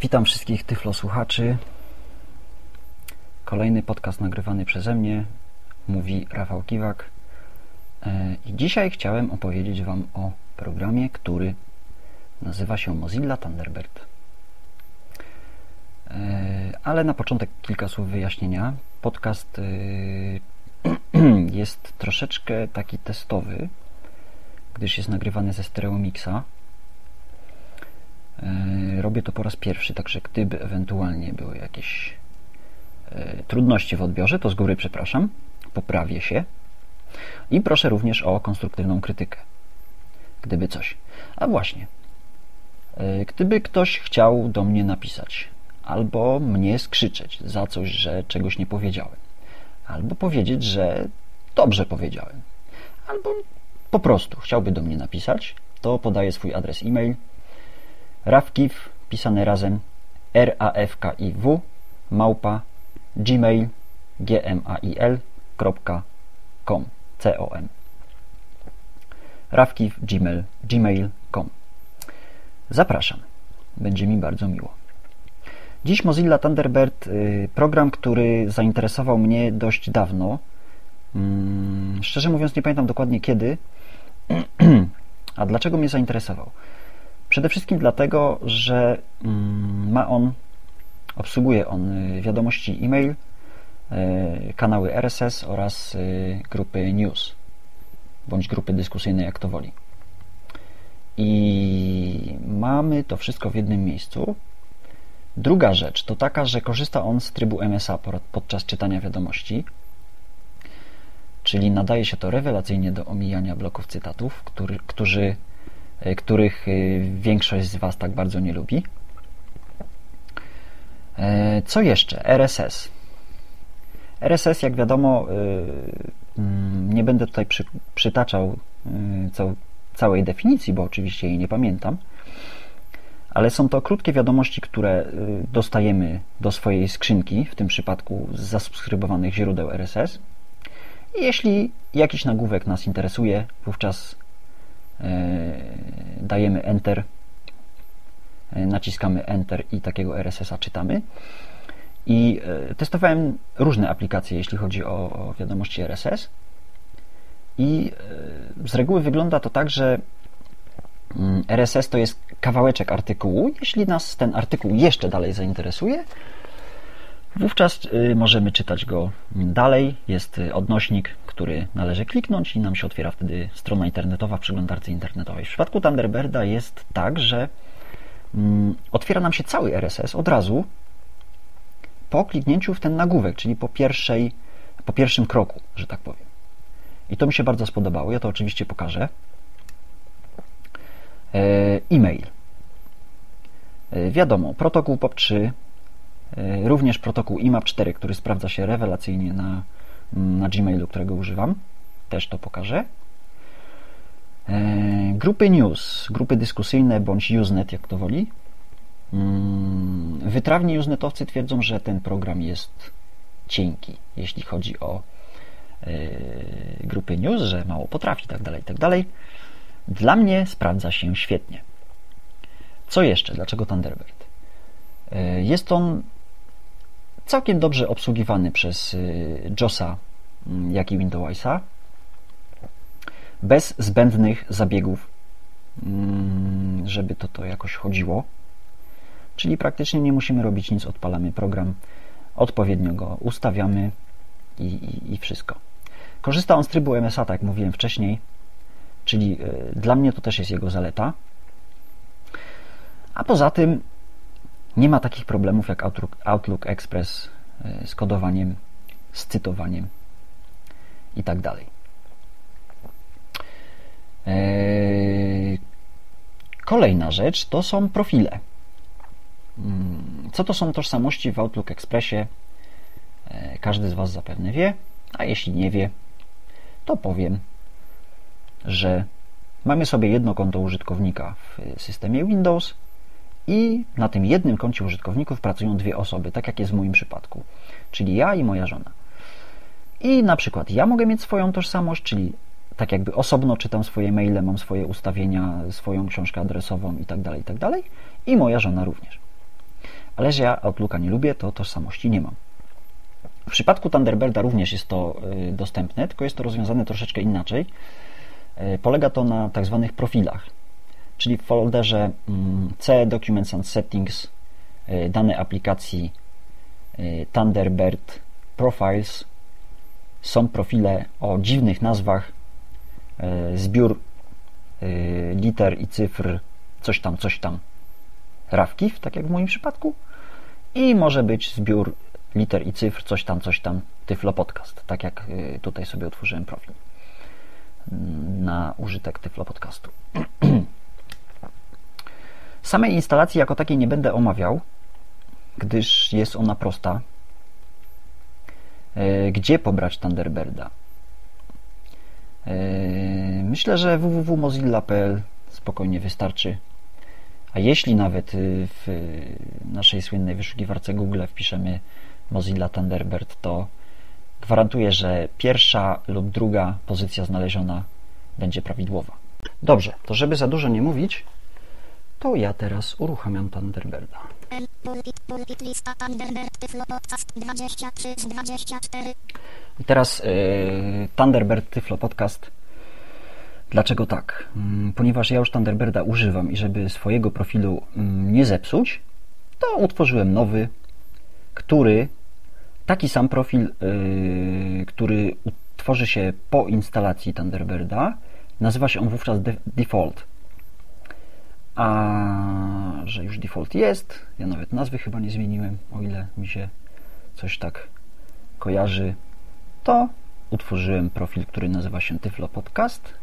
Witam wszystkich tyflosłuchaczy. Kolejny podcast nagrywany przeze mnie. Mówi Rafał Kiwak. E, I dzisiaj chciałem opowiedzieć Wam o programie, który nazywa się Mozilla Thunderbird. E, ale na początek kilka słów wyjaśnienia. Podcast e, jest troszeczkę taki testowy, gdyż jest nagrywany ze Stereomixa. Robię to po raz pierwszy, także gdyby ewentualnie były jakieś trudności w odbiorze, to z góry przepraszam, poprawię się. I proszę również o konstruktywną krytykę, gdyby coś. A właśnie, e, gdyby ktoś chciał do mnie napisać, albo mnie skrzyczeć za coś, że czegoś nie powiedziałem, albo powiedzieć, że dobrze powiedziałem, albo po prostu chciałby do mnie napisać, to podaję swój adres e-mail rafkiw, pisane razem r a f k i w małpa gmail gmail.com com rafkiw.gmail.com Zapraszam. Będzie mi bardzo miło. Dziś Mozilla Thunderbird, y, program, który zainteresował mnie dość dawno. Mm, szczerze mówiąc, nie pamiętam dokładnie kiedy. A dlaczego mnie zainteresował? Przede wszystkim dlatego, że mm, ma on, obsługuje on y, wiadomości e-mail, y, kanały RSS oraz grupy news bądź grupy dyskusyjnej, jak to woli. I mamy to wszystko w jednym miejscu. Druga rzecz to taka, że korzysta on z trybu MSA podczas czytania wiadomości, czyli nadaje się to rewelacyjnie do omijania bloków cytatów, który, którzy, których e, większość z Was tak bardzo nie lubi. E, co jeszcze? RSS. RSS, jak wiadomo, Mm, nie będę tutaj przy, przytaczał całej definicji, bo oczywiście jej nie pamiętam, ale są to krótkie wiadomości, które dostajemy do swojej skrzynki, w tym przypadku z zasubskrybowanych źródeł RSS. I jeśli jakiś nagłówek nas interesuje, wówczas dajemy Enter, naciskamy Enter i takiego RSS-a czytamy. I e, testowałem różne aplikacje, jeśli chodzi o, o wiadomości RSS. I e, z reguły wygląda to tak, że mm, RSS to jest kawałeczek artykułu. Jeśli nas ten artykuł jeszcze dalej zainteresuje, wówczas e, możemy czytać go dalej. Jest odnośnik, który należy kliknąć i nam się otwiera wtedy strona internetowa w przeglądarce internetowej. W przypadku Thunderbirda jest tak, że mm, otwiera nam się cały RSS od razu po kliknięciu w ten nagłówek, czyli po, pierwszej, po pierwszym kroku, że tak powiem. I to mi się bardzo spodobało. Ja to oczywiście pokażę. E, e-mail. E, wiadomo, protokół POP3, e, również protokół IMAP4, który sprawdza się rewelacyjnie na, na Gmailu, którego używam. Też to pokażę. Grupy news, grupy dyskusyjne bądź Usenet, jak to woli. Mm, wytrawni usenetowcy twierdzą, że ten program jest cienki, jeśli chodzi o e, grupy news, że mało potrafi, tak dalej, tak dalej. Dla mnie sprawdza się świetnie. Co jeszcze? Dlaczego Thunderbird? E, jest on całkiem dobrze obsługiwany przez e, JOSa, mm, jak i Windowsa, bez zbędnych zabiegów, mm, żeby to, to jakoś chodziło czyli praktycznie nie musimy robić nic, odpalamy program, odpowiednio go ustawiamy i, i, i wszystko. Korzysta on z trybu MSA, tak jak mówiłem wcześniej, czyli e, dla mnie to też jest jego zaleta. A poza tym nie ma takich problemów jak Outlook, Outlook Express e, z kodowaniem, z cytowaniem i tak dalej. E, kolejna rzecz to są profile. Mm, co to są tożsamości w Outlook Expressie? E, każdy z Was zapewne wie, a jeśli nie wie, to powiem, że mamy sobie jedno konto użytkownika w systemie Windows i na tym jednym koncie użytkowników pracują dwie osoby, tak jak jest w moim przypadku, czyli ja i moja żona. I na przykład ja mogę mieć swoją tożsamość, czyli tak jakby osobno czytam swoje maile, mam swoje ustawienia, swoją książkę adresową itd., tak itd. Tak i moja żona również. ale że ja Outlooka nie lubię, to tożsamości nie mam. W przypadku Thunderbirda również jest to y, dostępne, tylko jest to rozwiązane troszeczkę inaczej. Y, polega to na tak zwanych profilach, czyli w folderze mm, C Documents and Settings y, danej aplikacji Thunderbird Profiles. Są profile o dziwnych nazwach, zbiór liter i cyfr, coś tam, coś tam, RAWKIF, tak jak w moim przypadku, i może być zbiór liter i cyfr, coś tam, coś tam, Tyflo Podcast, tak jak y, tutaj sobie otworzyłem profil mm, na użytek Tyflo Podcastu. Samej instalacji jako takiej nie będę omawiał, gdyż jest ona prosta. Y, gdzie pobrać Thunderbirda? Y, myślę, że www.mozilla.pl spokojnie wystarczy. A jeśli nawet w naszej słynnej wyszukiwarce Google wpiszemy Mozilla Thunderbird, to gwarantuję, że pierwsza lub druga pozycja znaleziona będzie prawidłowa. Dobrze, to żeby za dużo nie mówić, to ja teraz uruchamiam Thunderbirda. I teraz yy, Thunderbird Tyflo Podcast. Dlaczego tak? Mm, ponieważ ja już Thunderbirda używam i żeby swojego profilu mm, nie zepsuć, to utworzyłem nowy, który taki sam profil, yy, który tworzy się po instalacji Thunderbirda, nazywa się on wówczas default. A że już default jest, ja nawet nazwy chyba nie zmieniłem, o ile mi się coś tak kojarzy, to utworzyłem profil, który nazywa się Tyflo Podcast.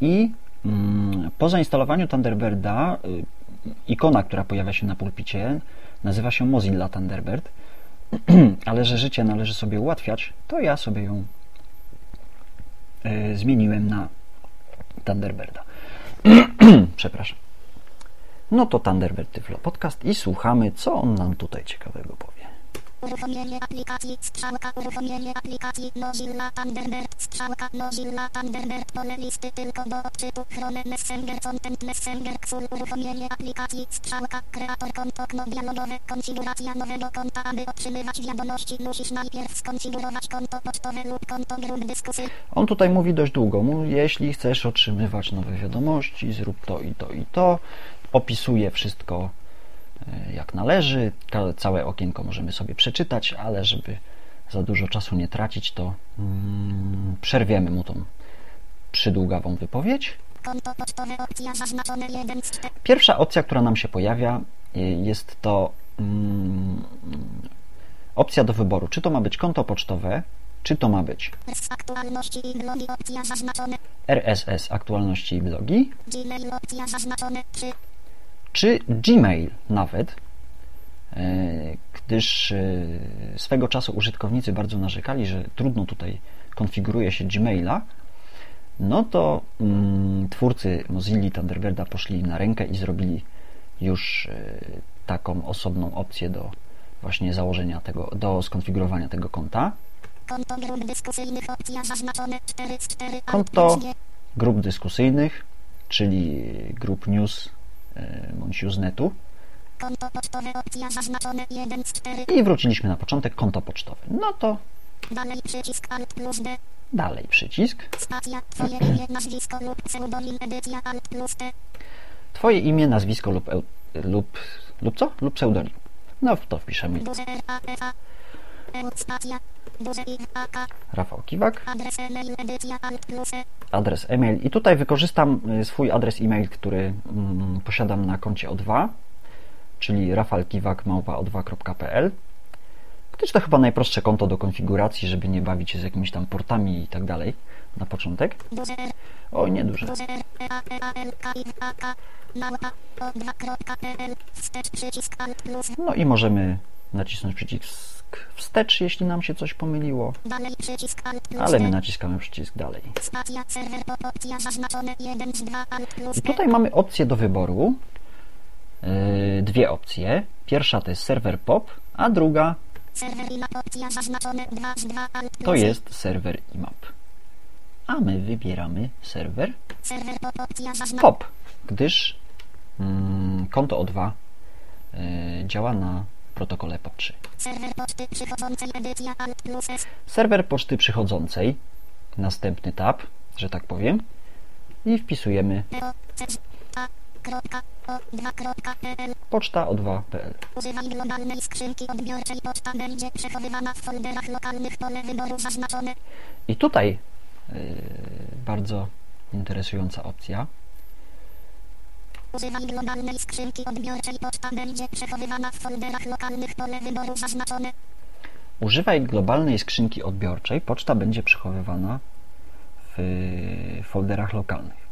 I mm, po zainstalowaniu Thunderbirda y, ikona, która pojawia się na pulpicie nazywa się Mozilla Thunderbird. Ale że życie należy sobie ułatwiać, to ja sobie ją y, zmieniłem na Thunderbirda. Przepraszam. No to Thunderbird Tyflo Podcast i słuchamy, co on nam tutaj ciekawego powie. Uruchomienie aplikacji, strzałka, uruchomienie aplikacji, Mozilla Thunderbird, strzałka, Mozilla Thunderbird, pole listy tylko do odczytu, Chrome Messenger, Content Messenger, Xul, uruchomienie aplikacji, strzałka, kreator konto, okno dialogowe, konfiguracja nowego konta, aby otrzymywać wiadomości, musisz najpierw skonfigurować konto pocztowe lub konto grup dyskusji. On tutaj mówi dość długo, mówi, jeśli chcesz otrzymywać nowe wiadomości, zrób to i to i to, opisuje wszystko jak należy. Całe okienko możemy sobie przeczytać, ale żeby za dużo czasu nie tracić, to mm, przerwiemy mu tą przydługawą wypowiedź. Pierwsza opcja, która nam się pojawia, e, jest to mm, opcja do wyboru. Czy to ma być konto pocztowe, czy to ma być RSS aktualności i blogi, czy Gmail nawet, e, gdyż e, swego czasu użytkownicy bardzo narzekali, że trudno tutaj konfiguruje się Gmaila, no to mm, twórcy Mozilla Thunderbirda poszli na rękę i zrobili już e, taką osobną opcję do właśnie założenia tego, do skonfigurowania tego konta. Konto grup dyskusyjnych, opcja zaznaczone 4 z 4. Konto grup dyskusyjnych, czyli grup news bądź usenetu. Konto pocztowe, opcja zaznaczone 1 z 4. I wróciliśmy na początek, konto pocztowe. No to dalej przycisk Alt plus D. Dalej przycisk. Stacja, twoje imię, nazwisko lub pseudonim, edycja Alt plus T. Twoje imię, nazwisko lub, lub, lub co? Lub pseudonim. No to wpiszemy. Rafał Kiwak. Adres e-mail, i tutaj wykorzystam y, swój adres e-mail, który mm, posiadam na koncie O2, czyli rafalkiwak.o2.pl gdyż to chyba najprostsze konto do konfiguracji, żeby nie bawić się z jakimiś tam portami i tak dalej na początek. Oj, nie duże. No i możemy nacisnąć przycisk wstecz, jeśli nam się coś pomyliło. Ale my naciskamy przycisk dalej. I tutaj mamy opcję do wyboru. Yy, dwie opcje. Pierwsza to jest serwer POP, a druga to jest serwer IMAP. A my wybieramy serwer POP, gdyż mm, konto O2 yy, działa na protokole POP3. Serwer poczty przychodzącej edycja Alt plus S. Serwer poczty przychodzącej, następny tab, że tak powiem, i wpisujemy PO, C, A, kropka, O, 2, kropka, PL. poczta o2.pl. Używaj globalnej skrzynki odbiorczej. Poczta będzie przechowywana w folderach lokalnych. Pole wyboru zaznaczone. I tutaj yy, bardzo interesująca opcja. Używaj globalnej skrzynki odbiorczej. Poczta będzie przechowywana w folderach lokalnych. Pole wyboru zaznaczone. Używaj globalnej skrzynki odbiorczej. Poczta będzie przechowywana w folderach lokalnych.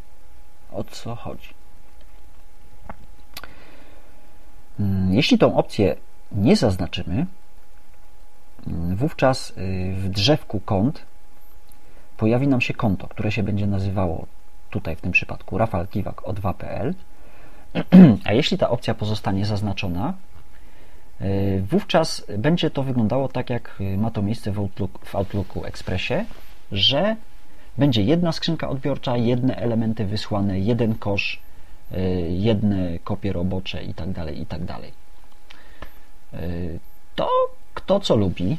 O co chodzi? Mm, Jeśli tą opcję nie zaznaczymy, wówczas y, w drzewku kont pojawi nam się konto, które się będzie nazywało tutaj w tym przypadku Rafał Kiwak o2.pl. A jeśli ta opcja pozostanie zaznaczona, y, wówczas będzie to wyglądało tak, jak ma to miejsce w, Outlook, w Outlooku Expressie, że będzie jedna skrzynka odbiorcza, jedne elementy wysłane, jeden kosz, y, jedne kopie robocze i tak dalej, i tak. Y, To kto co lubi.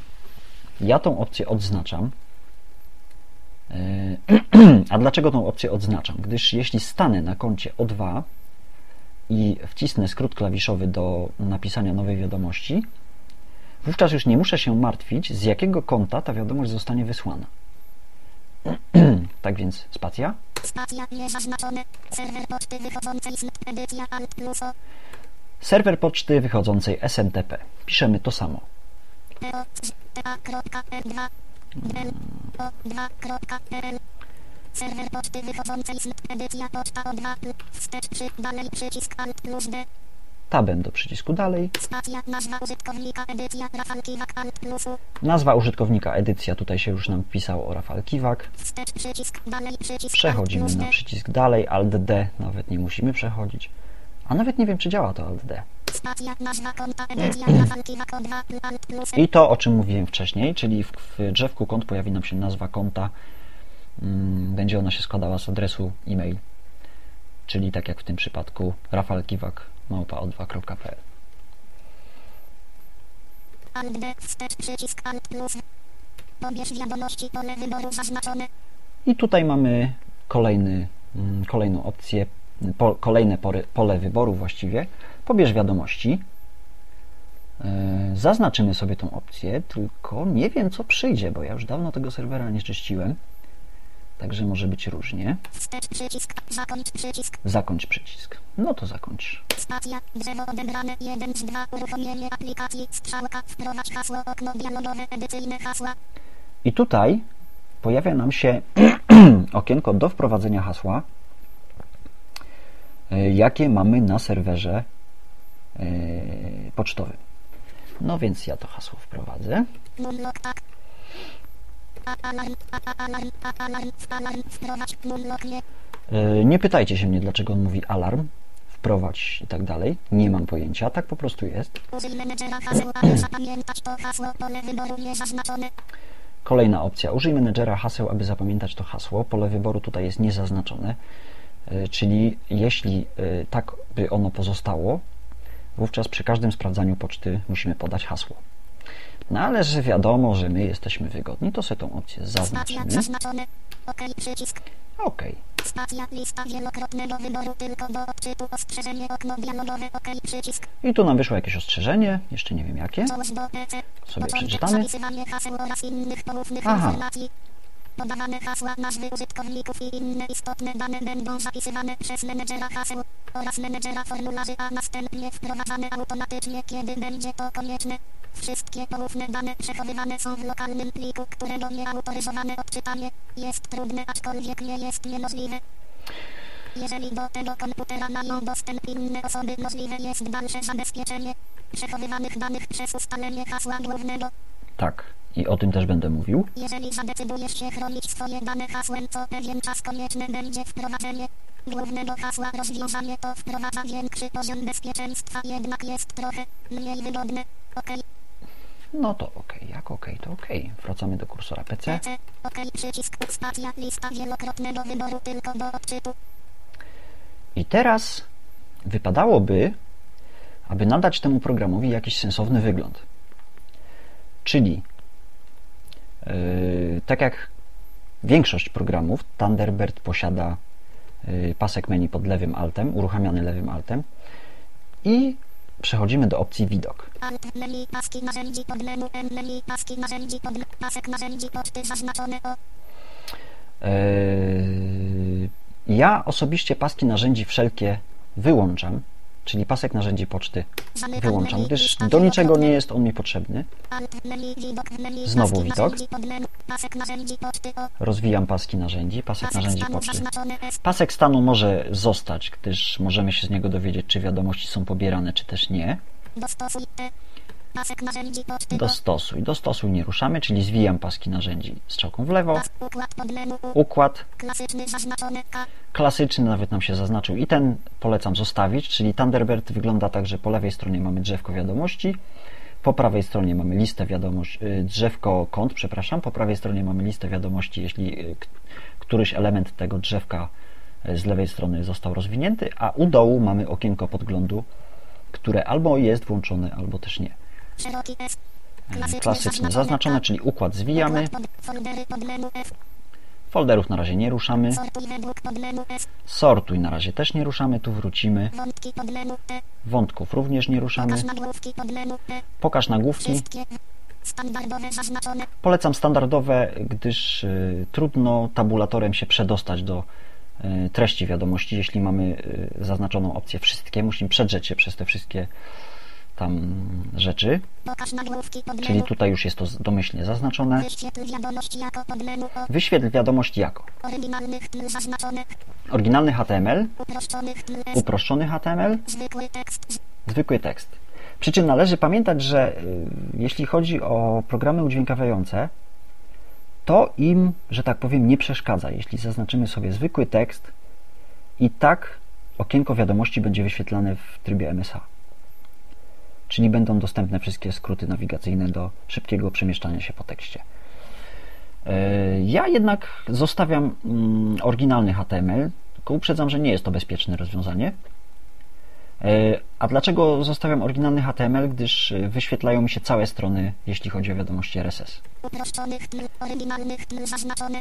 Ja tą opcję odznaczam. A dlaczego tą opcję odznaczam? Gdyż jeśli stanę na koncie O2 i wcisnę skrót klawiszowy do napisania nowej wiadomości, wówczas już nie muszę się martwić, z jakiego konta ta wiadomość zostanie wysłana. tak więc spacja. Spacja niezaznaczone. Serwer poczty wychodzącej edycja Alt plus O. Serwer poczty wychodzącej SMTP. Piszemy to samo. Serwer poczty wychodzącej z edycja poczta O2. Wstecz przy dalej przycisk Alt plus D. Tabem do przycisku dalej. Spacja nazwa użytkownika edycja Rafał Kiwak Alt plus U. Nazwa użytkownika edycja. Tutaj się już nam wpisało Rafał Kiwak. Wstecz przycisk dalej przycisk Przechodzimy Alt na przycisk dalej. Alt D. Nawet nie musimy przechodzić. A nawet nie wiem, czy działa to Alt D. Spacja nazwa konta edycja Rafał Kiwak O2 Alt plus I to, o czym mówiłem wcześniej, czyli w, w drzewku kont pojawi nam się nazwa konta. Mm, Będzie ona się składała z adresu e-mail, czyli tak jak w tym przypadku rafalkiwak małpa o2.pl. Alt D. Wstecz przycisk Alt plus. Pobierz wiadomości pole wyboru zaznaczone. I tutaj mamy kolejny, mm, kolejną opcję, po, kolejne pory, pole wyboru właściwie. Pobierz wiadomości. E, Zaznaczymy sobie tą opcję, tylko nie wiem co przyjdzie, bo ja już dawno tego serwera nie czyściłem. Także może być różnie. Przycisk. Zakończ przycisk. Zakończ przycisk. No to zakończ. Drzewo odebrane. 1 z 2. Uruchomienie aplikacji. Strzałka. Wprowadź hasło. Okno dialogowe. Edycyjne hasła. I tutaj pojawia nam się okienko do wprowadzenia hasła, e, jakie mamy na serwerze e, pocztowym. No więc ja to hasło wprowadzę. Tak. Nie. E, Nie pytajcie się mnie, dlaczego on mówi alarm, wprowadź i tak dalej. Nie mam pojęcia, tak po prostu jest. Kolejna opcja. Użyj menedżera haseł, aby zapamiętać to hasło. Pole wyboru tutaj jest niezaznaczone, e, czyli jeśli e, tak by ono pozostało, wówczas przy każdym sprawdzaniu poczty musimy podać hasło. No ale że wiadomo, że my jesteśmy wygodni, to sobie tą opcję zaznaczymy. OK. Przycisk. OK. Spacja. Lista wielokrotnego wyboru tylko do odczytu. Ostrzeżenie. Okno dialogowe. OK. Przycisk. I tu nam wyszło jakieś ostrzeżenie, jeszcze nie wiem jakie. Sobie przeczytamy. Aha. Podawane hasła, nazwy użytkowników i inne istotne dane będą zapisywane przez menedżera haseł oraz menedżera formularzy, a następnie wprowadzane automatycznie, kiedy będzie to konieczne. Wszystkie poufne dane przechowywane są w lokalnym pliku, którego nieautoryzowane odczytanie jest trudne, aczkolwiek nie jest niemożliwe. Jeżeli do tego komputera mają dostęp inne osoby, możliwe jest dalsze zabezpieczenie przechowywanych danych przez ustalenie hasła głównego. Tak. I o tym też będę mówił. Jeżeli zadecydujesz się chronić swoje dane hasłem, co pewien czas konieczne będzie wprowadzenie głównego hasła, rozwiązanie to wprowadza większy poziom bezpieczeństwa, jednak jest trochę mniej wygodne. OK, No to OK. Jak OK, to OK. Wracamy do kursora PC. PC, OK, przycisk, spacja, lista wielokrotnego wyboru tylko do odczytu. I teraz wypadałoby aby nadać temu programowi jakiś sensowny wygląd. Czyli, tak jak większość programów, Thunderbird posiada yy, pasek menu pod lewym altem, uruchamiany lewym altem. I przechodzimy do opcji widok. Ja osobiście paski narzędzi wszelkie wyłączam, czyli pasek narzędzi poczty wyłączam, gdyż do niczego nie jest on mi potrzebny. Znowu widok. Rozwijam paski narzędzi, pasek narzędzi poczty. Pasek stanu może zostać, gdyż możemy się z niego dowiedzieć, czy wiadomości są pobierane, czy też nie. Dostosuj. Dostosuj. Nie ruszamy, czyli zwijam paski narzędzi strzałką w lewo. Układ Klasyczny nawet nam się zaznaczył i ten polecam zostawić, czyli Thunderbird wygląda tak, że po lewej stronie mamy drzewko wiadomości, po prawej stronie mamy listę wiadomości, y, drzewko kont, przepraszam, po prawej stronie mamy listę wiadomości, jeśli y, któryś element tego drzewka y, z lewej strony został rozwinięty, a u dołu mamy okienko podglądu, które albo jest włączone, albo też nie. Klasyczny zaznaczone, czyli układ zwijamy, folderów na razie nie ruszamy, Sortuj na razie też nie ruszamy, tu wrócimy, wątków również nie ruszamy, Pokaż nagłówki. Polecam standardowe, gdyż y, trudno tabulatorem się przedostać do y, treści wiadomości. Jeśli mamy y, zaznaczoną opcję wszystkie, musimy przedrzeć się przez te wszystkie tam rzeczy. Czyli tutaj już jest to domyślnie zaznaczone. Wyświetl wiadomość jako oryginalny HTML, uproszczony HTML, Zwykły tekst. zwykły tekst. Przy czym należy pamiętać, że y, jeśli chodzi o programy udźwiękawiające, to im, że tak powiem, nie przeszkadza. Jeśli zaznaczymy sobie zwykły tekst, i tak okienko wiadomości będzie wyświetlane w trybie MSA. Czyli będą dostępne wszystkie skróty nawigacyjne do szybkiego przemieszczania się po tekście. Y, Ja jednak zostawiam mm, oryginalny HTML, tylko uprzedzam, że nie jest to bezpieczne rozwiązanie. E, A dlaczego zostawiam oryginalny HTML? Gdyż e, wyświetlają mi się całe strony, jeśli chodzi o wiadomości RSS.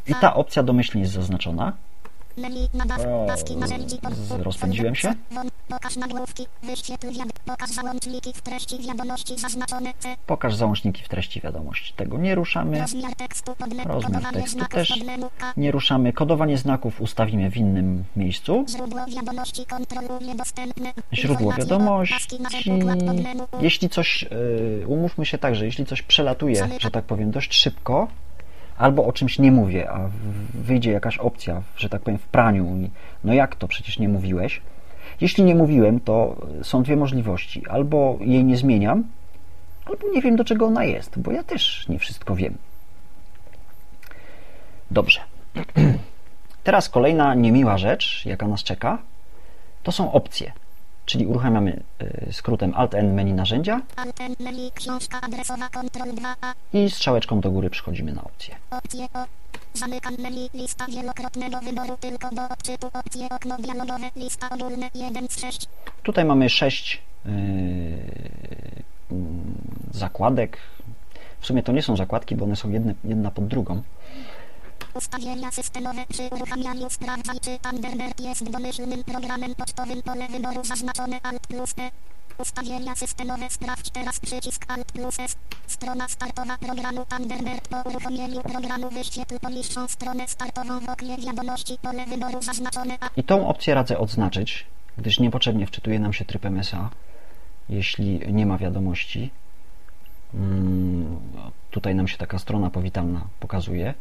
I ta opcja domyślnie jest zaznaczona. O, rozpędziłem się? Pokaż nagłówki. Wyświetl. Pokaż załączniki w treści wiadomości zaznaczone C. Pokaż załączniki w treści wiadomości. Tego nie ruszamy. Rozmiar tekstu pod menu. Rozmiar tekstu też nie ruszamy. Kodowanie znaków ustawimy w innym miejscu. Źródło wiadomości kontroluje dostępne. Źródło wiadomości. Jeśli coś, e, umówmy się tak, że jeśli coś przelatuje, że tak powiem, dość szybko, albo o czymś nie mówię, a wyjdzie jakaś opcja, że tak powiem, w praniu, no jak to, przecież nie mówiłeś. Jeśli nie mówiłem, to są dwie możliwości. Albo jej nie zmieniam, albo nie wiem, do czego ona jest, bo ja też nie wszystko wiem. Dobrze. Teraz kolejna niemiła rzecz, jaka nas czeka, to są opcje. Czyli uruchamiamy y, skrótem Alt-N menu narzędzia Alt N menu książka adresowa Ctrl 2A. i strzałeczką do góry przechodzimy na opcję. Opcje o. Zamykam menu. Lista wielokrotnego wyboru tylko do odczytu. Opcje okno dialogowe. Lista ogólne 1 z 6. Tutaj mamy sześć yy, mm, zakładek. W sumie to nie są zakładki, bo one są jedne, jedna pod drugą. Ustawienia systemowe przy uruchamianiu sprawdzaj czy Thunderbird jest domyślnym programem pocztowym pole wyboru zaznaczone Alt plus E. Ustawienia systemowe sprawdź teraz przycisk Alt plus S. Strona startowa programu Thunderbird po uruchomieniu programu wyświetl poniższą stronę startową w oknie wiadomości pole wyboru zaznaczone A. I tą opcję radzę odznaczyć, gdyż niepotrzebnie wczytuje nam się tryb MSA, jeśli nie ma wiadomości. Mm, Tutaj nam się taka strona powitalna pokazuje.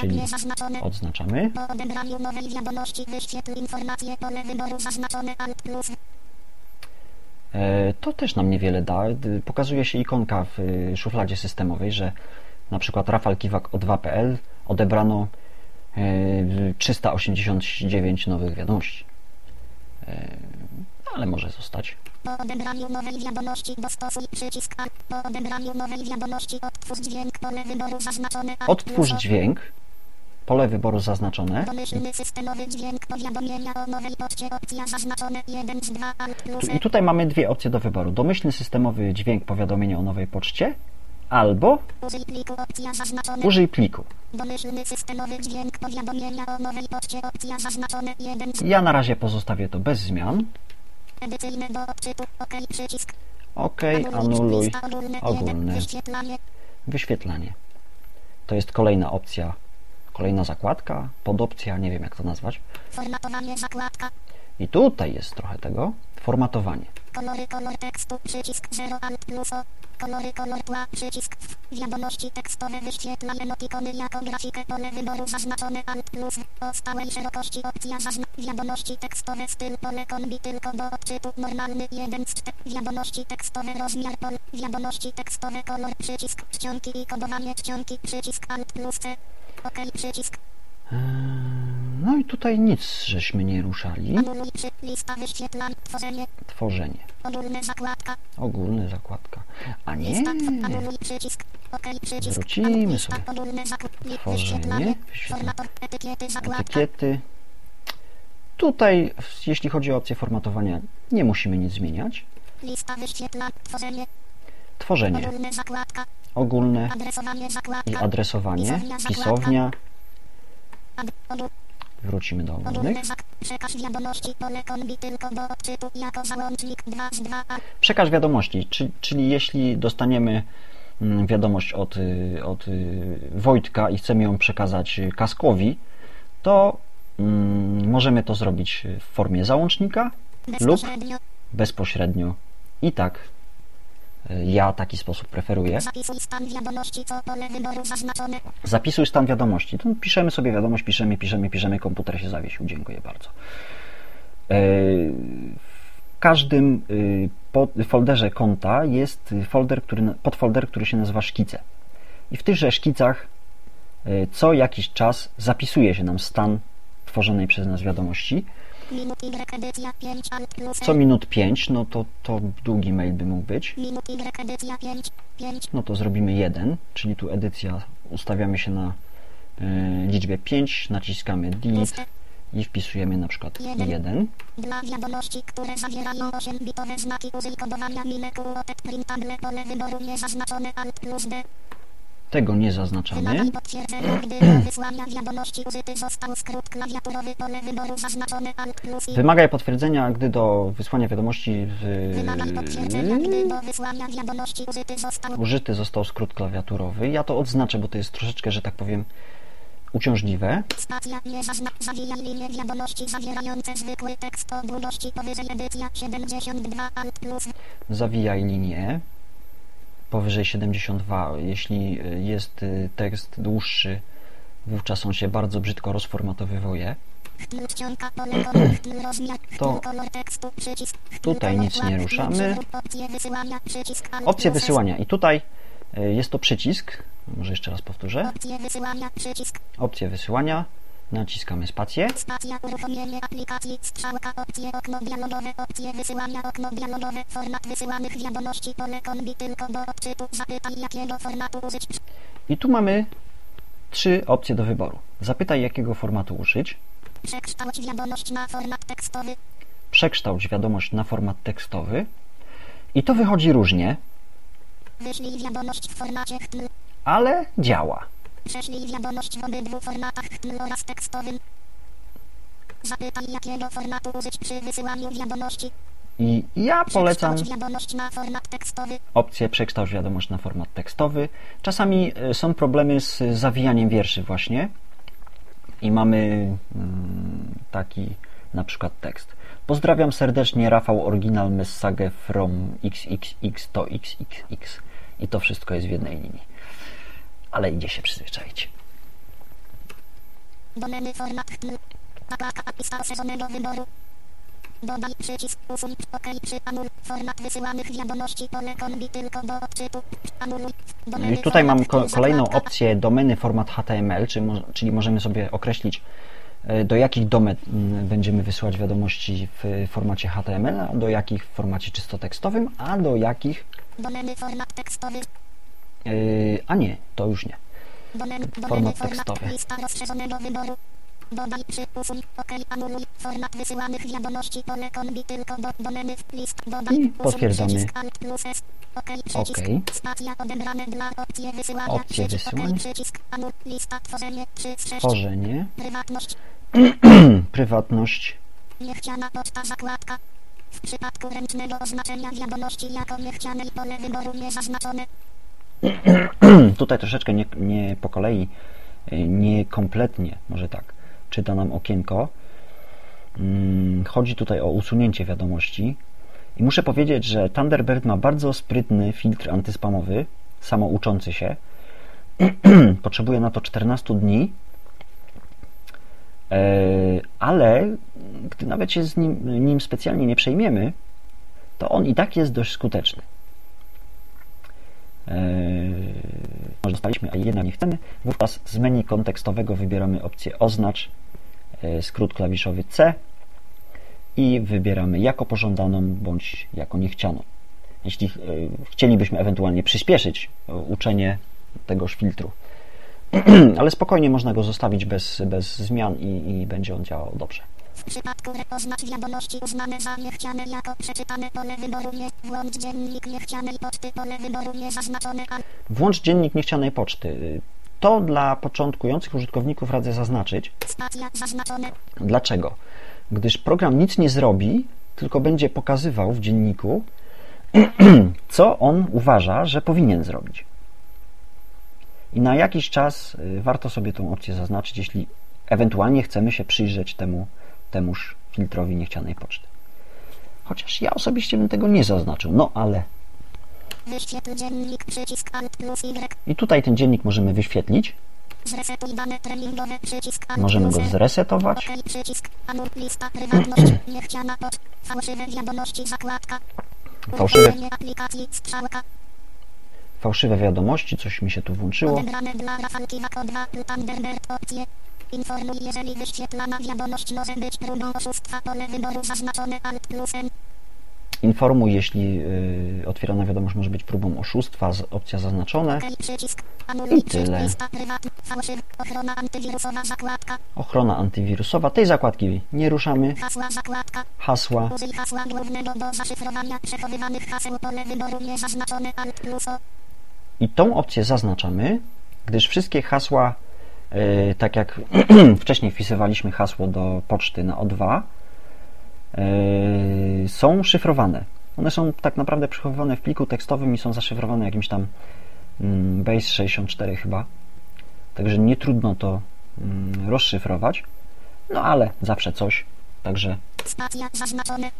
Czyli. Odznaczamy. Po odebraniu nowej wiadomości wyświetl informacje pole wyboru zaznaczone Alt plus. E, To też nam niewiele da. Pokazuje się ikonka w y, szufladzie systemowej, że na przykład Rafał Kiwak o 2.pl odebrano e, 389 nowych wiadomości. E, Ale może zostać. Po odebraniu nowej wiadomości dostosuj przycisk A. Po odebraniu nowej wiadomości odtwórz dźwięk pole wyboru zaznaczone Alt Odtwórz dźwięk. pole wyboru zaznaczone. Domyślny systemowy dźwięk powiadomienia o nowej poczcie. Opcja zaznaczone 1 z 2 alt plus I tutaj mamy dwie opcje do wyboru. Domyślny systemowy dźwięk powiadomienia o nowej poczcie albo Użyj pliku. Opcja zaznaczone. użyj pliku. Domyślny systemowy dźwięk powiadomienia o nowej poczcie. Opcja zaznaczone 1 z Ja na razie pozostawię to bez zmian. Edycyjne do odczytu. OK. Przycisk. OK, anuluj Jeden. Wyświetlanie. wyświetlanie. To jest kolejna opcja, kolejna zakładka, podopcja, nie wiem jak to nazwać. Formatowanie zakładka. I tutaj jest trochę tego. Formatowanie. Kolory, kolor tekstu, przycisk 0 alt plus o. Kolory, kolor tła, przycisk w. Wiadomości tekstowe wyświetla emotikony jako grafikę pole wyboru zaznaczone alt plus o stałej szerokości opcja zazna Wiadomości tekstowe styl pole kombi tylko do odczytu normalny 1 z 4 Wiadomości tekstowe rozmiar pol Wiadomości tekstowe kolor przycisk czcionki i kodowanie czcionki przycisk alt plus C OK przycisk No i tutaj nic żeśmy nie ruszali. tworzenie. Ogólne zakładka. Ogólny zakładka. A nie. Wrócimy sobie. Tworzenie, etykiety. Tutaj, jeśli chodzi o opcję formatowania, nie musimy nic zmieniać. tworzenie, ogólne. I adresowanie, Pisownia, zakładka. pisownia. ad, ogól, Wrócimy do ogólnych. przekaż wiadomości, pole kombi tylko do odczytu, jako załącznik 2 z 2, a, Przekaż wiadomości, czy, czyli jeśli dostaniemy mm, wiadomość od, y, od y, Wojtka i chcemy ją przekazać Kaskowi, to mm, możemy to zrobić w formie załącznika lub bezpośrednio. I tak ja taki sposób preferuję. zapisuj stan wiadomości, co pole wyboru zaznaczone, Zapisuj stan wiadomości. Piszemy sobie wiadomość, piszemy, piszemy, piszemy, komputer się zawiesił. Dziękuję bardzo. E, W każdym y, folderze konta jest folder, który, podfolder, który się nazywa szkice. I w tychże szkicach y, co jakiś czas zapisuje się nam stan tworzonej przez nas wiadomości. Minut edycja 5, alt plus, Co minut 5, no to, to długi mail by mógł być. minut edycja 5, 5, no to zrobimy 1, czyli tu edycja, ustawiamy się na y, liczbie 5, naciskamy delete i wpisujemy na przykład Jeden. 1. Dla wiadomości, które zawierają 8-bitowe znaki użyj kodowania minekuotet printable pole wyboru niezaznaczone alt plus D. Tego nie zaznaczamy. Wymagaj potwierdzenia, gdy do wysłania wiadomości w, użyty został skrót klawiaturowy. Ja to odznaczę, bo to jest troszeczkę, że tak powiem, uciążliwe. Zawijaj linię wiadomości zawierające zwykły tekst o długości powyżej edycja 72 alt plus Zawijaj linię powyżej 72. Jeśli y, jest y, tekst dłuższy, wówczas on się bardzo brzydko rozformatowywuje. To tutaj nic nie ruszamy. Opcje wysyłania. I tutaj y, jest to przycisk. Może jeszcze raz powtórzę. Opcje wysyłania. Naciskamy spację. Spacja uruchomienie aplikacji strzałka opcje okno dialogowe opcje wysyłania okno dialogowe format wysyłanych wiadomości pole kombi tylko do odczytu zapytaj jakiego formatu użyć I tu mamy trzy opcje do wyboru. Zapytaj, jakiego formatu użyć. przekształć wiadomość na format tekstowy Przekształć wiadomość na format tekstowy. I to wychodzi różnie, wyślij wiadomość w formacie chtl ale działa. Prześlij wiadomość w obydwu formatach oraz tekstowym zapytaj jakiego formatu użyć przy wysyłaniu wiadomości I ja polecam opcję przekształć wiadomość na format tekstowy. Czasami e, są problemy z zawijaniem wierszy właśnie i mamy mm, taki na przykład tekst. Pozdrawiam serdecznie Rafał Oryginal Message from XXX to XXX i to wszystko jest w jednej linii. Ale idzie się przyzwyczaić. Domeny format. Zakładka lista oszerzonego wyboru. Dodaj przycisk usuń OK anul. Format wysyłanych wiadomości pole kombi tylko do odczytu. Anuluj. No Domeny i tutaj mam ko- kolejną opcję domeny format HTML, czyli, mo- czyli możemy sobie określić e, do jakich domen mm, będziemy wysyłać wiadomości w formacie HTML, a do jakich w formacie czysto tekstowym, a do jakich Domeny format tekstowy. Yy, a nie, to już nie. Format tekstowy. Dodaj przy usuń. OK. Anuluj. Format wysyłanych wiadomości. Pole kombi tylko do domeny. List. Dodaj. I potwierdzamy. przycisk Alt plus S. OK. Przycisk. OK. Stacja odebrane dla opcje wysyłania. Opcje Przycisk. OK. wysyłań. Przycisk. Anul. Lista. Tworzenie. 3 z 6. Tworzenie, Prywatność. prywatność, Niechciana poczta zakładka. W przypadku ręcznego oznaczenia wiadomości jako niechcianej pole wyboru niezaznaczone. tutaj troszeczkę nie, nie po kolei, y, niekompletnie, może tak, czyta nam okienko. Mm, Chodzi tutaj o usunięcie wiadomości. I muszę powiedzieć, że Thunderbird ma bardzo sprytny filtr antyspamowy, samouczący się. Potrzebuje na to 14 dni, E, ale gdy nawet się z nim, nim specjalnie nie przejmiemy, to on i tak jest dość skuteczny. Dostaliśmy, a jednak nie chcemy, wówczas z menu kontekstowego wybieramy opcję oznacz, e, skrót klawiszowy C i wybieramy jako pożądaną bądź jako niechcianą. Jeśli e, chcielibyśmy ewentualnie przyspieszyć e, uczenie tegoż filtru, ale spokojnie można go zostawić bez, bez zmian i, i będzie on działał dobrze. W przypadku oznacz wiadomości uznane za niechciane jako przeczytane pole wyboru nie. Włącz dziennik niechcianej poczty pole wyboru niezaznaczone. Al- Włącz dziennik niechcianej poczty. To dla początkujących użytkowników radzę zaznaczyć. Stacja zaznaczone. Dlaczego? Gdyż program nic nie zrobi, tylko będzie pokazywał w dzienniku, co on uważa, że powinien zrobić. I na jakiś czas y, warto sobie tą opcję zaznaczyć, jeśli ewentualnie chcemy się przyjrzeć temu, temuż filtrowi niechcianej poczty. Chociaż ja osobiście bym tego nie zaznaczył, no ale Wyświetl dziennik przycisk Alt plus Y. i tutaj ten dziennik możemy wyświetlić, Zresetuj dane treningowe przycisk Alt możemy go Y. zresetować, OK przycisk Anul lista prywatność niechciana fałszywe wiadomości zakładka. Fałszywe. Aplikacji strzałka. fałszywe wiadomości, coś mi się tu włączyło. Odebrane dla Rafalki Wako 2 Thunderbird opcje. Informuj, jeżeli wyświetlana wiadomość może być próbą oszustwa. Pole wyboru zaznaczone Alt plus N. Informuj, jeśli y, otwierana wiadomość może być próbą oszustwa, z, opcja zaznaczone. OK przycisk. Anul I tyle. Fałszywy. Ochrona antywirusowa. Ochrona antywirusowa, tej zakładki nie ruszamy. Hasła zakładka. Hasła, Użyj hasła głównego do zaszyfrowania przechowywanych haseł. Pole wyboru niezaznaczone Alt plus O. i tą opcję zaznaczamy, gdyż wszystkie hasła, tak jak wcześniej wpisywaliśmy hasło do poczty na O2, y, są szyfrowane. One są tak naprawdę przechowywane w pliku tekstowym i są zaszyfrowane jakimś tam mm, base 64 chyba. Także nie trudno to mm, rozszyfrować. No ale zawsze coś. Także Spacja zaznaczone.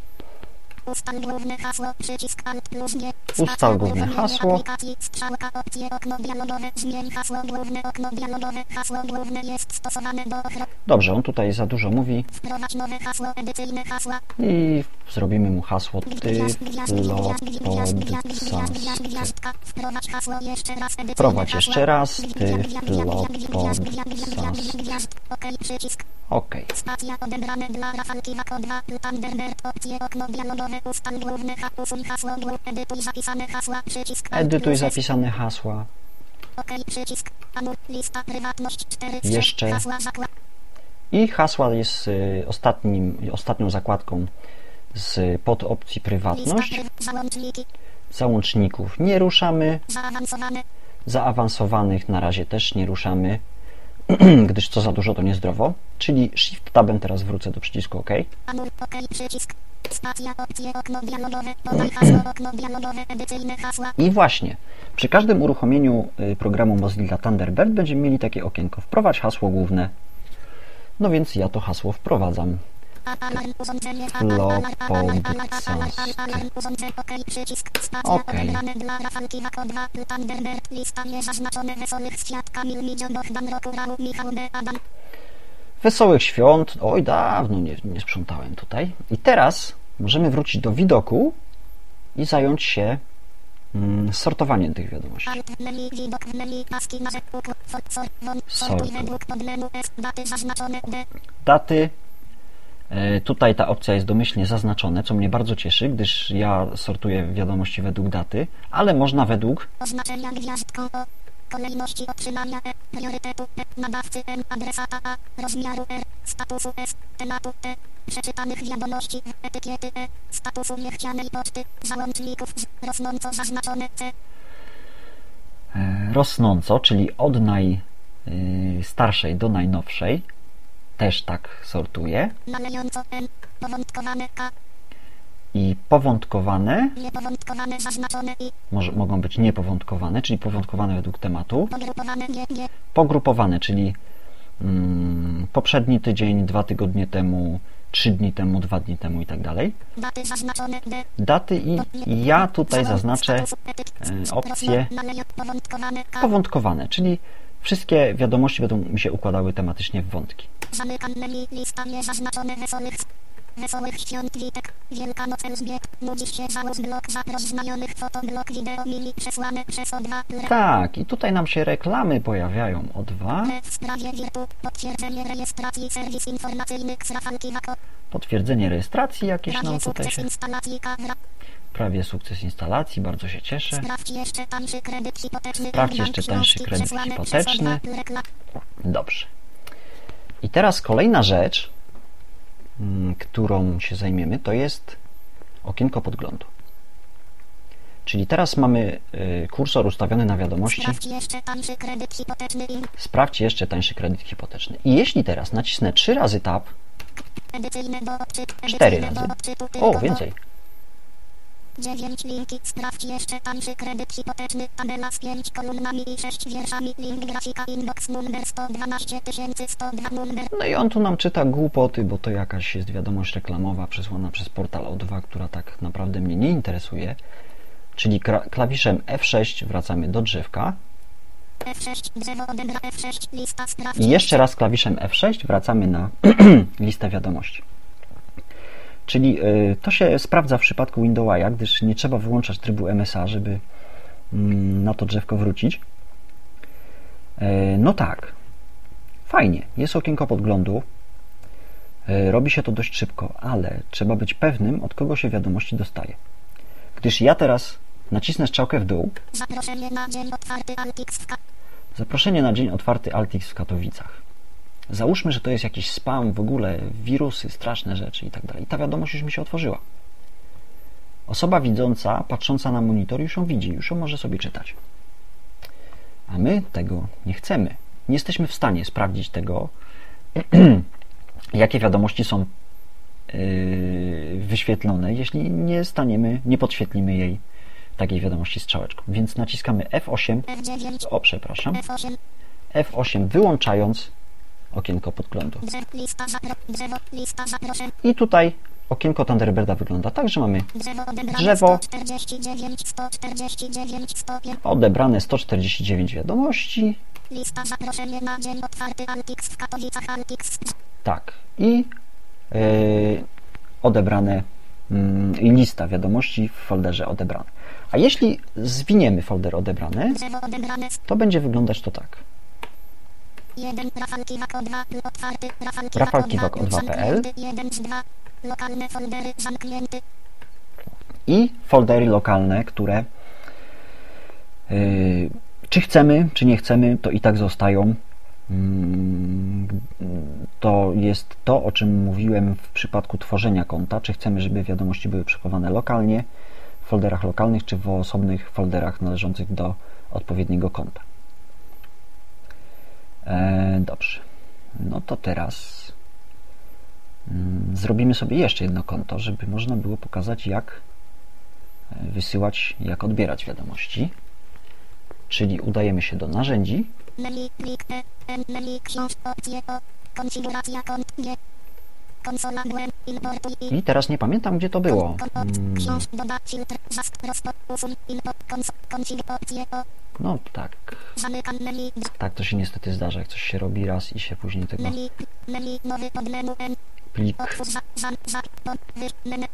Ustal główne hasło, przycisk Alt plus G. Ustal Spacja, główne hasło. Aplikacji, strzałka, opcje, okno dialogowe, zmień hasło główne, okno dialogowe, hasło główne jest stosowane do ochrony. dobrze, on tutaj za dużo mówi Wprowadź nowe hasło, edycyjne hasła. i zrobimy mu hasło tyflopodcast. Wprowadź hasło jeszcze raz, edycyjne Wprowadź jeszcze raz, tyflopodcast. OK, przycisk. Ok. Stacja odebrane dla Rafalki Wako 2 Thunderbird opcje okno dialogowe ustal główne ha usuń hasło głów edytuj zapisane hasła przycisk Edytuj zapisane hasła. OK przycisk anul lista prywatność 4 Jeszcze. hasła zakład I hasła jest y, ostatnim, ostatnią zakładką z podopcji lista prywatność. Załączników nie ruszamy. Zaawansowanych na razie też nie ruszamy, gdyż co za dużo to niezdrowo. Czyli Shift Tabem teraz wrócę do przycisku OK. anul OK przycisk stacja opcje okno dialogowe podaj hasło okno dialogowe edycyjne hasła I właśnie, przy każdym uruchomieniu y, programu Mozilla Thunderbird będziemy mieli takie okienko. Wprowadź hasło główne. No więc ja to hasło wprowadzam. A- Alarm urządzenie a- a- alarm alarm alarm Podcast. alarm alarm urządzenie OK przycisk stacja Okej. odebrane dla Rafalki Wako 2 Thunderbird lista niezaznaczone wesołych świąt. Oj, dawno nie, nie sprzątałem tutaj. I teraz możemy wrócić do widoku i zająć się mm, sortowaniem tych wiadomości. Sortuj daty zaznaczone D Daty. e, Tutaj ta opcja jest domyślnie zaznaczone, co mnie bardzo cieszy, gdyż ja sortuję wiadomości według daty, ale można według oznaczenia gwiazdką O Kolejności otrzymania E. Priorytetu E. Nadawcy M. Adresata A. Rozmiaru R. Statusu S. Tematu T. Przeczytanych wiadomości. Etykiety E. Statusu niechcianej poczty. Załączników Z. Rosnąco zaznaczone C. E, Rosnąco, czyli od najstarszej do najnowszej. Też tak K. I powątkowane, może, mogą być niepowątkowane, czyli powątkowane według tematu. Pogrupowane czyli mm, poprzedni tydzień, dwa tygodnie temu, trzy dni temu, dwa dni temu i tak dalej. Daty i, i ja tutaj zaznaczę e, opcję powątkowane, czyli wszystkie wiadomości będą mi się układały tematycznie w wątki. Niezaznaczone wesołych Wesołych świąt Witek, Wielkanoc Elżbiet, nudzisz się załóż blok zaprosz znajomych fotoblok wideo mini przesłane przez O2 Re- Tak, i tutaj nam się reklamy pojawiają o dwa. w sprawie Wirtu, potwierdzenie rejestracji serwis informacyjny Potwierdzenie rejestracji jakieś nam tutaj się... Prawie sukces instalacji, bardzo się cieszę. sprawdź jeszcze tańszy kredyt hipoteczny Sprawdź Bank jeszcze tańszy Śląski kredyt przesłane hipoteczny. przez O2 Rekla- Dobrze. I teraz kolejna rzecz, mm, którą się zajmiemy, to jest okienko podglądu. Czyli teraz mamy y, kursor ustawiony na wiadomości. Sprawdź jeszcze tańszy kredyt hipoteczny i Sprawdź jeszcze tańszy kredyt hipoteczny. I jeśli teraz nacisnę trzy razy tab, cztery razy. O, więcej. 9 linki, sprawdź jeszcze tańszy kredyt hipoteczny, tabela z 5 kolumnami i 6 wierszami, link grafika, inbox numer 112 102 numer, No i on tu nam czyta głupoty, bo to jakaś jest wiadomość reklamowa przesłana przez portal O2, która tak naprawdę mnie nie interesuje. Czyli klawiszem F6 wracamy do drzewka F6, drzewo odebra F6, lista sprawdź i jeszcze raz klawiszem F6 wracamy na listę wiadomości. Czyli y, to się sprawdza w przypadku Windowsa, gdyż nie trzeba wyłączać trybu MSA, żeby mm, na to drzewko wrócić. E, No tak, fajnie, jest okienko podglądu. E, Robi się to dość szybko, ale trzeba być pewnym, od kogo się wiadomości dostaje. Gdyż ja teraz nacisnę strzałkę w dół, Zaproszenie na dzień otwarty Altix w Ka- zaproszenie na dzień otwarty Altix w Katowicach. Załóżmy, że to jest jakiś spam, w ogóle wirusy, straszne rzeczy i tak. I ta wiadomość już mi się otworzyła. Osoba widząca, patrząca na monitor, już ją widzi, już ją może sobie czytać. A my tego nie chcemy. Nie jesteśmy w stanie sprawdzić tego, jakie wiadomości są yy, wyświetlone, jeśli nie staniemy, nie podświetlimy jej takiej wiadomości strzałeczką. Więc naciskamy F8, F9, o przepraszam, F8, F8 wyłączając okienko podglądu. I tutaj okienko Thunderbirda wygląda tak, że mamy drzewo odebrane Drzewo. 149, 149, 105, odebrane 149 wiadomości, tak, i yy, odebrane mm, i lista wiadomości w folderze odebrane. A jeśli zwiniemy folder odebrane to będzie wyglądać to tak. 1, Rafał Kiwak 2, otwarty, Rafał Rafał Kiwak Kiwak O2.pl. zamknięty, 1 z 2, lokalne foldery zamknięty, i foldery lokalne, które yy, czy chcemy, czy nie chcemy, to i tak zostają. Mm, To jest to, o czym mówiłem w przypadku tworzenia konta. Czy chcemy, żeby wiadomości były przechowane lokalnie, w folderach lokalnych, czy w osobnych folderach należących do odpowiedniego konta. E, dobrze. No to teraz mm, zrobimy sobie jeszcze jedno konto, żeby można było pokazać, jak e, wysyłać, jak odbierać wiadomości. Czyli udajemy się do narzędzi, i teraz nie pamiętam, gdzie to było. Kon- No tak, tak to się niestety zdarza, jak coś się robi raz i się później tego plik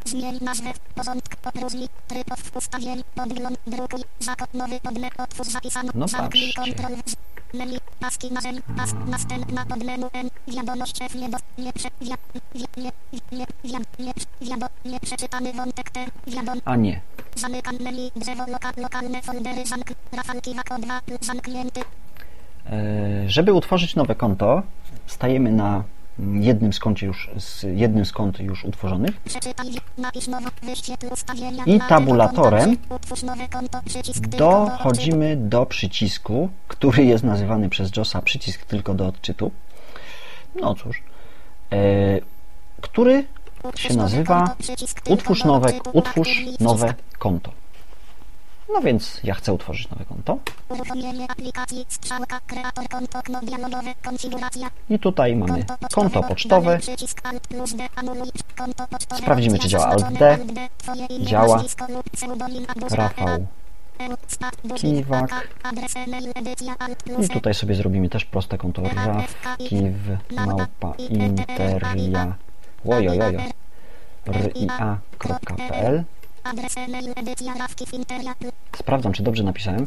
zmień nazwę, porządek, opróżni, tryb ustawień, podgląd, No zamknij. A nie. Zamykam menu. Drzewo loka, lokalne foldery. Zamk. Rafalki Wako 2. Zamknięty. E, Żeby utworzyć nowe konto, stajemy na jednym z już, z jednym z kont już utworzonych. I tabulatorem dochodzimy do przycisku, który jest nazywany przez JOSa przycisk tylko do odczytu. No cóż, e, który się nazywa utwórz nowe, utwórz nowe konto. No więc ja chcę utworzyć nowe konto i tutaj mamy konto pocztowe. Sprawdzimy, czy działa Alt D. Działa. albo Rafał duży, Kiwak. plus I tutaj sobie zrobimy też proste konto rawkiw małpa interia łojojojo ria.pl Sprawdzam, czy dobrze napisałem,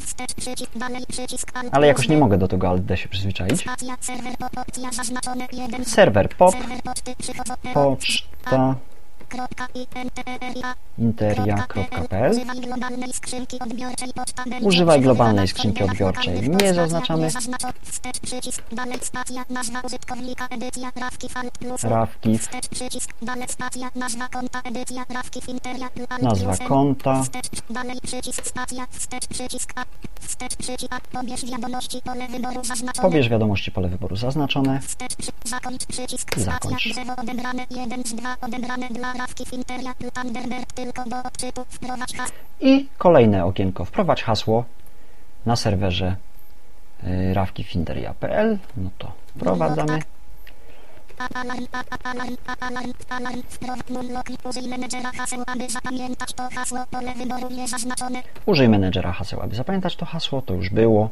ale jakoś nie mogę do tego alt D się przyzwyczaić. serwer, pop, przychodzą, poczta interia.pl Używaj globalnej skrzynki odbiorczej. Nie zaznaczamy. rawki, nazwa konta, pobierz wiadomości, pole wyboru zaznaczone. zakończ. Zakończ. Drzewo odebrane, 1 z 2 odebrane dla rawki, interia, Thunderbird, tylko do odczytu, wprowadź hasło. i kolejne okienko. Wprowadź hasło na serwerze y, rawkifinteria.pl no to wprowadzamy. Użyj menedżera haseł, aby zapamiętać to hasło, to już było.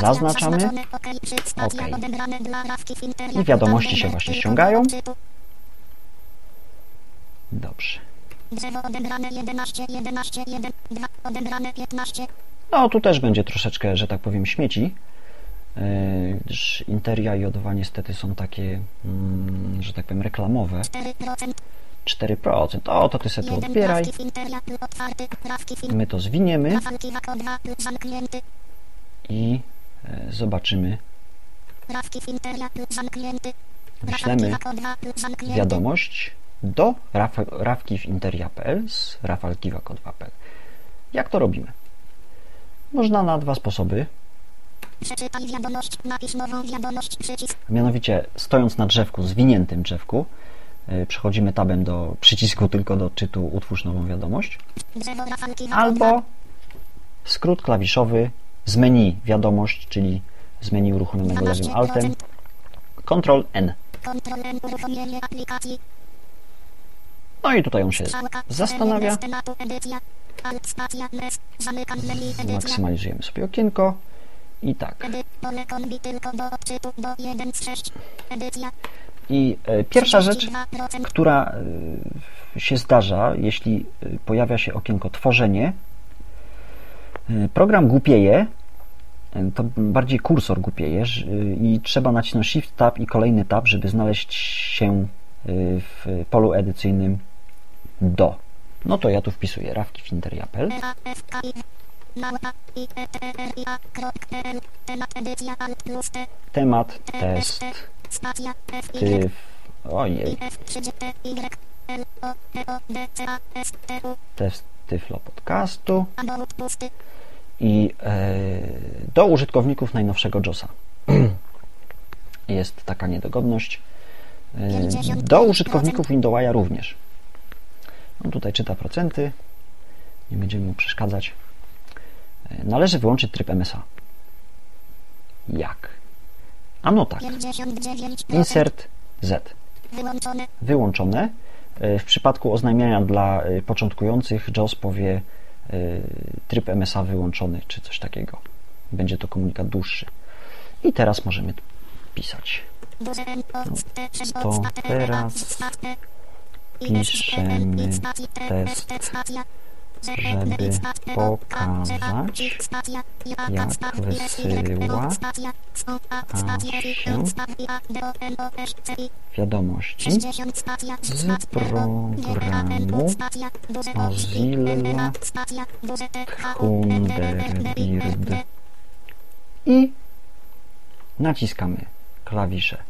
Zaznaczamy. interia, I wiadomości się właśnie ściągają. Dobrze. Drzewo odebrane 11, 11, 1, 2, odebrane 15, no tu też będzie troszeczkę, że tak powiem śmieci y, gdyż Interia i O2 niestety są takie, mm, że tak powiem, reklamowe. 4%, 4%. O, to ty se tu 1, odbieraj. My to zwiniemy. Rafalki Wako 2, zamknięty, i e, zobaczymy, wyślemy Rafalki Wako 2, zamknięty. wiadomość do raf- rawkiwinteria.pl z rafalkiwako2.pl. Jak to robimy? Można na dwa sposoby, Przeczytaj wiadomość, napisz nową wiadomość, przycisk, mianowicie stojąc na drzewku, zwiniętym drzewku, e, przechodzimy tabem do przycisku tylko do odczytu utwórz nową wiadomość, drzewo albo skrót klawiszowy z menu wiadomość, czyli z menu uruchomionego lewym 12%, altem, Ctrl N. Ctrl N, uruchomienie aplikacji, No i tutaj on się zastanawia. Maksymalizujemy sobie okienko i tak. edy, pole kombi tylko do odczytu, do 1 z 6, edycja, I e, pierwsza rzecz, 32%, która e, się zdarza, jeśli e, pojawia się okienko tworzenie, program głupieje, to bardziej kursor głupieje i trzeba nacisnąć Shift Tab i kolejny tab, żeby znaleźć się w polu edycyjnym do. No to ja tu wpisuję rawkifinteria.pl RAFKI, małpa, i, e, t, e, r, i, a, krok, l, temat, test, tyf, ojej, F, 3, T, L, O, O, D, C, A, S, T, U, test Tyflo Podcastu i e, do użytkowników najnowszego JOSa. Jest taka niedogodność. E, do użytkowników Windowsa również. On tutaj czyta procenty. Nie będziemy mu przeszkadzać. E, Należy wyłączyć tryb MSA. Jak? A no tak. 59%, Insert Z. wyłączone, wyłączone. W przypadku oznajmiania dla e, początkujących JOS powie e, tryb MSA wyłączony, czy coś takiego. Będzie to komunikat dłuższy. I teraz możemy pisać. duże N, O, T, 6, to teraz piszemy test żeby pokazać, jak wysyła się wiadomości z programu Mozilla Thunderbird. I naciskamy klawisze.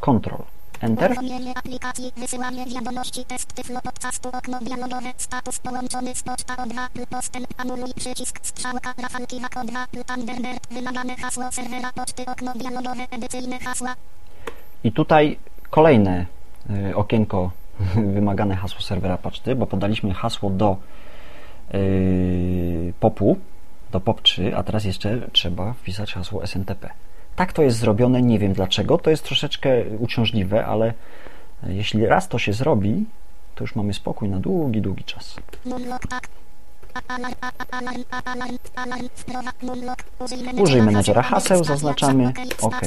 Ctrl Enter. Uruchomienie aplikacji, wysyłanie wiadomości, test tyflo podcastu, okno dialogowe, status połączony z poczta O2, postęp, anuluj przycisk, strzałka, rafalki, hak O2, Thunderbird, wymagane hasło serwera poczty, okno dialogowe, edycyjne hasła. I tutaj kolejne y, okienko wymagane hasło serwera poczty, bo podaliśmy hasło do yy, popu, do POP3, a teraz jeszcze trzeba wpisać hasło SNTP. Tak to jest zrobione, nie wiem dlaczego. To jest troszeczkę uciążliwe, ale jeśli raz to się zrobi, to już mamy spokój na długi, długi czas. Użyj menedżera haseł, zaznaczamy OK.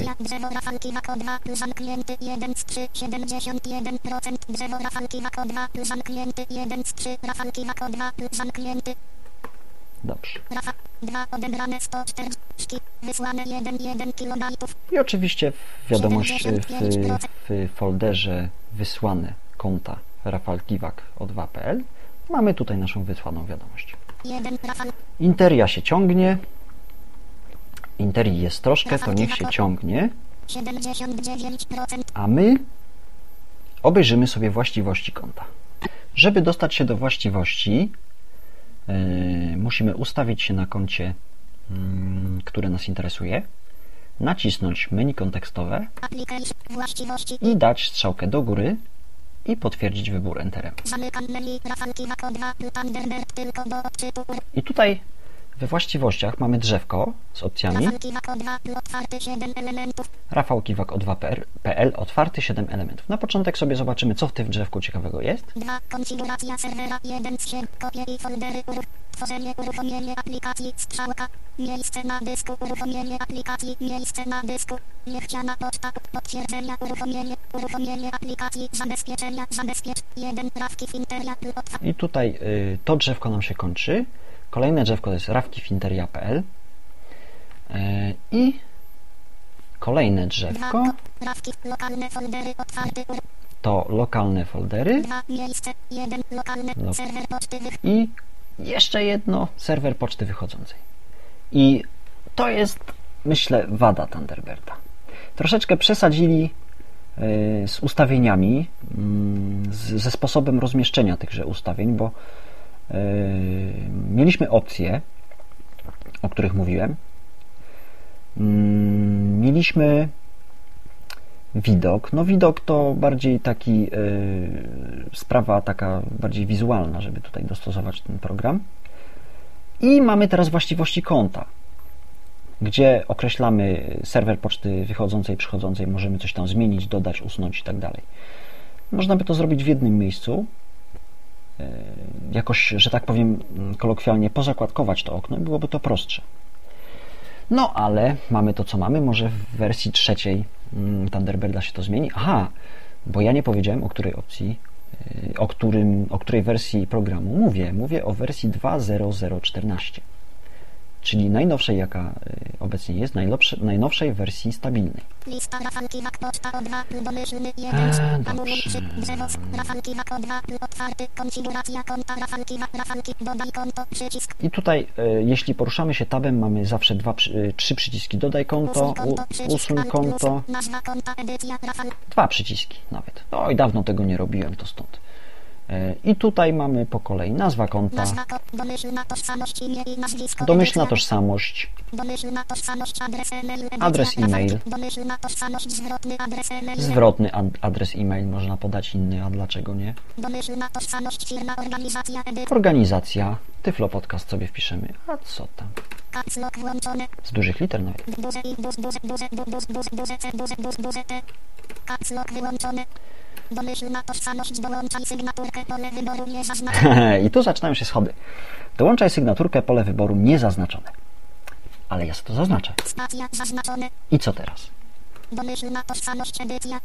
Dobrze. Rafa 2 odebrane 140 wysłane 1 1 kilobajtów I oczywiście w wiadomość w, w folderze wysłane konta Rafał Kiwak o 2.pl mamy tutaj naszą wysłaną wiadomość. 1 Rafal Interia się ciągnie. Interii jest troszkę, to niech się ciągnie, 79% a my obejrzymy sobie właściwości konta. Żeby dostać się do właściwości, musimy ustawić się na koncie, yy, które nas interesuje, nacisnąć menu kontekstowe i dać strzałkę do góry i potwierdzić wybór Enterem. zamykam menu rafalki hak O2 Thunderbird tylko do odczytu I tutaj we właściwościach mamy drzewko z opcjami rafalki hak O2 otwarty 7 elementów Rafał Kiwak o 2.pl otwarty 7 elementów. Na początek sobie zobaczymy, co w tym drzewku ciekawego jest. 2 konfiguracja serwera 1 z 7 kopie i foldery tworzenie uruchomienie aplikacji strzałka miejsce na dysku uruchomienie aplikacji miejsce na dysku niechciana poczta potwierdzenia uruchomienie uruchomienie aplikacji zabezpieczenia zabezpiecz 1 prawki finteria otwarty I tutaj y, to drzewko nam się kończy. Kolejne drzewko to jest rawkifinteria.pl y, i kolejne drzewko 2 prawki lokalne foldery otwarty ur to lokalne foldery 2 miejsce 1 lokalne Lo- serwer poczty wych i jeszcze jedno serwer poczty wychodzącej. I to jest, myślę, wada Thunderbirda. Troszeczkę przesadzili y, z ustawieniami, mm, ze sposobem rozmieszczenia tychże ustawień, bo mieliśmy opcje, o których mówiłem. Mm, Mieliśmy widok. No widok to bardziej taki y, sprawa taka bardziej wizualna, żeby tutaj dostosować ten program. I mamy teraz właściwości konta, gdzie określamy serwer poczty wychodzącej, przychodzącej, możemy coś tam zmienić, dodać, usunąć i tak dalej. Można by to zrobić w jednym miejscu, jakoś, że tak powiem kolokwialnie, pozakładkować to okno, byłoby to prostsze. No ale mamy to, co mamy. Może w wersji trzeciej mm, Thunderbirda się to zmieni. Aha, bo ja nie powiedziałem, o której opcji, yy, o, którym, o której wersji programu mówię. Mówię o wersji 2.0.014, czyli najnowszej, jaka yy, obecnie jest, najnowsze, najnowszej wersji stabilnej. Lista rafalki hak poczta O2 domyślny 1 anuluj dobrze. przy drzewo rafalki hak O2 otwarty konfiguracja konta rafalki hak rafalki dodaj konto przycisk I tutaj, yy, jeśli poruszamy się tabem, mamy zawsze dwa, yy, trzy przyciski. Dodaj konto, usuń konto dwa przyciski nawet. I dawno tego nie robiłem, to stąd. Yy, I tutaj mamy po kolei nazwa konta, domyślna tożsamość imię i nazwisko domyślna edycja. tożsamość, domyślna tożsamość adres e-mail zwrotny adres e-mail można podać inny, a dlaczego nie? organizacja Tyflo Podcast sobie wpiszemy, a co tam? Z dużych liter nawet. Domyślna tożsamość dołączaj sygnaturkę pole wyboru nie zaznaczone. I tu zaczynają się schody. Dołączaj sygnaturkę, pole wyboru niezaznaczone. Ale ja sobie to zaznaczę. Stacja zaznaczone. I co teraz? Domyślna tożsamość edycja.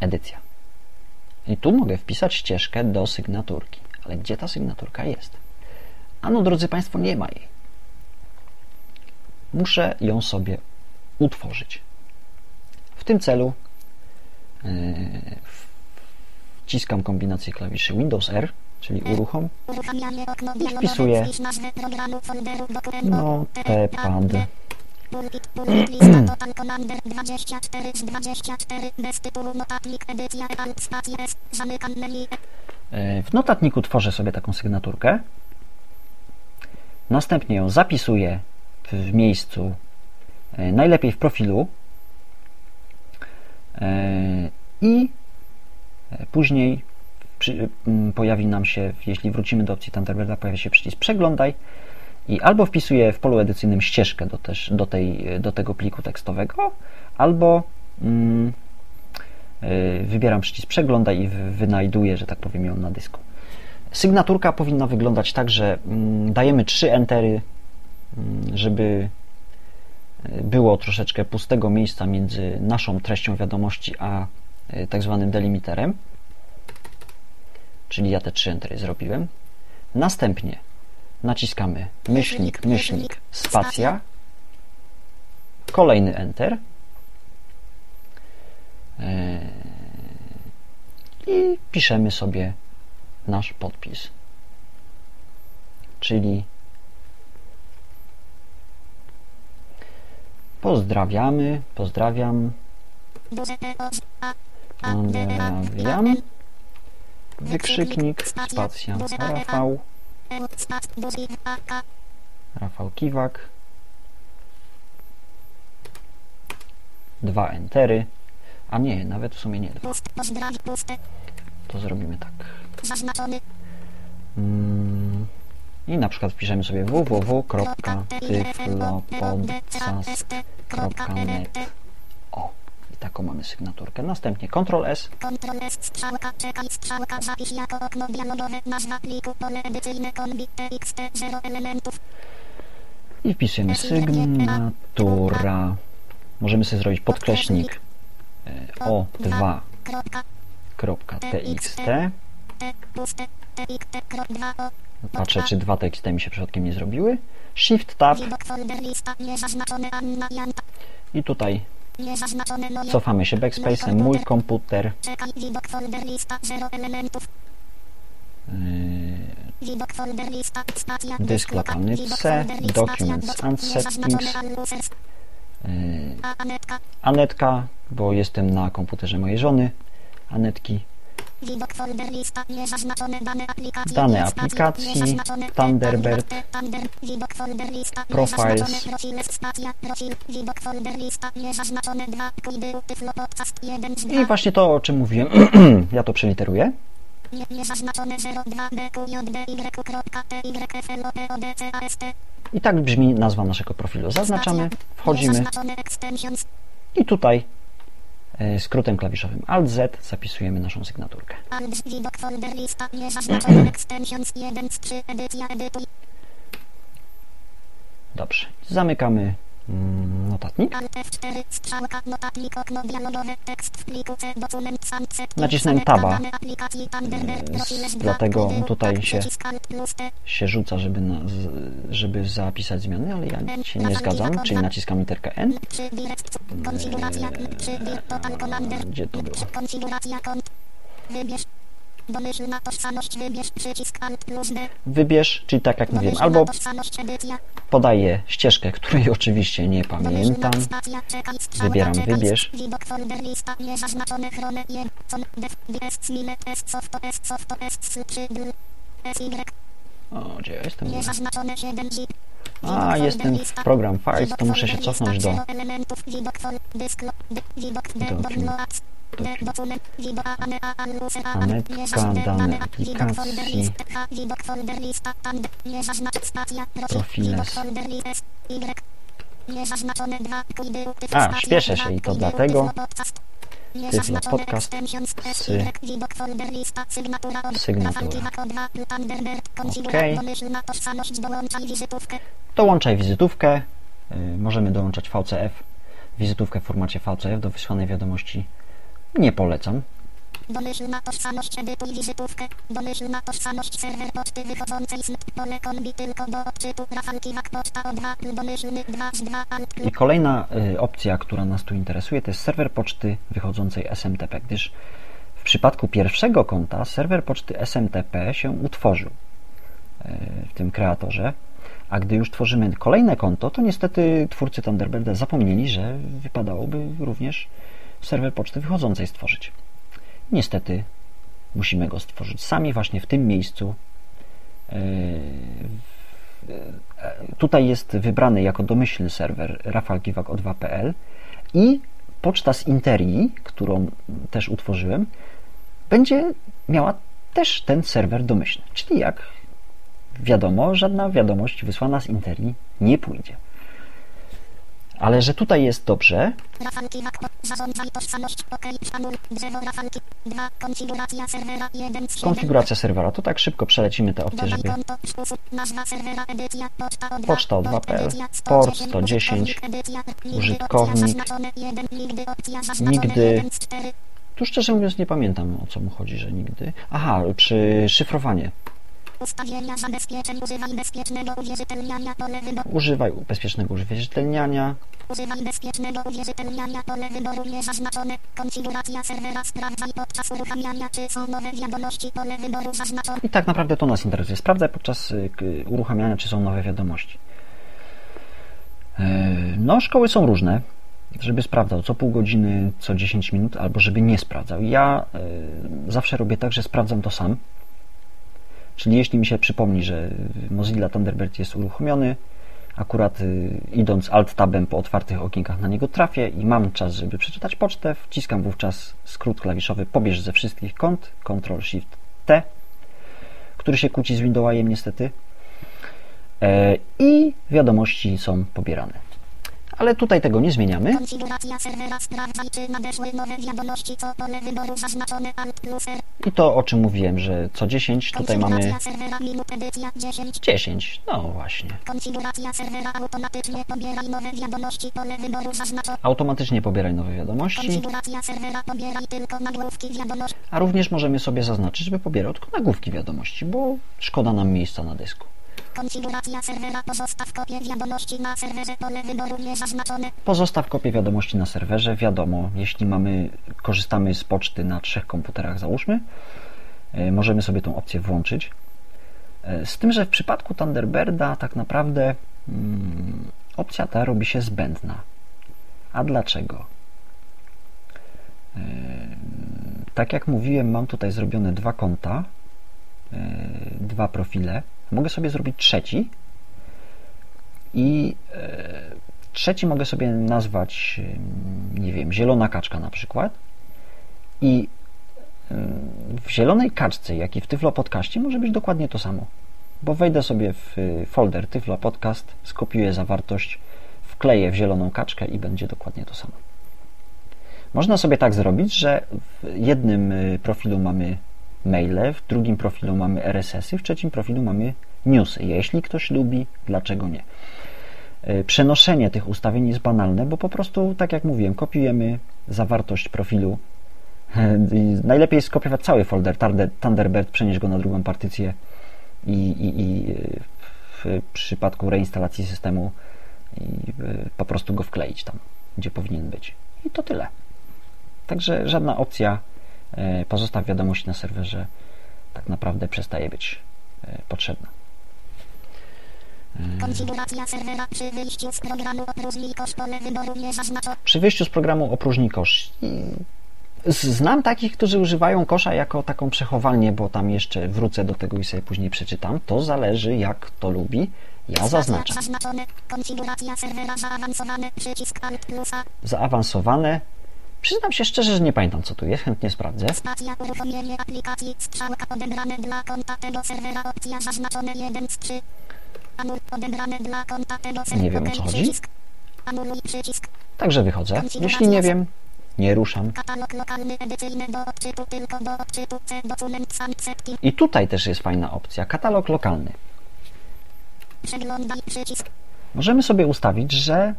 Edycja. I tu mogę wpisać ścieżkę do sygnaturki. Ale gdzie ta sygnaturka jest? Ano, drodzy Państwo, nie ma jej. Muszę ją sobie utworzyć. W tym celu wciskam kombinację klawiszy Windows R, czyli uruchom i wpisuję notepad. Pulpit, pulpit, lista, total commander 24 z 24, bez tytułu notatnik, edycja, alt, spacja, S, zamykam menu. Yy, W notatniku tworzę sobie taką sygnaturkę. Następnie ją zapisuję w miejscu, najlepiej w profilu. Yy, I yy, później pojawi nam się, jeśli wrócimy do opcji Thunderbirda, pojawi się przycisk przeglądaj i albo wpisuję w polu edycyjnym ścieżkę do, też, do, tej, do tego pliku tekstowego, albo mm, y, wybieram przycisk przeglądaj i wy- wynajduję, że tak powiem, ją na dysku. Sygnaturka powinna wyglądać tak, że mm, dajemy trzy entery, mm, żeby było troszeczkę pustego miejsca między naszą treścią wiadomości a y, tak zwanym delimiterem. Czyli ja te trzy entery zrobiłem. Następnie naciskamy myślnik, myślnik, spacja, kolejny enter Eee, i piszemy sobie nasz podpis. Czyli pozdrawiamy, pozdrawiam, pozdrawiam, wykrzyknik, spacja, Rafał, Rafał Kiwak. Dwa entery. A nie, nawet w sumie nie dwa. To zrobimy tak. Mm. I na przykład wpiszemy sobie www.tyflopodcast.net O, i taką mamy sygnaturkę. Następnie Ctrl S, Ctrl S, strzałka, czekaj, strzałka, jako okno dialogowe, nazwa pliku, pole edycyjne, kombi, TXT, 0 elementów, i wpisujemy sygnatura. Możemy sobie zrobić podkreśnik e, o2.txt. T, puste, TXT, krok 2, O, Patrzę, czy dwa TXT mi się przypadkiem nie zrobiły. Shift Tab i tutaj cofamy się backspace'em. Mój komputer. czekaj, widok folder lista, 0 elementów, Yy, Dysk lokalny C, documents and settings. Yy, Anetka, bo jestem na komputerze mojej żony. Anetki. Widok folder lista, niezaznaczone dane aplikacji, Dane aplikacji, Thunderbird, Thunder, widok folder lista, Profiles. spacja, profil, widok folder lista, niezaznaczone 2, quidy, tyflo, podcast, 1 z 2, I właśnie to, o czym mówiłem. ja to przeliteruję. Nie, niezaznaczone 02 DQJDY.TYFLOPODCAST. I tak brzmi nazwa naszego profilu. Zaznaczamy, wchodzimy i tutaj skrótem klawiszowym Alt-Z zapisujemy naszą sygnaturkę. Alt widok folder lista. Niezaznaczone extensions 1 z 3 edycja edytuj. Dobrze. Zamykamy notatnik. Alt F4 strzałka notatnik. Nacisnąłem taba. Dlatego tutaj się- się rzuca, żeby, na, żeby zapisać zmiany, ale ja się nie zgadzam, czyli naciskam literkę N. 3 direct konfiguracja 3 dir total commander Gdzie to było? Domyślna tożsamość wybierz przycisk alt plus D Wybierz, czyli tak jak mówiłem, albo podaję ścieżkę, której oczywiście nie pamiętam. Wybieram wybierz. widok folder lista niezaznaczone chrome 1 con def ds smile s soft s soft s 3 dl sy O, gdzie ja jestem? niezaznaczone 7 zip A, jestem w program Files, to muszę się cofnąć lista, do Anetka, dane aplikacji. list h widok folder lista tand niezaznacz spacja profil Profiles. widok folder list s y niezaznaczone 2 quidy tyf A, śpieszę się i to quidy, dlatego. tyflo podcast. Niezaznaczone podcast extensions s z- y widok folder lista sygnatura od Sygnatura. Rafał Kiwako 2 Thunderbird konfiguracja Okej. domyślna tożsamość dołączaj wizytówkę. Y, Możemy dołączać VCF. Wizytówkę w formacie VCF do wysłanej wiadomości nie polecam. Domyślna tożsamość edytuj wizytówkę. Domyślna tożsamość serwer poczty wychodzącej z pole kombi tylko do odczytu. Kiwak poczta Apple. Domyślny 2 z 2 alt I kolejna y, opcja, która nas tu interesuje, to jest serwer poczty wychodzącej SMTP, gdyż w przypadku pierwszego konta serwer poczty SMTP się utworzył y, w tym kreatorze, a gdy już tworzymy kolejne konto, to niestety twórcy Thunderbirda zapomnieli, że wypadałoby również serwer poczty wychodzącej stworzyć. Niestety musimy go stworzyć sami właśnie w tym miejscu. E, e, tutaj jest wybrany jako domyślny serwer rafalkiwak2.pl i poczta z Interii, którą też utworzyłem, będzie miała też ten serwer domyślny. Czyli jak wiadomo, żadna wiadomość wysłana z Interii nie pójdzie. Ale że tutaj jest dobrze, Rafalki Wak zarządzaj tożsamość OK szanul drzewo Rafalki 2 konfiguracja serwera 1 z 7 konfiguracja serwera, to tak szybko przelecimy te opcje, żeby poczta od Poczta od port 2.pl, edycja, port 110, 110, edycja, nigdy użytkownik, nigdy. Tu szczerze mówiąc nie pamiętam o co mu chodzi, że nigdy. Aha, przy szyfrowanie. Ustawienia zabezpieczeń używaj bezpiecznego uwierzytelniania pole wyboru. Używaj bezpiecznego uwierzytelniania. Używaj bezpiecznego uwierzytelniania pole wyboru niezaznaczone. Konfiguracja serwera sprawdzaj podczas uruchamiania czy są nowe wiadomości pole wyboru zaznaczone. I tak naprawdę to nas interesuje. Sprawdzaj podczas y, uruchamiania, czy są nowe wiadomości. Yy, No, szkoły są różne, żeby sprawdzał co pół godziny, co 10 minut, albo żeby nie sprawdzał. Ja yy, zawsze robię tak, że sprawdzam to sam. Czyli jeśli mi się przypomni, że Mozilla Thunderbird jest uruchomiony, akurat y, idąc Alt-Tabem po otwartych okienkach na niego trafię i mam czas, żeby przeczytać pocztę, wciskam wówczas skrót klawiszowy pobierz ze wszystkich kont, Ctrl-Shift-T, który się kłóci z Windowsem niestety e, i wiadomości są pobierane. Ale tutaj tego nie zmieniamy. I to o czym mówiłem, że co 10 tutaj mamy Konfiguracja serwera minut edycja 10. 10. No właśnie. Automatycznie pobieraj nowe wiadomości. a również możemy sobie zaznaczyć, żeby pobierał tylko nagłówki wiadomości, bo szkoda nam miejsca na dysku. Konfiguracja serwera pozostaw kopię wiadomości na serwerze pole wyboru. Pozostaw kopię wiadomości na serwerze. Wiadomo, jeśli mamy, korzystamy z poczty na trzech komputerach, załóżmy, e, możemy sobie tą opcję włączyć. E, Z tym, że w przypadku Thunderbirda tak naprawdę mm, opcja ta robi się zbędna. A dlaczego? E, Tak jak mówiłem, mam tutaj zrobione dwa konta, dwa profile. Mogę sobie zrobić trzeci i e, trzeci mogę sobie nazwać, nie wiem, zielona kaczka na przykład. I w zielonej kaczce, jak i w Tyflo Podcaście może być dokładnie to samo. Bo wejdę sobie w y, folder Tyflo Podcast, skopiuję zawartość, wkleję w zieloną kaczkę i będzie dokładnie to samo. Można sobie tak zrobić, że w jednym y, profilu mamy maile, w drugim profilu mamy RSS-y, w trzecim profilu mamy newsy. Jeśli ktoś lubi, dlaczego nie? Y, Przenoszenie tych ustawień jest banalne, bo po prostu, tak jak mówiłem, kopiujemy zawartość profilu. I Najlepiej skopiować cały folder Thunder- Thunderbird, przenieść go na drugą partycję i, i, i y, w przypadku reinstalacji systemu po prostu go wkleić tam, gdzie powinien być. I to tyle. Także żadna opcja e, pozostaw wiadomość na serwerze tak naprawdę przestaje być e, potrzebna. Konfiguracja serwera przy wyjściu z programu opróżnij kosz pole wyboru niezaznaczone. Przy wyjściu z programu opróżnij kosz. Znam takich, którzy używają kosza jako taką przechowalnię, bo tam jeszcze wrócę do tego i sobie później przeczytam. To zależy, jak kto lubi. Ja zaznaczam. Zaznaczone. Konfiguracja serwera zaawansowane. Przycisk Alt plus A. Zaawansowane. Przyznam się szczerze, że nie pamiętam, co tu jest. Chętnie sprawdzę. Stacja uruchomienie aplikacji. Strzałka odebrane dla konta tego serwera. Opcja zaznaczone 1 z 3. Anul odebrane dla konta tego serwera. Nie wiem, o co chodzi. Anuluj przycisk. Także wychodzę. Jeśli nie wiem, nie ruszam. Katalog lokalny edycyjny do odczytu tylko do odczytu C dokument sam setki. I tutaj też jest fajna opcja. Katalog lokalny. Przeglądaj przycisk. Możemy sobie ustawić, że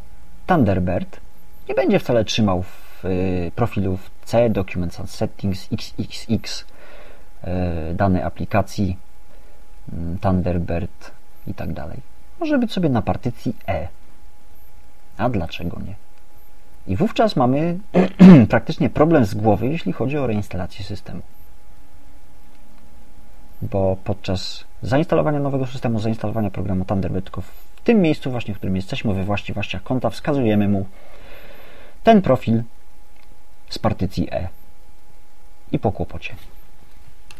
Thunderbird nie będzie wcale trzymał w profilu w C, Documents and Settings, XXX, e, dane aplikacji, mm, Thunderbird i tak dalej. Może być sobie na partycji E. A dlaczego nie? I wówczas mamy praktycznie problem z głowy, jeśli chodzi o reinstalację systemu. Bo podczas zainstalowania nowego systemu, zainstalowania programu Thunderbird, tylko w tym miejscu właśnie, w którym jesteśmy, we właściwościach konta, wskazujemy mu ten profil z partycji E. I po kłopocie.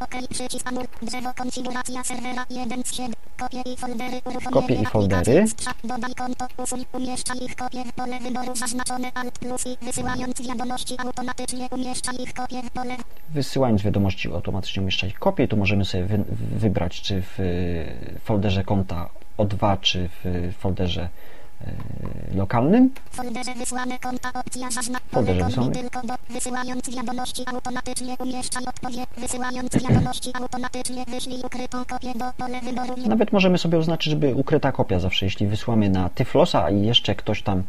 OK, przycisk anul, drzewo, konfiguracja serwera 1 z 7, kopie i foldery, uruchomienie Kopie i foldery. aplikacji, strzał, dodaj konto, usuń, umieszczaj ich kopię w pole wyboru zaznaczone Alt plus i wysyłając wiadomości automatycznie umieszcza ich kopię w pole Wysyłając wiadomości automatycznie umieszczać kopię, tu możemy sobie wy, wybrać, czy w y, folderze konta O2, czy w folderze lokalnym. W folderze wysłane konta opcja zaznacz folderze pole kombi wysłane. tylko do wysyłając wiadomości automatycznie umieszczaj odpowiedź wysyłając wiadomości automatycznie wyślij ukrytą kopię do pole wyboru Nawet możemy sobie oznaczyć, żeby ukryta kopia zawsze, jeśli wysłamy na Tyflosa i jeszcze ktoś tam,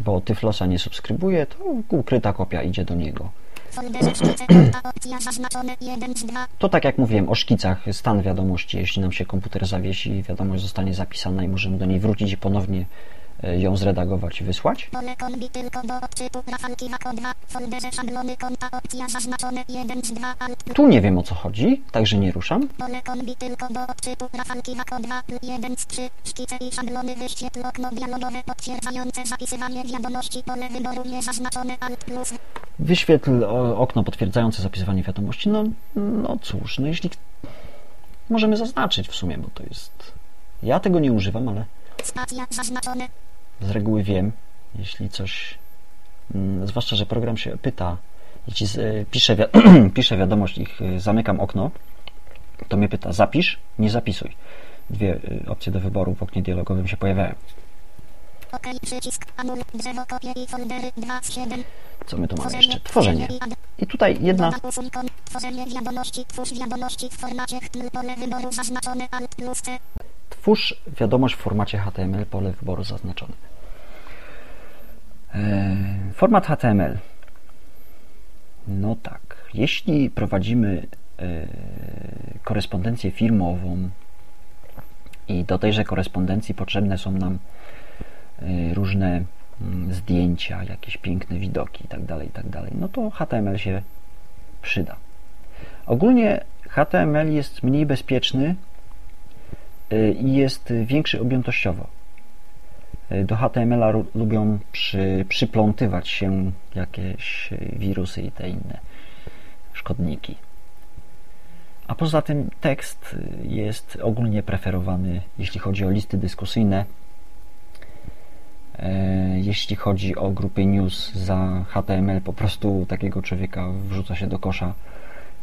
bo Tyflosa nie subskrybuje, to ukryta kopia idzie do niego. W folderze szkice konta opcja zaznaczone 1 z 2 To tak jak mówiłem o szkicach, stan wiadomości, jeśli nam się komputer zawiesi, wiadomość zostanie zapisana i możemy do niej wrócić i ponownie ją zredagować i wysłać. pole kombi tylko do odczytu rafalki wako 2 w folderze szablony konta opcja zaznaczone 1 z 2 alt plus Tu nie wiem o co chodzi, także nie ruszam. pole kombi tylko do odczytu rafalki wako 2 1 z 3 szkice i szablony wyświetl okno potwierdzające zapisywanie wiadomości. No, no cóż, no jeśli możemy zaznaczyć w sumie, bo to jest. Ja tego nie używam, ale spacja zaznaczone z reguły wiem, jeśli coś. mm, Zwłaszcza, że program się pyta, jeśli piszę, wi- piszę wiadomość i e, zamykam okno, to mnie pyta zapisz, nie zapisuj. Dwie e, opcje do wyboru w oknie dialogowym się pojawiają. OK przycisk anul drzewo kopie i foldery 2 z 7 Co my tu mamy jeszcze? Tworzenie. i tutaj jedna tworzenie wiadomości, twórz wiadomości w formacie HTML, pole wyboru zaznaczone Alt plus C. Twórz wiadomość w formacie HTML, pole wyboru zaznaczone. E, Format HTML. No tak, jeśli prowadzimy e, korespondencję firmową i do tejże korespondencji potrzebne są nam e, różne mm, zdjęcia, jakieś piękne widoki itd., itd., no to HTML się przyda. Ogólnie HTML jest mniej bezpieczny i jest większy objętościowo. Y, Do HTML-a lubią przy, przyplątywać się jakieś y, wirusy i te inne szkodniki. A poza tym tekst y, jest ogólnie preferowany, jeśli chodzi o listy dyskusyjne. E, Jeśli chodzi o grupy news za HTML, po prostu takiego człowieka wrzuca się do kosza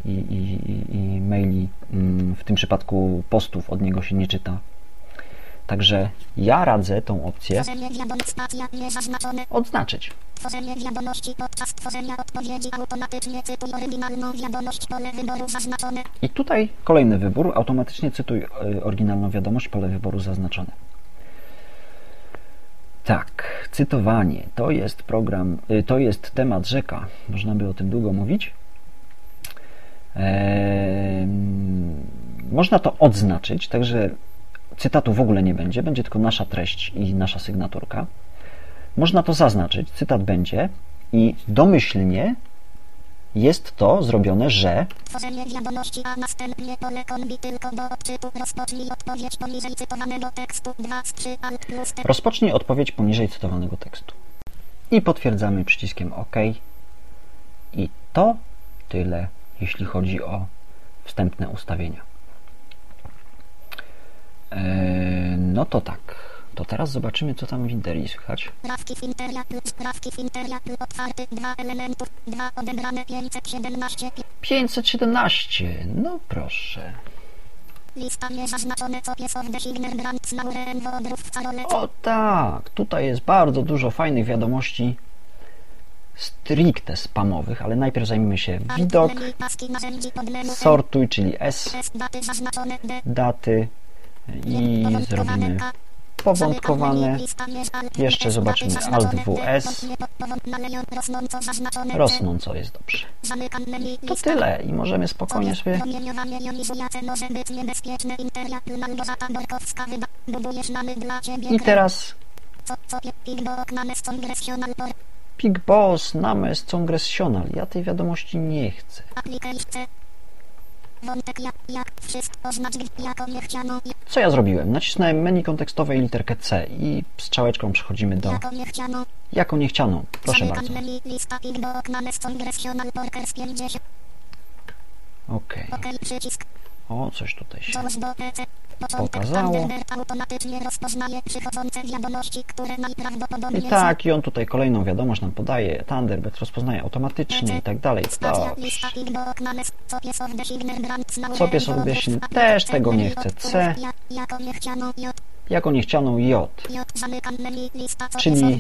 i, i, i- maili, mm, w tym przypadku postów od niego się nie czyta. Także ja radzę tą opcję odznaczyć. Tworzenie wiadomości podczas tworzenia odpowiedzi automatycznie cytuj oryginalną wiadomość, pole wyboru zaznaczone. I tutaj kolejny wybór, automatycznie cytuj y, oryginalną wiadomość, pole wyboru zaznaczone. Tak, cytowanie to jest program, y, to jest temat rzeka. Można by o tym długo mówić. Można to odznaczyć, także cytatu w ogóle nie będzie, będzie tylko nasza treść i nasza sygnaturka. Można to zaznaczyć, cytat będzie i domyślnie jest to zrobione, że Tworzenie wiadomości, a następnie pole kombi tylko do odczytu. Rozpocznij odpowiedź poniżej cytowanego tekstu 2 z 3 Alt plus. Rozpocznij odpowiedź poniżej cytowanego tekstu. I potwierdzamy przyciskiem OK. I to tyle, jeśli chodzi o wstępne ustawienia. Eee, no to tak. To teraz zobaczymy, co tam w Interi słychać. Prawki Finteria plus Finteria plus otwarty 2 elementów 2 odebrane 517 517. No proszę. lista niezaznaczone brands nauren wodrów w O tak, tutaj jest bardzo dużo fajnych wiadomości stricte spamowych, ale najpierw zajmijmy się widok, sortuj, czyli S, daty i zrobimy powątkowane. Jeszcze zobaczymy Alt-WS. Rosnąco jest dobrze. To tyle i możemy spokojnie sobie i teraz Big Boss Names Congressional. Ja tej wiadomości nie chcę. Co ja zrobiłem? Nacisnąłem menu kontekstowe i literkę C i strzałeczką przechodzimy do jako niechcianą. Proszę bardzo. Ok. O, coś tutaj się pokazało. I tak, i on tutaj kolejną wiadomość nam podaje. Thunderbird rozpoznaje automatycznie i tak dalej. Co pies odbieżny też tego nie chce. C jako niechcianą J. Czyli,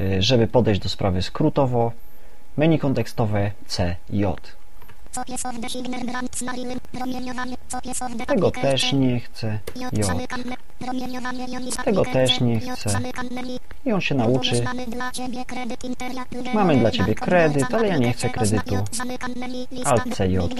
y, żeby podejść do sprawy skrótowo, menu kontekstowe C, J. Tego też nie chcę. J. Tego też nie chcę. I on się nauczy. Mamy dla Ciebie kredyt, ale ja nie chcę kredytu. Alt C, J.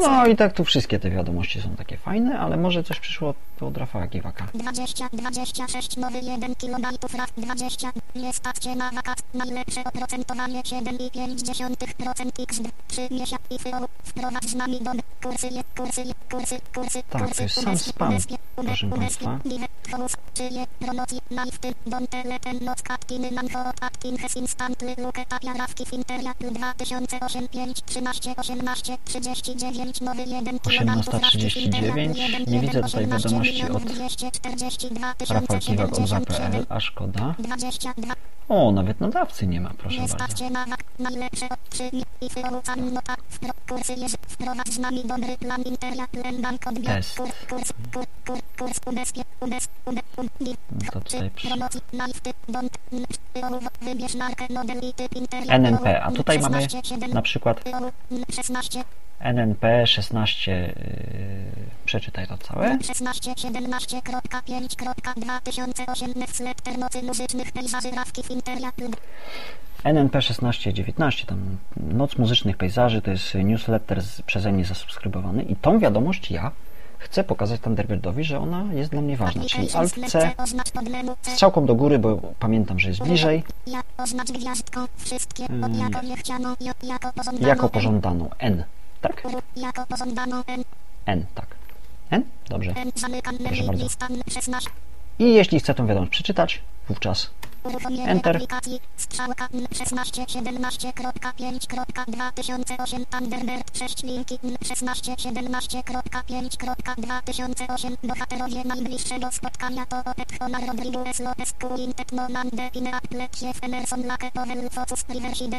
No i tak tu wszystkie te wiadomości są takie fajne, ale może coś przyszło od Rafała Giwaka. 20, 26, nowy 1 kilobajtów, 20, nie stać Cię na wakat, najlepsze oprocentowanie 7,5% x 3 miesiące i wprowadź z nami do kursy, kursy, kursy, kursy, Tak, to jest sam spam, proszę Państwa. Promocji, najfty, don teleten, noc, katkiny, nanho, katkin, hes, instantly, luke, tapiarawki, finteria, 2008, 5, 13, 18, 39, nowy 1 18.39, nie widzę tutaj wiadomości od Rafał Kiwak od ZAPL, a szkoda. O, nawet nadawcy nie ma, proszę bardzo. Test. No to tutaj przy... NNP, a tutaj mamy na przykład NNP 16 yy, przeczytaj to całe 16 17.5.2008 wsled termocy muzycznych pejzaży NNP1619, tam Noc Muzycznych Pejzaży, to jest newsletter z, przeze mnie zasubskrybowany i tą wiadomość ja chcę pokazać Thunderbirdowi, że ona jest dla mnie ważna, czyli Alt C strzałką do góry, bo pamiętam, że jest bliżej jako pożądaną N, tak? N, tak. N? Dobrze. Proszę bardzo. I jeśli chcę tą wiadomość przeczytać, wówczas Enter. Strzałka 16 17.5.2008 Thunderbird 6 linki 16 17.5.2008 Bohaterowie najbliższego spotkania to Opet Honor Rodriguez Lopez Quintet Nonan Depine Applet Jeff Emerson Lake Powell Focus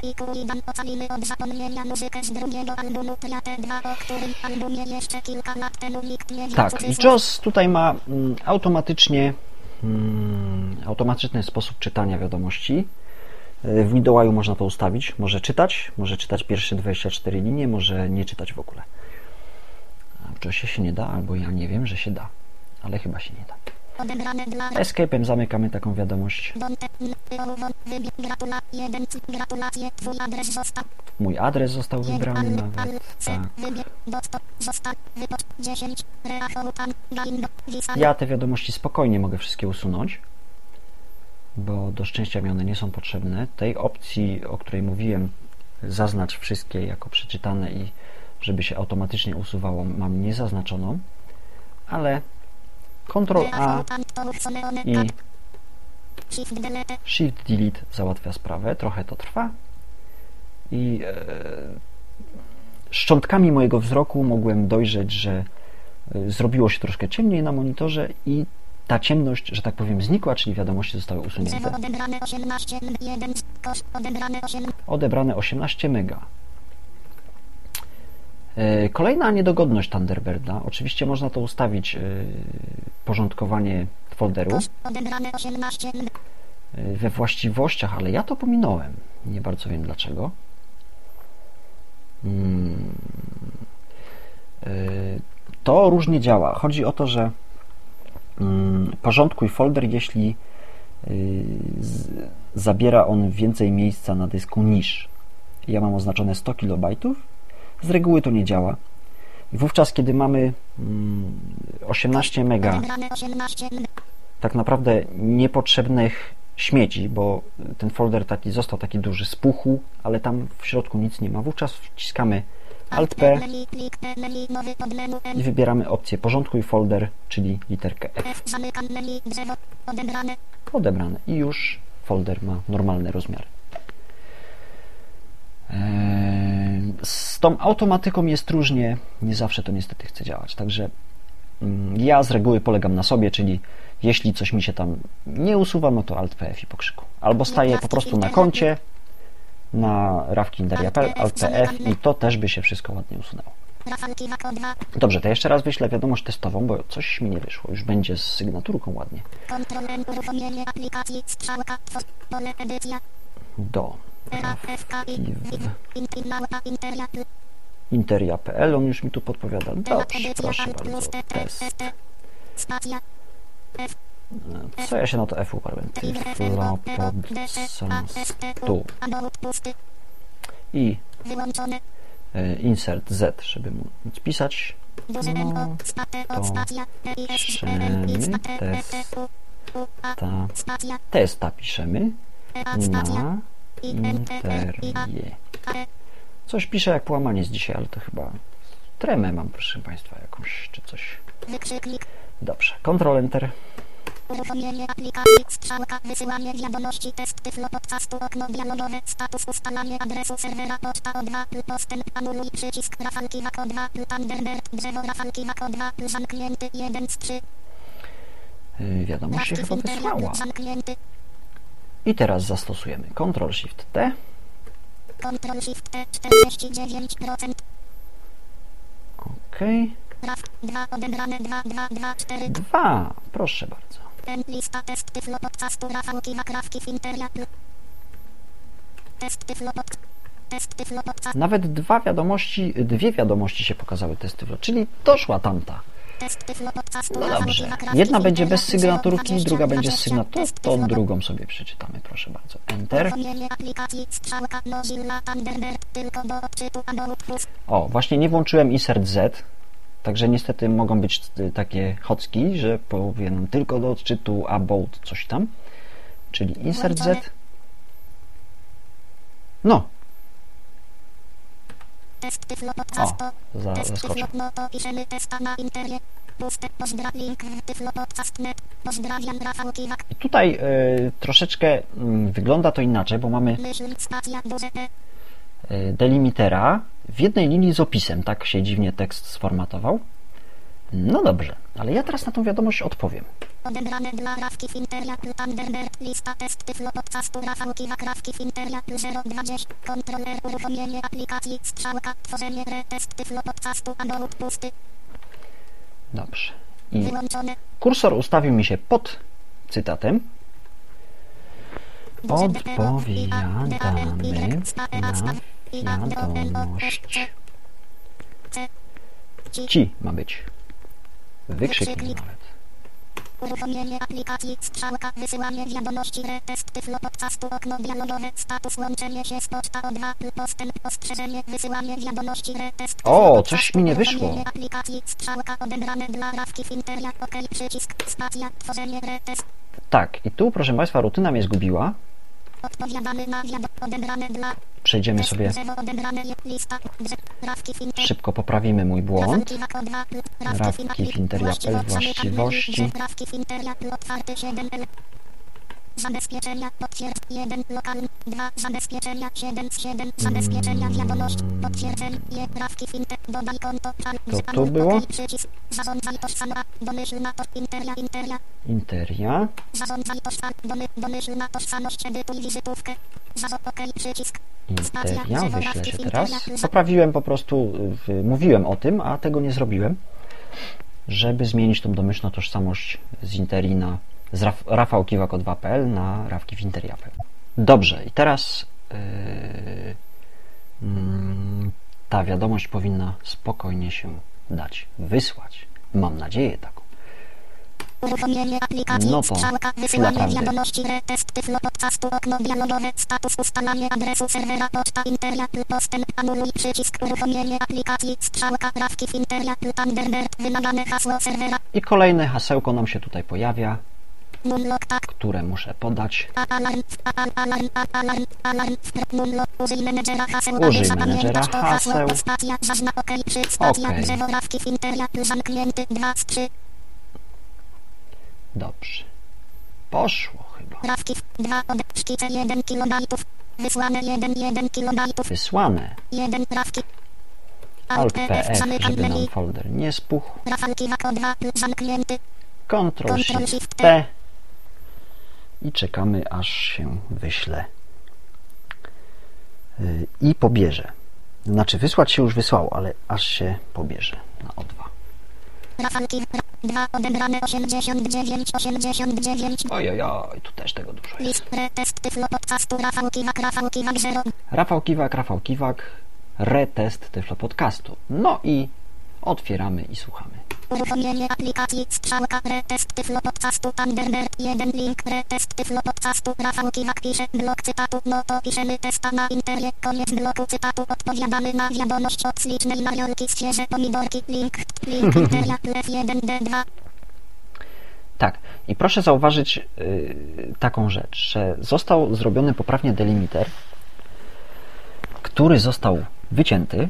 i Kuidan Ocalimy od zapomnienia muzykę z drugiego albumu Triate 2 o którym albumie jeszcze kilka lat temu nikt nie Tak, i Joss tutaj ma mm, automatycznie automatyczny sposób czytania wiadomości. W Windows można to ustawić. Może czytać, może czytać pierwsze 24 linie, może nie czytać w ogóle. W JOSie się nie da, albo ja nie wiem, że się da, ale chyba się nie da. Escape'em zamykamy taką wiadomość. Mój adres został wybrany nawet. Tak. Ja te wiadomości spokojnie mogę wszystkie usunąć, bo do szczęścia mi one nie są potrzebne. Tej opcji, o której mówiłem, zaznacz wszystkie jako przeczytane i żeby się automatycznie usuwało, mam niezaznaczoną, ale Ctrl A i Shift Delete załatwia sprawę. Trochę to trwa. I e, szczątkami mojego wzroku mogłem dojrzeć, że e, zrobiło się troszkę ciemniej na monitorze i ta ciemność, że tak powiem, znikła, czyli wiadomości zostały usunięte. Odebrane 18 mega. E, kolejna niedogodność Thunderbirda, oczywiście można to ustawić, e, porządkowanie folderu e, we właściwościach, ale ja to pominąłem. Nie bardzo wiem dlaczego. Hmm. to różnie działa. Chodzi o to, że mm, porządkuj folder, jeśli zabiera on więcej miejsca na dysku niż. Ja mam oznaczone 100 KB. Z reguły to nie działa. Wówczas, kiedy mamy 18 mm, mega tak naprawdę niepotrzebnych śmieci, bo ten folder taki został taki duży, spuchł, ale tam w środku nic nie ma. Wówczas wciskamy Alt P i wybieramy opcję porządkuj folder, czyli literkę F. Odebrane i już folder ma normalny rozmiar. Eee, z tą automatyką jest różnie, nie zawsze to niestety chce działać. Także mm, ja z reguły polegam na sobie, czyli jeśli coś mi się tam nie usuwa, no to Alt PF i pokrzyku. Albo staję po prostu na koncie, na rawkindaria.pl, Alt PF i to też by się wszystko ładnie usunęło. Dobrze, to jeszcze raz wyślę wiadomość testową, bo coś mi nie wyszło. Już będzie z sygnaturką ładnie. Do interia.pl on już mi tu podpowiada. Dobrze, proszę bardzo. Test. Co ja się na to F uparłem? tu I e, insert Z, żeby móc pisać. No, to piszemy testa, testa piszemy na interię. Coś piszę jak połamanie z dzisiaj, ale to chyba tremę mam, proszę Państwa, jakąś, czy coś. Dobrze, Ctrl Enter. Uruchomienie aplikacji, strzałka, wysyłanie wiadomości, test tyflo podcastu, okno dialogowe, status ustalanie adresu serwera, poczta O2, postęp, anuluj przycisk, rafalki wako 2, Thunderbird, drzewo rafalki wako 2, zamknięty, 1 z 3. Yy, wiadomość się chyba wysłała. I teraz zastosujemy Ctrl Shift T. Ctrl Shift T 49%. OK. 2 odebrane 2 2 2 4 2. Proszę bardzo. Lista test tyflo podcastu Rafałki Wakrawki Finteria. Test tyflo tyflo Nawet dwa wiadomości, dwie wiadomości się pokazały test tyflo, czyli doszła tamta. No dobrze. Jedna będzie bez sygnaturki, druga będzie z sygnaturą. To drugą sobie przeczytamy, proszę bardzo. Enter. O, właśnie nie włączyłem insert Z, także niestety mogą być takie chocki, że powiem tylko do odczytu about coś tam, czyli insert Z. No, za, zaskoczę. I tutaj y, troszeczkę y, wygląda to inaczej, bo mamy y, delimitera w jednej linii z opisem. Tak się dziwnie tekst sformatował. No dobrze, ale ja teraz na tą wiadomość odpowiem. Odebrane dla Rafki Finteria Thunderbird lista test tyflo podcastu Wakrawki Finteria 020 kontroler uruchomienie aplikacji strzałka tworzenie retest tyflo podcastu pusty. Dobrze. I Wyłączone. kursor ustawił mi się pod cytatem. Odpowiadamy na wiadomość. Ci ma być. Wykrzyknik nawet. Uruchomienie aplikacji, strzałka, wysyłanie wiadomości, retest, tyflo podcastu, okno dialogowe, status, łączenie się z poczta O2, postęp, ostrzeżenie, wysyłanie wiadomości, retest, O, coś mi nie wyszło. aplikacji, strzałka, odebrane dla rawki finteria, ok, przycisk, spacja, tworzenie, retest. Tak, i tu, proszę Państwa, rutyna mnie zgubiła. Przejdziemy sobie szybko poprawimy mój błąd. Rawki Finteriapel właściwości. Zabezpieczenia potwierdź 1 lokalny 2 zabezpieczenia 7 z 7 zabezpieczenia wiadomość potwierdzeń je prawki finte dodaj konto to tu było? zarządzaj tożsama domyślna to interia interia. Interia? Zarządzaj tożsam domy, domyślna tożsamość edytuj wizytówkę. Przycisk. Interia? wyślę się teraz. poprawiłem po prostu mówiłem o tym a tego nie zrobiłem żeby zmienić tą domyślną tożsamość z interii na z Raf rafałkiwako2.pl na rawkiwinteria.pl. Dobrze, i teraz yy, yy, ta wiadomość powinna spokojnie się dać wysłać. Mam nadzieję taką. Uruchomienie aplikacji. No to Strzałka. Wysyłanie wiadomości. Retest tyflo podcastu. Okno dialogowe. Status ustalanie adresu serwera. Poczta. Postęp. Anuluj przycisk. Uruchomienie aplikacji. Strzałka. Prawki w. Thunderbird. Wymagane hasło serwera. I kolejne hasełko nam się tutaj pojawia. Które muszę podać. Użyj menedżera haseł, OK, przy, stacja, Okej. drzewo, rawki, finteria, zamknięty, 2 z 3, Dobrze. Poszło chyba. rawki, 2, od, szkice, 1 kilobajtów, wysłane 1, 1 kilobajtów, Wysłane. 1, rawki, Alt PF, żeby nam menu, folder nie spuchł. rafalki, wako 2, zamknięty, Ctrl Shift T i czekamy aż się wyśle Yy, i pobierze. Znaczy wysłać się już wysłało, ale aż się pobierze na O2. rafalki, 2, odebrane 89, 89, Oj, oj, oj, tu też tego dużo jest. list, retest, tyflo, podcastu, rafałki, wak, rafałki, wak, 0, Rafał Kiwak, Rafał Kiwak, retest Tyflo Podcastu. No i otwieramy i słuchamy. Uruchomienie aplikacji strzałka retest tyflo podcastu Thunderbird 1 link retest tyflo podcastu Rafał Kiwak pisze blok cytatu. No to piszemy testa na interie. Koniec bloku cytatu. Odpowiadamy na wiadomość od ślicznej mariolki z świeże pomidorki. Link link interia lew 1d2 Tak, i proszę zauważyć yy, taką rzecz, że został zrobiony poprawnie delimiter, który został wycięty,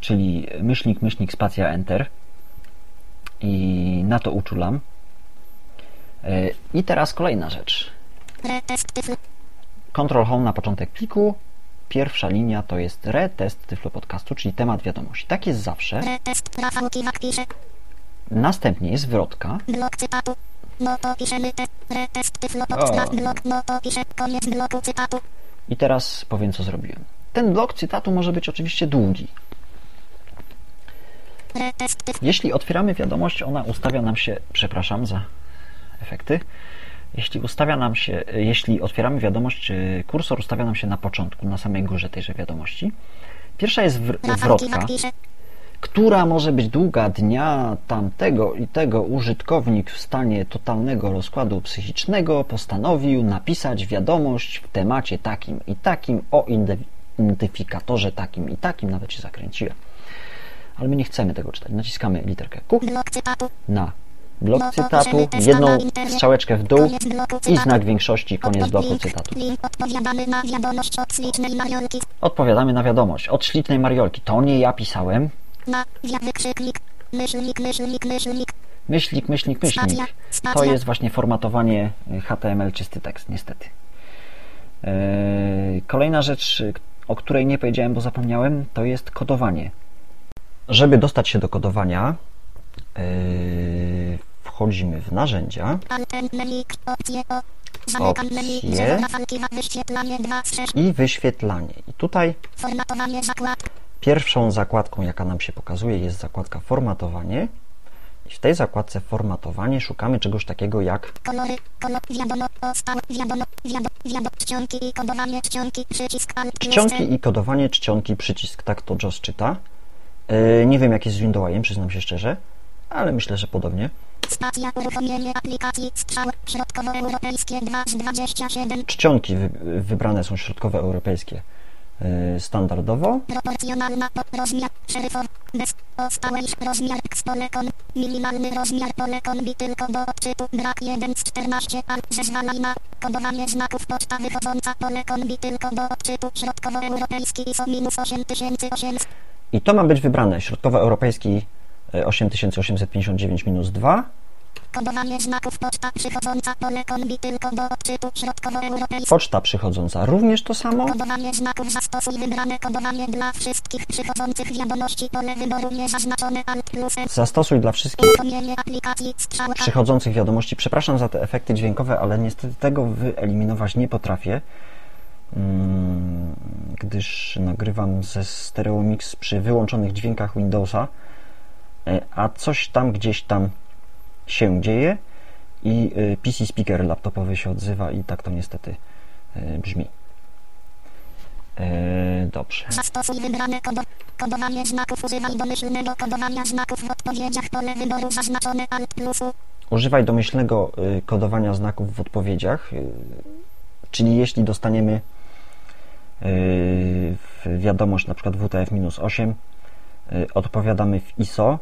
czyli myślnik, myślnik, spacja, enter i na to uczulam. Yy, I teraz kolejna rzecz. Control Home na początek pliku. Pierwsza linia to jest retest Tyflo Podcastu, czyli temat wiadomości. Tak jest zawsze. Następnie jest cytatu I teraz powiem, co zrobiłem. Ten blok cytatu może być oczywiście długi. Jeśli otwieramy wiadomość, ona ustawia nam się, przepraszam za efekty, jeśli ustawia nam się, jeśli otwieramy wiadomość, y, kursor ustawia nam się na początku, na samej górze tejże wiadomości. Pierwsza jest wr- która może być długa dnia tamtego i tego użytkownik w stanie totalnego rozkładu psychicznego postanowił napisać wiadomość w temacie takim i takim o identyfikatorze takim i takim, nawet się zakręciłem. Ale my nie chcemy tego czytać. Naciskamy literkę Q na blok cytatu, jedną strzałeczkę w dół i znak większości, koniec bloku cytatu. Odpowiadamy na wiadomość od ślicznej Mariolki. To nie ja pisałem. Myślnik, myślnik, myślnik. To jest właśnie formatowanie y, HTML czysty tekst, niestety. Yy, Kolejna rzecz, o której nie powiedziałem, bo zapomniałem, to jest kodowanie. Żeby dostać się do kodowania, yy, wchodzimy w narzędzia. Opcje o. Zamykam menu. Opcje. Drzewo rafalki. wa- Wyświetlanie 2 z 6. i wyświetlanie. I tutaj pierwszą zakładką, jaka nam się pokazuje, jest zakładka formatowanie. I w tej zakładce formatowanie szukamy czegoś takiego jak Kolory. Kolor. Wiadomo. Stałe. Wiadomo. Wiadomo. Wiadomo. Czcionki i kodowanie. Czcionki. Przycisk Alt czcionki i kodowanie czcionki przycisk. Tak to JOS czyta. Yy, Nie wiem jak jest z Windowsem, przyznam się szczerze, ale myślę, że podobnie. Stacja. Uruchomienie aplikacji. Strzał. Środkowoeuropejskie 2 z 27. Czcionki wy- wybrane są środkowoeuropejskie yy, standardowo. Proporcjonalna po- rozmiar bez rozmiar polekon minimalny rozmiar polekon bi tylko do odczytu brak 1 z 14 al zezwala na kodowanie znaków poczta wychodząca polekon tylko do odczytu środkowoeuropejski ISO minus 8800 I to ma być wybrane. Środkowoeuropejski yy, 8859-2 kodowanie znaków poczta przychodząca polekon bi tylko do odczytu środkowoeuropejski Poczta przychodząca również to samo. Kodowanie znaków zastosuj wybrane kodowanie dla wszystkich przychodzących wiadomości pole wyboru niezaznaczone alt plus. Zastosuj dla wszystkich przychodzących wiadomości. Przepraszam za te efekty dźwiękowe, ale niestety tego wyeliminować nie potrafię, mm, gdyż nagrywam ze Stereo Mix przy wyłączonych dźwiękach Windowsa, e, a coś tam gdzieś tam się dzieje i y, PC speaker laptopowy się odzywa i tak to niestety y, brzmi. E, dobrze. Zastosuj wybrane kodo kodowanie znaków. Używaj domyślnego kodowania znaków w odpowiedziach. Pole wyboru zaznaczone Alt plusu. Używaj domyślnego y, kodowania znaków w odpowiedziach, czyli jeśli dostaniemy wiadomość na przykład WTF-8, y, odpowiadamy w ISO.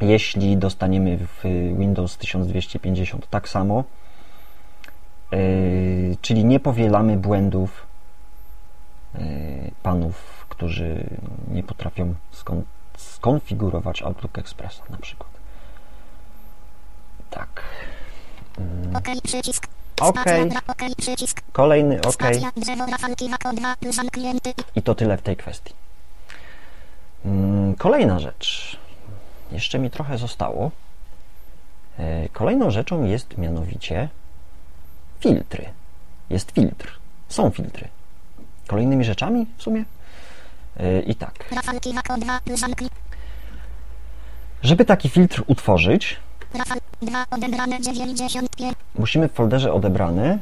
Jeśli dostaniemy w Windows 1250 tak samo, y, czyli nie powielamy błędów y, panów, którzy nie potrafią skon skonfigurować Outlook Expressa na przykład. Tak. Mm, OK przycisk. Bra- OK. Kolejny OK. Spacja, drzewo, rafalki, wako 2, zamknięty. I to tyle w tej kwestii. Mm, Kolejna rzecz. Jeszcze mi trochę zostało. E, Kolejną rzeczą jest mianowicie filtry. Jest filtr. Są filtry. Kolejnymi rzeczami w sumie. E, I tak. Rafalki, wako 2, zamknięty. Żeby taki filtr utworzyć, Rafal 2, odebrane 95. musimy w folderze odebrany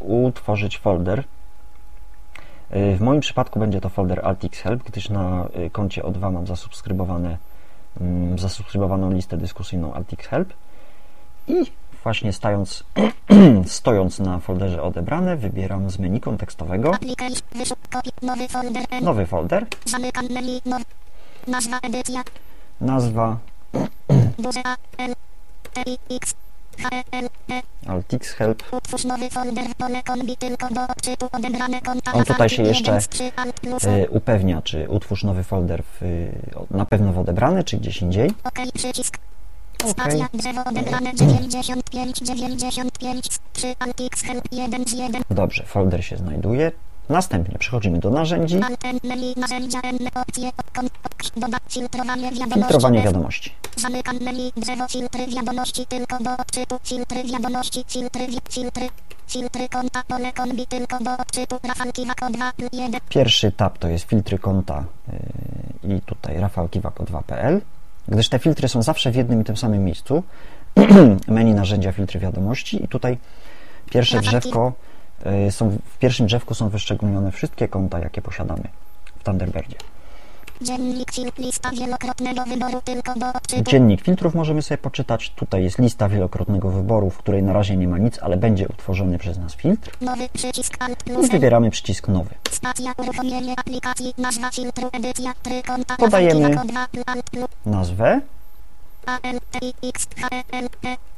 utworzyć folder. Y, W moim przypadku będzie to folder AltXHelp, gdyż na koncie O2 mam zasubskrybowane, zasubskrybowaną listę dyskusyjną AltXHelp i właśnie stając, stojąc na folderze odebrane wybieram z menu kontekstowego. Nowy folder. Nazwa edycja, nazwa duże A, L, T, I, X, H, L. AltXHelp. Utwórz nowy folder w pole kombi tylko do odczytu odebrane konta. On tutaj się jeszcze, Y, upewnia, czy utwórz nowy folder w, y, na pewno w odebrany, czy gdzieś indziej. OK przycisk. OK. Spacja, drzewo odebrane 95, 95, 3, Alt X, help 1 z 1, Dobrze, folder się znajduje. Następnie przechodzimy do narzędzi. Filtrowanie wiadomości. Zamykam menu, drzewo, filtry wiadomości tylko do odczytu, filtry wiadomości, filtry, filtry, filtry konta, pole kombi tylko do odczytu, rafalki wako 2, 1, Pierwszy tab to jest filtry konta yy, i tutaj rafałkiwako2.pl. Gdyż te filtry są zawsze w jednym i tym samym miejscu. Menu narzędzia filtry wiadomości i tutaj pierwsze drzewko są, w pierwszym drzewku są wyszczególnione wszystkie konta, jakie posiadamy w Thunderbirdzie. dziennik, Dziennik filtrów możemy sobie poczytać. Tutaj jest lista wielokrotnego wyboru, w której na razie nie ma nic, ale będzie utworzony przez nas filtr. nowy przycisk Alt I plus, wybieramy przycisk nowy. Stacja uruchomienie aplikacji, nazwa filtru, edycja, try konta, Podajemy- rafalki wako 2, Alt plus, Nazwę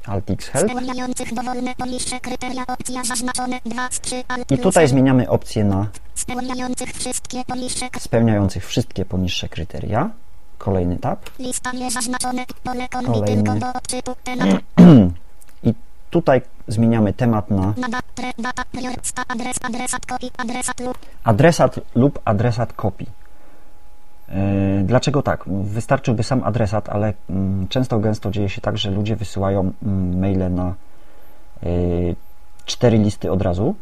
A, L, T, I, X, H, L. AltXHelp. Spełniających dowolne poniższe kryteria opcja zaznaczone 2 z 3 alt I plus tutaj zmieniamy opcję na Spełniających wszystkie poniższe spełniających wszystkie poniższe kryteria. Kolejny tab. Kolejny. I tutaj zmieniamy temat na adresat lub adresat kopii. Yy, Dlaczego tak? Wystarczyłby sam adresat, ale mm, często gęsto dzieje się tak, że ludzie wysyłają mm, maile na yy, cztery listy od razu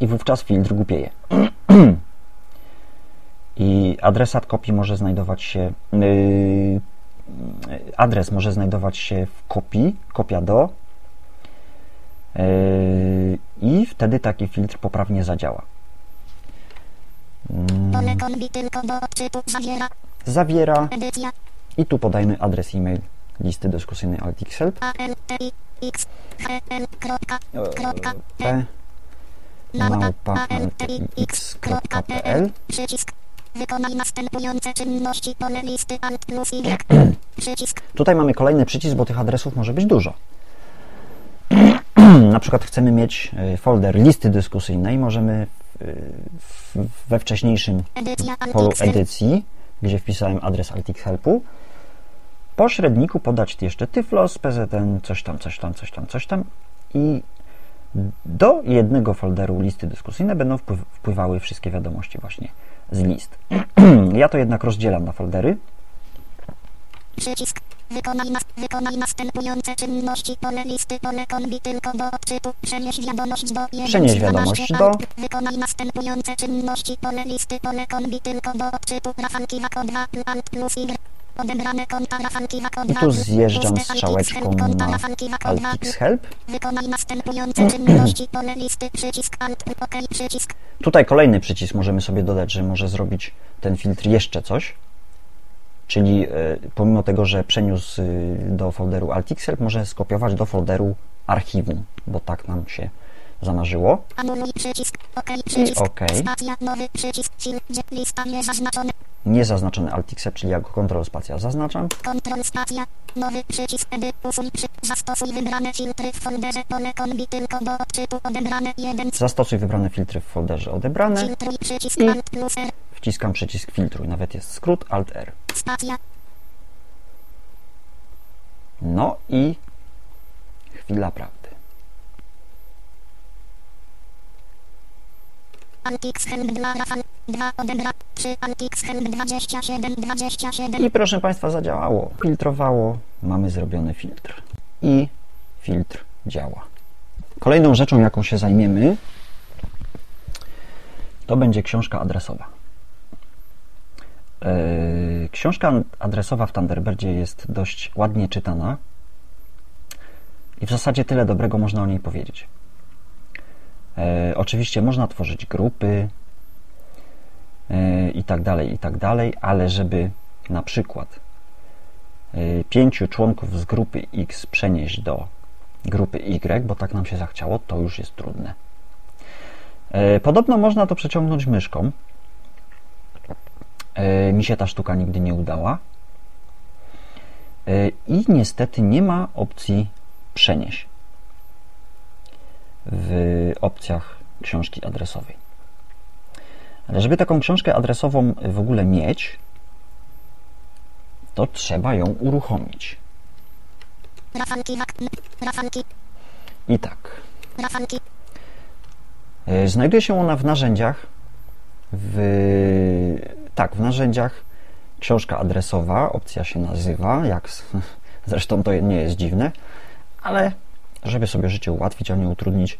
i wówczas filtr głupieje. I adresat kopii może znajdować się yy, adres może znajdować się w kopii, kopia do i wtedy taki filtr poprawnie zadziała. Mm, pole kombi tylko do odczytu zawiera i tu podajmy adres e-mail listy dyskusyjnej AltXhelp. E kropka p Wykonaj następujące czynności pole listy Alt plus Y. Przycisk. Tutaj mamy kolejny przycisk, bo tych adresów może być dużo. Na przykład chcemy mieć y, folder listy dyskusyjnej, możemy we wcześniejszym polu edycji, gdzie wpisałem adres AltXhelpu, po średniku podać jeszcze Tyflos, PZN, coś tam, coś tam, coś tam, coś tam i do jednego folderu listy dyskusyjne będą wpływ- wpływały wszystkie wiadomości właśnie z list. Ja to jednak rozdzielam na foldery. Przycisk. Wykonaj, nas, wykonaj następujące czynności. Pole listy, pole kombi tylko do odczytu. Przenieś wiadomość do 1 Przenieś z 12 wiadomość alt. do- Wykonaj następujące czynności. Pole listy, pole kombi tylko do odczytu. Rafalki wako 2 alt plus Y. Odebrane konta Rafał Kiwak od I tu zjeżdżam strzałeczką na. Altix Help. Wykonaj następujące czynności. Pole listy, przycisk Alt, OK, przycisk. Tutaj kolejny przycisk możemy sobie dodać, że może zrobić ten filtr jeszcze coś. Czyli e, pomimo tego, że przeniósł y, do folderu Altixel, może skopiować do folderu archiwum, bo tak nam się zamarzyło. Anuluj przycisk, OK. Niezaznaczony Altixel, czyli jako kontrol spacja zaznaczam. Spacja, nowy przycisk, edy, usuń przy, zastosuj wybrane filtry w folderze, pole kombi tylko do odczytu odebrane, Zastosuj wybrane filtry w folderze odebrane. filtruj przycisk I- Alt plus R, Wciskam przycisk filtruj, nawet jest skrót Alt R. spacja, No i chwila prawdy. Altix Help dla Rafał, 2 odebra, 3 Altix Help 27, 27, I proszę Państwa, zadziałało. Filtrowało, mamy zrobiony filtr. I filtr działa. Kolejną rzeczą, jaką się zajmiemy, to będzie książka adresowa. Yy, Książka adresowa w Thunderbirdzie jest dość ładnie czytana i w zasadzie tyle dobrego można o niej powiedzieć. E, Oczywiście można tworzyć grupy e, i tak dalej, i tak dalej, ale żeby na przykład e, pięciu członków z grupy X przenieść do grupy Y, bo tak nam się zachciało, to już jest trudne. E, Podobno można to przeciągnąć myszką. E, Mi się ta sztuka nigdy nie udała. E, I niestety nie ma opcji przenieść w opcjach książki adresowej. Ale żeby taką książkę adresową w ogóle mieć, to trzeba ją uruchomić. I tak. E, Znajduje się ona w narzędziach, w, tak, w narzędziach książka adresowa, opcja się nazywa, jak zresztą to nie jest dziwne, ale żeby sobie życie ułatwić, a nie utrudnić,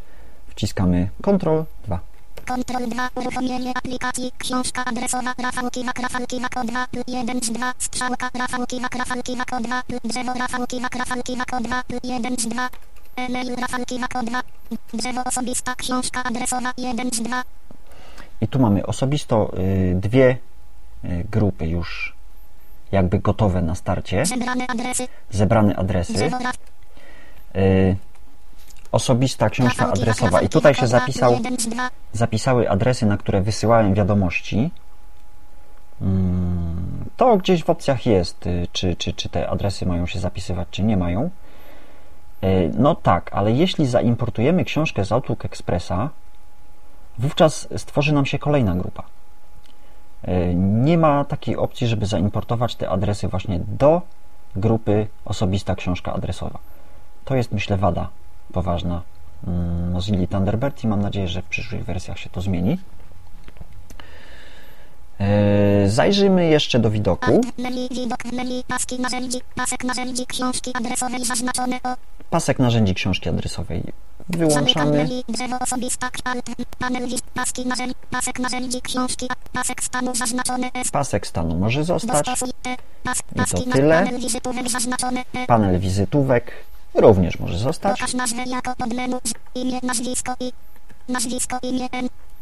wciskamy Ctrl 2. Kontrol 2, uruchomienie aplikacji, książka adresowa, Rafał Kiwak, Rafał Kiwak o 2, 1 z 2, strzałka, Rafał Kiwak, Rafał Kiwak o 2, drzewo, Rafał Kiwak, Rafał Kiwak o 2, 1 z 2, e-mail, Rafał Kiwak o 2, drzewo osobista, książka adresowa, 1 z 2, I tu mamy osobisto y, dwie grupy już jakby gotowe na starcie, zebrane adresy, zebrane adresy. drzewo, Raf, Y, Osobista książka adresowa. I tutaj się o 2, zapisał, 1 z 2, zapisały adresy, na które wysyłałem wiadomości. Mm, To gdzieś w opcjach jest, y, czy, czy, czy te adresy mają się zapisywać, czy nie mają. Y, No tak, ale jeśli zaimportujemy książkę z Outlook Expressa, wówczas stworzy nam się kolejna grupa. Y, Nie ma takiej opcji, żeby zaimportować te adresy właśnie do grupy osobista książka adresowa. To jest, myślę, wada poważna mm, Mozilla Thunderbird i mam nadzieję, że w przyszłych wersjach się to zmieni. E, Zajrzyjmy jeszcze do widoku. Pasek narzędzi, książki adresowej wyłączamy. menu, drzewo osobista, alt, panel, wiz, paski narzędzi, pasek narzędzi, książki, a- pasek stanu Pasek stanu może zostać. I to tyle. panel wizytówek zaznaczone E, Panel wizytówek również może zostać.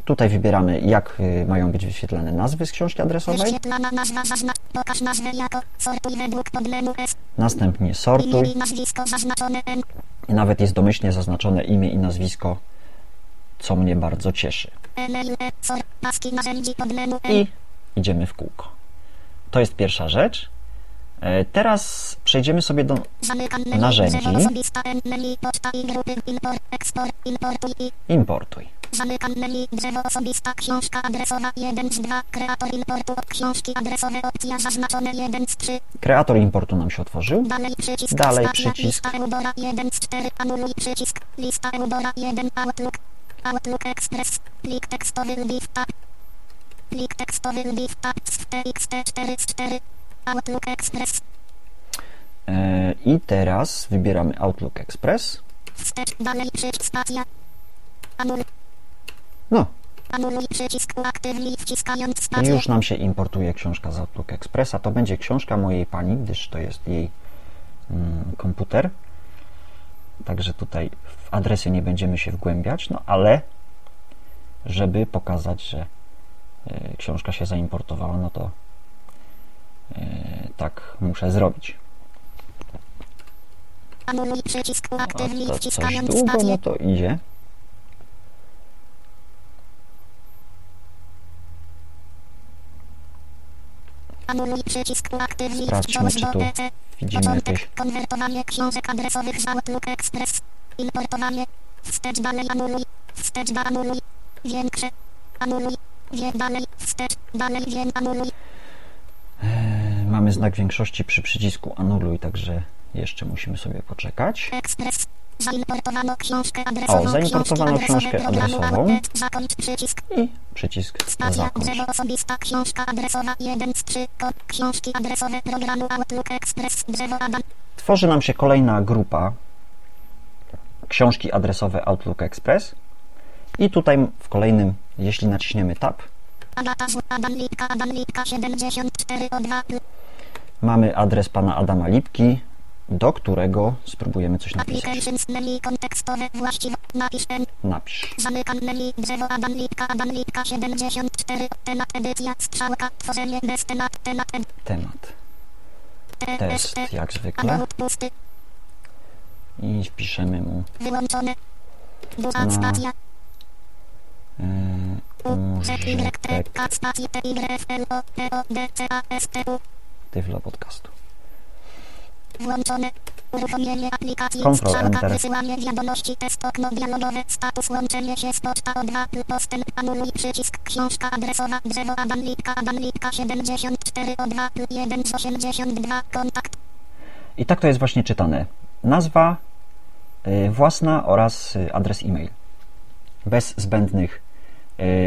Tutaj wybieramy, jak y, mają być wyświetlane nazwy z książki adresowej. Następnie sortuj. Nawet jest domyślnie zaznaczone imię i nazwisko, co mnie bardzo cieszy. e, I idziemy w kółko. To jest pierwsza rzecz. E, Teraz przejdziemy sobie do Narzędzi. importuj zamykam menu, drzewo osobista, książka adresowa, 1 z 2, kreator importu, książki adresowe, opcja zaznaczone, 1 z 3, Kreator importu nam się otworzył. dalej przycisk, Dalej stacja, przycisk. lista Eudora, 1 z 4, anuluj przycisk, lista Eudora, 1, Outlook, Outlook Express, plik tekstowy, lbiw, tab, plik tekstowy, tab, z TXT 4 z 4, Outlook Express, E, I teraz wybieramy Outlook Express. wstecz, dalej przycisk, spacja, anul, No, Anuluj przycisk uaktywnij wciskając już nam się importuje książka z Outlook Expressa. To będzie książka mojej pani, gdyż to jest jej mm, komputer. Także tutaj w adresy nie będziemy się wgłębiać, no ale żeby pokazać, że y, książka się zaimportowała, no to tak muszę zrobić. A to coś długo, no to idzie. Anuluj przycisk Sprawdźmy, czy tu PC. widzimy jakieś Konwertowanie książek adresowych z Outlook Express. Importowanie. Wstecz dalej anuluj. Wstecz da anuluj. Większe. Anuluj. Wie dalej. Wstecz. Dalej wiem anuluj. Mamy znak większości przy przycisku anuluj, także jeszcze musimy sobie poczekać. Zaimportowano książkę adresową. O, zaimportowano książkę adresową. Zakończ przycisk. I przycisk Stacja drzewo osobista książka adresowa 1 z 3 kod książki adresowe programu Outlook Express drzewo Adam Tworzy nam się kolejna grupa książki adresowe Outlook Express. I tutaj w kolejnym, jeśli naciśniemy Tab, Agata Z Adam Lipka Adam Lipka 74 o 2 mamy adres pana Adama Lipki, do którego spróbujemy coś napisać. Napisz zamykam menu drzewo Adam Lipka Adam Lipka 74 temat edycja strzałka tworzenie bez temat temat Temat. T Test, jak zwykle. I wpiszemy mu. Wyłączone Duża stacja Tyflo Podcastu. Włączone. Uruchomienie aplikacji. Control. Enter. Wysyłanie wiadomości. Test okno dialogowe. Status łączenie się z poczta o 2. Postęp. Anuluj przycisk. Książka adresowa. Drzewo Adam Lipka. Adam Lipka 74 o 2. 1 z 82. Kontakt. I tak to jest właśnie czytane. Nazwa y, własna oraz y, adres e-mail. Bez zbędnych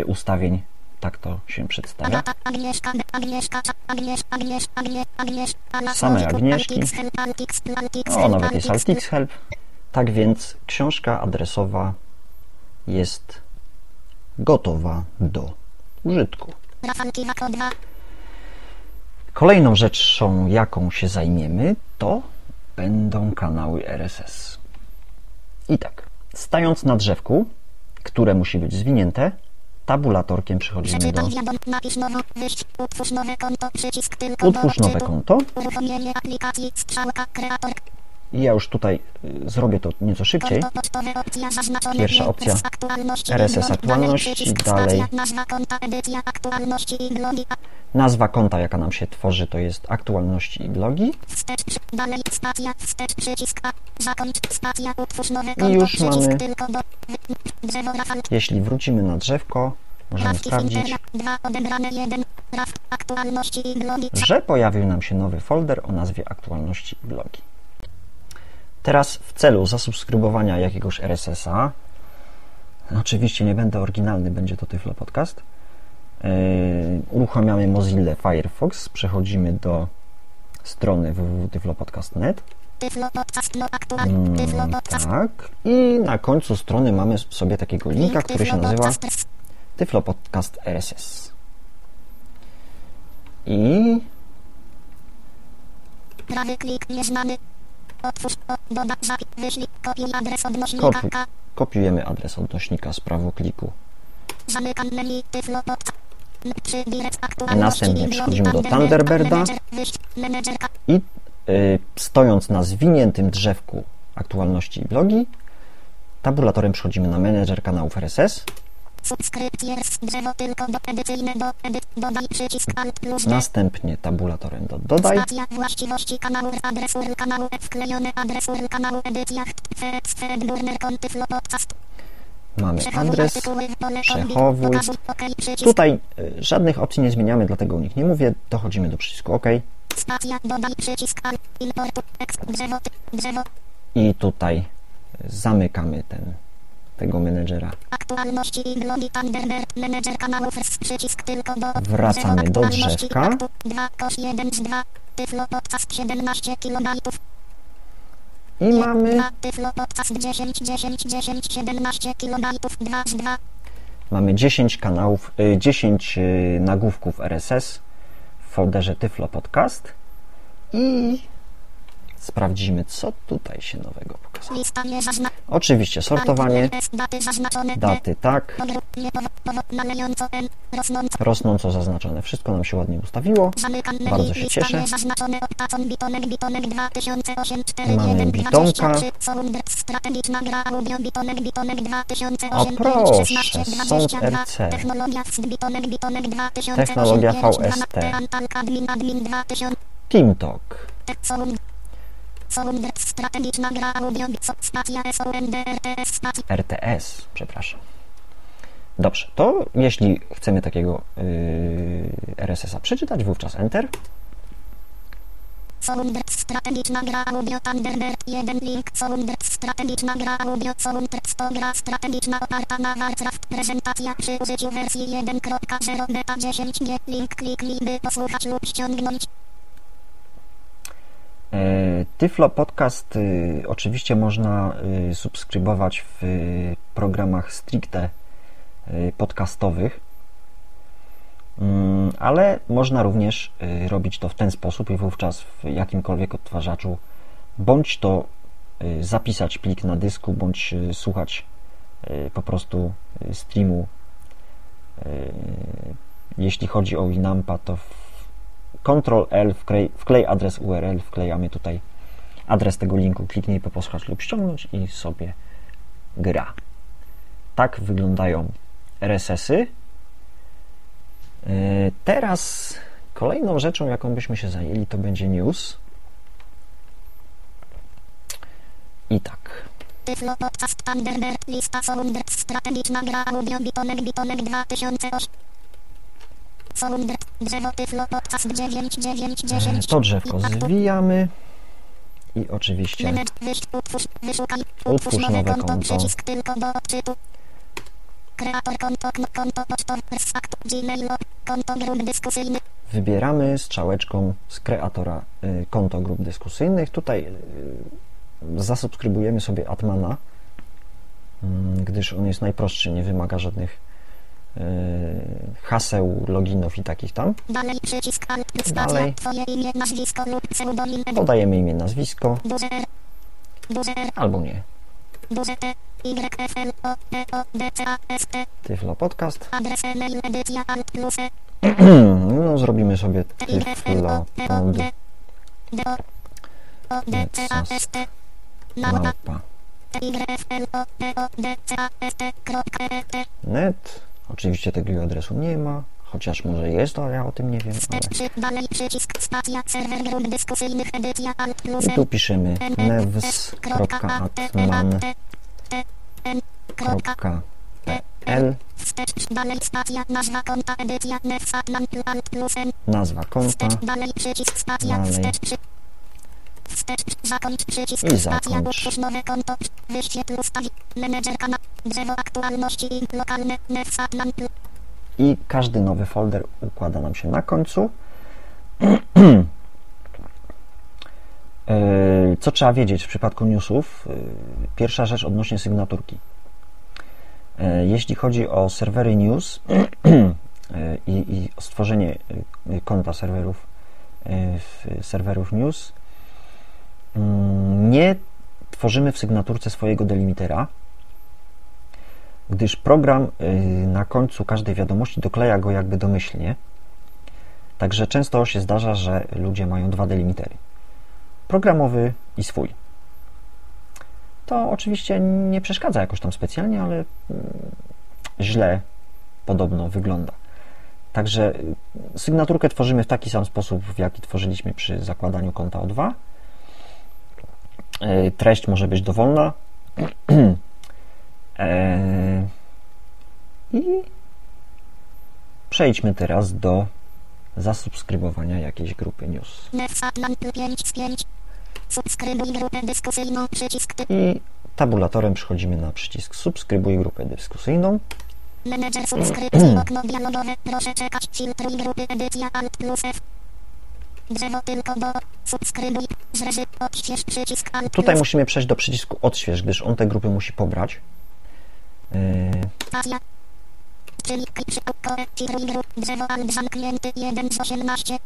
ustawień. Tak to się przedstawia. Same. Agnieszki. O, nawet jest Altix, Help. Tak więc książka adresowa jest gotowa do użytku. Rafał Kiwak o 2. Kolejną rzeczą, jaką się zajmiemy, to będą kanały RSS. I tak, stając na drzewku, które musi być zwinięte, tabulatorkiem przechodzimy do. Napisz nową. Wyjść. Utwórz nowe konto. Przycisk tylko utwórz nowe konto. Uruchomienie aplikacji. Strzałka. Kreator. I ja już tutaj y, zrobię to nieco szybciej. Pierwsza opcja. RSS i aktualności, przycisk dalej. Nazwa konta, i jaka nam się tworzy, to jest aktualności i blogi. I już mamy- Jeśli wrócimy na drzewko, możemy sprawdzić, i że pojawił nam się nowy folder o nazwie aktualności i blogi. Teraz w celu zasubskrybowania jakiegoś RSS-a, oczywiście nie będę oryginalny, będzie to Tyflo Podcast, yy, uruchamiamy Mozilla Firefox, przechodzimy do strony www.tyflopodcast.net tyflo, podcast, no, Mm, tak. I na końcu strony mamy sobie takiego linka, link, który się nazywa Tyflo Podcast RSS. I prawy klik, nieznany, otwórz, zapis, kopiuj adres odnośnika, kopiujemy adres odnośnika z prawokliku. Zamykam menu tyflo Następnie przechodzimy do Thunderbird, Thunderbirda. I y, stojąc na zwiniętym drzewku aktualności i blogi, tabulatorem przechodzimy na menedżer kanałów RSS. Subskrypcje, drzewo tylko do edycyjne do edyt, dodaj przycisk alt plus D, Następnie tabulatorem do dodaj. właściwości kanału, adres URL kanału, wklejone adres URL kanału, burner, konty, podcast, Mamy adres. przechowuj. Tutaj y, żadnych opcji nie zmieniamy, dlatego o nich nie mówię. Dochodzimy do przycisku OK. I tutaj y, zamykamy ten, tego menedżera. Aktualności blogi Thunderbird, menedżer kanałów z przycisk tylko do Wracamy do drzewka. aktu, 2 kosz 1 z 2 Tyflo podcast 17 kilobajtów I mamy 2 Tyflo podcast 10 10 10 17 kilobajtów 2 z 2 mamy 10 kanałów, y, 10 y, nagłówków RSS w folderze Tyflo Podcast i sprawdzimy, co tutaj się nowego pokazało. Oczywiście sortowanie, Daty tak. Rosnąco. zaznaczone. Wszystko nam się ładnie ustawiło. Bardzo się cieszę. niezaznaczone. Optacon bitonek bitonek 2008 Mamy 41 bitonka. 23 Sound strategiczna gra audio bitonek bitonek 2008 O, proszę, 16 Sound 22 RC. Technologia wst bitonek bitonek 2008 Technologia pierwszy VST. dwa- Antalk admin admin 2000 TeamTalk. Tech Sound Sound strategiczna gra audio so- stacja SONDRTS stacja RTS, przepraszam. Dobrze, to jeśli chcemy takiego yy, RSS-a przeczytać, wówczas Enter. Sound strategiczna gra audio Thunderbird 1 link. Sound strategiczna gra audio Sound to gra. Strategiczna oparta na Warcraft prezentacja przy użyciu wersji 1.0 beta 10g link kliknij by posłuchać lub ściągnąć Tyflo Podcast y, oczywiście można y, subskrybować w y, programach stricte podcastowych, Mm, ale można również robić to w ten sposób i wówczas w jakimkolwiek odtwarzaczu bądź to zapisać plik na dysku, bądź słuchać po prostu streamu. Jeśli chodzi o Winampa, to w Ctrl L wklej, wklej adres URL, wklejamy tutaj adres tego linku, kliknij po posłuchać lub ściągnąć i sobie gra. Tak wyglądają RSS-y. Yy, Teraz kolejną rzeczą, jaką byśmy się zajęli, to będzie news. I tak. Lista Sound strategiczna gra audio bitonek bitonek 2008 Sound drzewo Tyflo Podcast 99910 To drzewko zwijamy. I oczywiście utwórz, nowe konto, wybieramy strzałeczką z kreatora y, konto grup dyskusyjnych. Tutaj y, zasubskrybujemy sobie Atmana, mm, gdyż on jest najprostszy, nie wymaga żadnych haseł, loginów i takich tam. dalej przycisk alt, Dalej. twoje imię, nazwisko lub pseudonim, Podajemy imię, nazwisko. Albo nie. E, Tyflo Podcast. adres e-mail, edycja, alt, plus, E, No, zrobimy sobie Y, Tyflo O, E, O, Pod. D, D, O, O, D, C, A, S, T, małpa, E, E, net. Oczywiście tego adresu nie ma, chociaż może jest, ale ja o tym nie wiem. Ale... I tu piszemy nevs.atman.pl nazwa konta, nazwa konta Dalej. Wstecz, zakończ, przycisk, I stacja, zakończ. utwórz nowe konto, wyświetl ustawi, menedżer kanał, drzewo aktualności, lokalne, i każdy nowy folder układa nam się na końcu. Yy, Co trzeba wiedzieć w przypadku newsów? Yy, Pierwsza rzecz odnośnie sygnaturki. Yy, Jeśli chodzi o serwery news i, i o stworzenie konta serwerów, serwerów news, nie tworzymy w sygnaturce swojego delimitera, gdyż program y, na końcu każdej wiadomości dokleja go jakby domyślnie. Także często się zdarza, że ludzie mają dwa delimitery. Programowy i swój. To oczywiście nie przeszkadza jakoś tam specjalnie, ale mm, źle podobno wygląda. Także y, sygnaturkę tworzymy w taki sam sposób, w jaki tworzyliśmy przy zakładaniu konta O2. Y, Treść może być dowolna. Eee, I przejdźmy teraz do zasubskrybowania jakiejś grupy news. nevsatman, 5 z 5, subskrybuj grupę dyskusyjną, przycisk, ty, I tabulatorem przechodzimy na przycisk subskrybuj grupę dyskusyjną. menedżer subskrypcji, okno dialogowe, proszę czekać, filtruj grupy, edycja, alt, plus, F, drzewo tylko do, subskrybuj, odśwież, przycisk, Tutaj musimy przejść do przycisku odśwież, gdyż on te grupy musi pobrać. Stacja, czyli przy korekcji grup, drzewo alt zamknięty 1 z 18.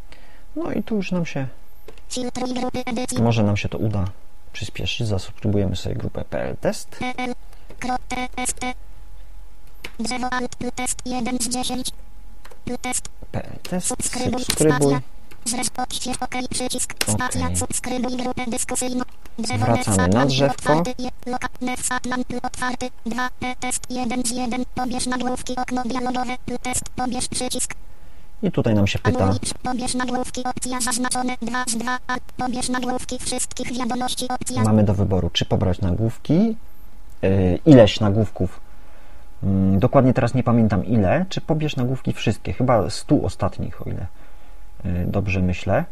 No i tu już nam się, może nam się to uda przyspieszyć. Zasubskrybujemy sobie grupę PL Test. PL. Krop TST. Drzewo alt test 1 z 10. Test. PL Test. Subskrybuj. Subskrybuj. Spacja. Zresztą odśwież OK przycisk. Spacja. Okej. Subskrybuj grupę dyskusyjną. Drzewo Wracamy na drzewko. Otwarty, je, loka, Nefsat, lamp, otwarty. 2. Test 1 z 1. Pobierz nagłówki okno dialogowe. Test. Pobierz przycisk. I tutaj nam się pyta, Anuluj. Pobierz nagłówki opcja zaznaczone. 2 z 2. A. Pobierz nagłówki wszystkich wiadomości opcja. mamy do wyboru, czy pobrać nagłówki, yy, ileś nagłówków, mm, dokładnie teraz nie pamiętam ile, czy pobierz nagłówki wszystkie, chyba 100 ostatnich, o ile dobrze myślę,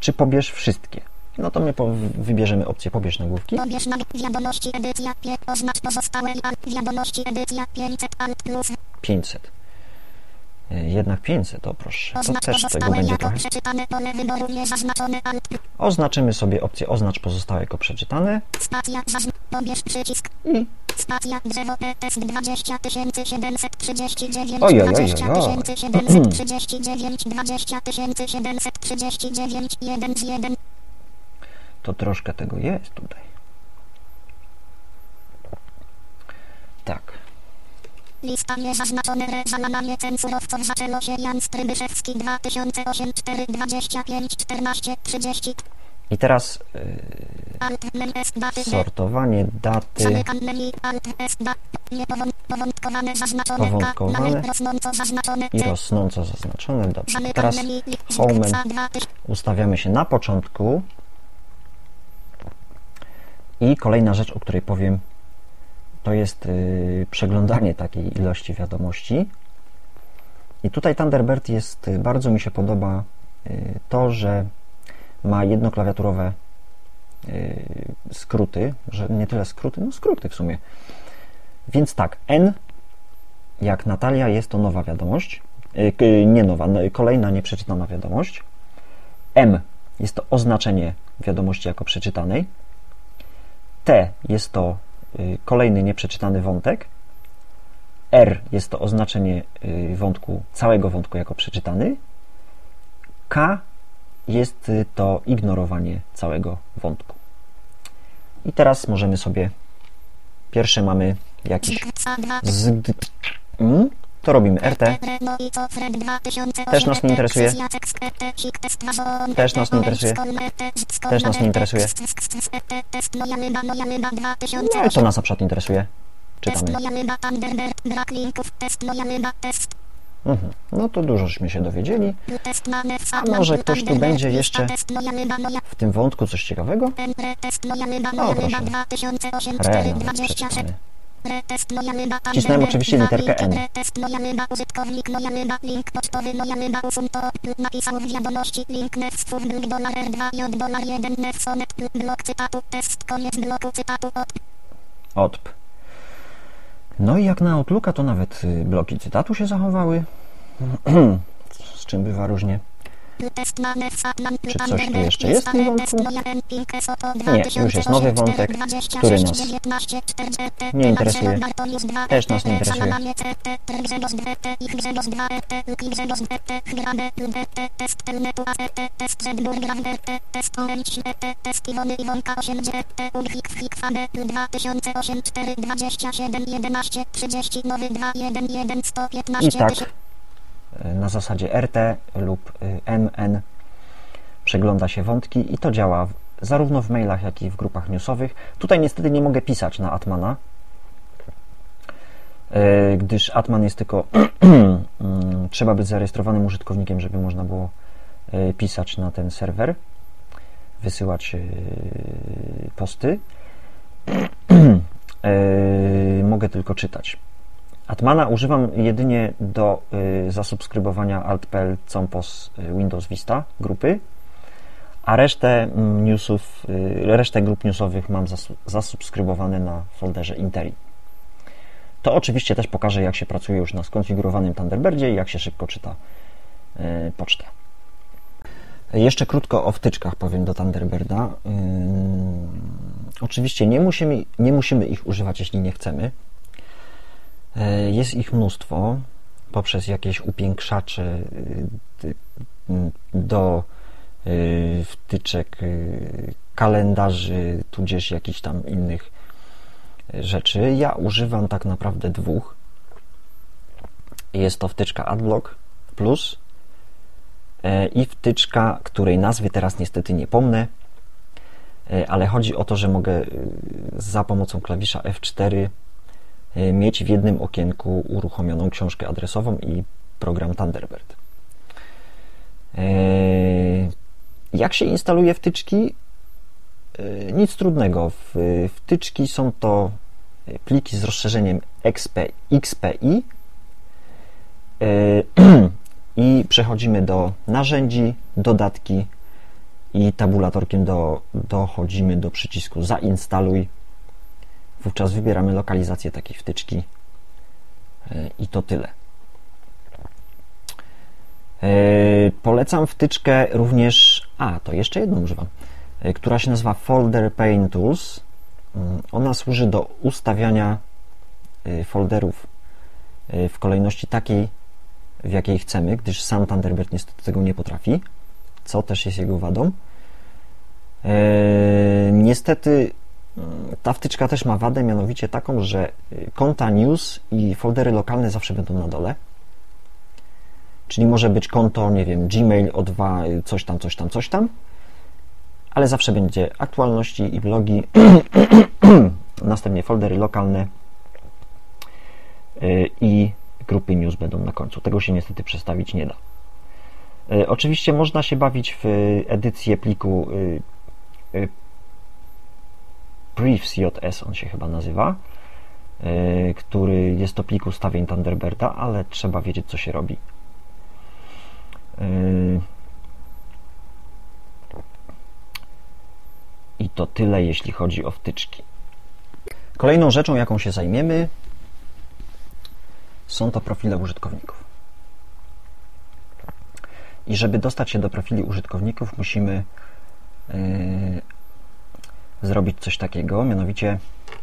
czy pobierz wszystkie. No to my po, wybierzemy opcję pobierz nagłówki. Pobierz na wiadomości edycja. Pie, oznacz pozostałe i. Wiadomości edycja 500 alt plus. 500. Yy, Jednak 500, o proszę, to też tego pozostałe będzie trochę. Oznaczymy sobie opcję oznacz pozostałe jako przeczytane i Stacja drzewo E test 20 739 Oj, oj, oj, 20 oj, oj. 739 20 739 1 z 1 to troszkę tego jest tutaj. Tak. Lista niezaznaczone zaczęło się Jan Strybyszewski 2008 4 25 14 30 I teraz yy, sortowanie daty. Powątkowane. I rosnąco zaznaczone. Dobrze. Teraz home Za 2 ustawiamy się na początku. I kolejna rzecz, o której powiem, to jest yy, przeglądanie takiej ilości wiadomości. I tutaj Thunderbird jest, y, bardzo mi się podoba y, to, że ma jednoklawiaturowe y, skróty, że nie tyle skróty, no skróty w sumie. Więc tak, N jak Natalia jest to nowa wiadomość, y, nie nowa, kolejna nieprzeczytana wiadomość. M jest to oznaczenie wiadomości jako przeczytanej. T jest to y, kolejny nieprzeczytany wątek. R jest to oznaczenie y, wątku, całego wątku jako przeczytany. K jest y, to ignorowanie całego wątku. I teraz możemy sobie. Pierwsze mamy jakiś z. Mm, to robimy RT. Też nas nie interesuje. Też nas nie interesuje. Też nas nie interesuje. No i co nas na przykład interesuje? Czytamy. Mhm. No to dużośmy się dowiedzieli. A może ktoś tu będzie jeszcze W tym wątku coś ciekawego? O, proszę. proszę. Re nawet przeczytamy. Wcisnąłem oczywiście literkę N. Napisał w wiadomości, link dolar R2, J dolar 1, nefsonet, blok cytatu, test, koniec bloku cytatu. No i jak na Outlooka, to nawet y, bloki cytatu się zachowały. Z czym bywa różnie. Czy coś tu jeszcze jest w tym wątku? Nie, już jest nowy wątek, który nas nie interesuje. Też nas nie interesuje. I tak y, na zasadzie RT lub y, MN przegląda się wątki i to działa zarówno w mailach, jak i w grupach newsowych. Tutaj niestety nie mogę pisać na Atmana, y, gdyż Atman jest tylko mm, trzeba być zarejestrowanym użytkownikiem, żeby można było y, pisać na ten serwer, wysyłać posty. Mogę tylko czytać. Atmana używam jedynie do y, zasubskrybowania alt.pl Compos y, Windows Vista grupy, a resztę mm, newsów, y, resztę grup newsowych mam zasu- zasubskrybowane na folderze Interi. To oczywiście też pokażę, jak się pracuje już na skonfigurowanym Thunderbirdzie i jak się szybko czyta y, pocztę. Jeszcze krótko o wtyczkach powiem do Thunderbirda. Oczywiście nie musimy, nie musimy ich używać, jeśli nie chcemy. E, Jest ich mnóstwo. poprzez jakieś upiększacze y, do y, wtyczek y, kalendarzy, tudzież jakichś tam innych rzeczy. Ja używam tak naprawdę dwóch. Jest to wtyczka AdBlock Plus e, i wtyczka, której nazwy teraz niestety nie pomnę, e, ale chodzi o to, że mogę za pomocą klawisza F4 E, mieć w jednym okienku uruchomioną książkę adresową i program Thunderbird. E, jak się instaluje wtyczki? E, nic trudnego. Wtyczki są to pliki z rozszerzeniem XP, XPI i przechodzimy do narzędzi, dodatki i tabulatorkiem do, dochodzimy do przycisku zainstaluj Wówczas wybieramy lokalizację takiej wtyczki e, i to tyle. E, polecam wtyczkę również, a to jeszcze jedną używam, e, która się nazywa Folder Pane Tools. Mm, ona służy do ustawiania folderów w kolejności takiej, w jakiej chcemy, gdyż sam Thunderbird niestety tego nie potrafi, co też jest jego wadą. Niestety ta wtyczka też ma wadę, mianowicie taką, że y, konta news i foldery lokalne zawsze będą na dole. Czyli może być konto, nie wiem, Gmail O2, y, coś tam, coś tam, coś tam, ale zawsze będzie aktualności i blogi, następnie foldery lokalne y, i grupy news będą na końcu. Tego się niestety przestawić nie da. Oczywiście można się bawić w edycję pliku Briefs JS on się chyba nazywa, e, który jest to plik ustawień Thunderbirda, ale trzeba wiedzieć, co się robi. E, I to tyle, jeśli chodzi o wtyczki. Kolejną rzeczą, jaką się zajmiemy, są to profile użytkowników. I żeby dostać się do profili użytkowników, musimy e, zrobić coś takiego, mianowicie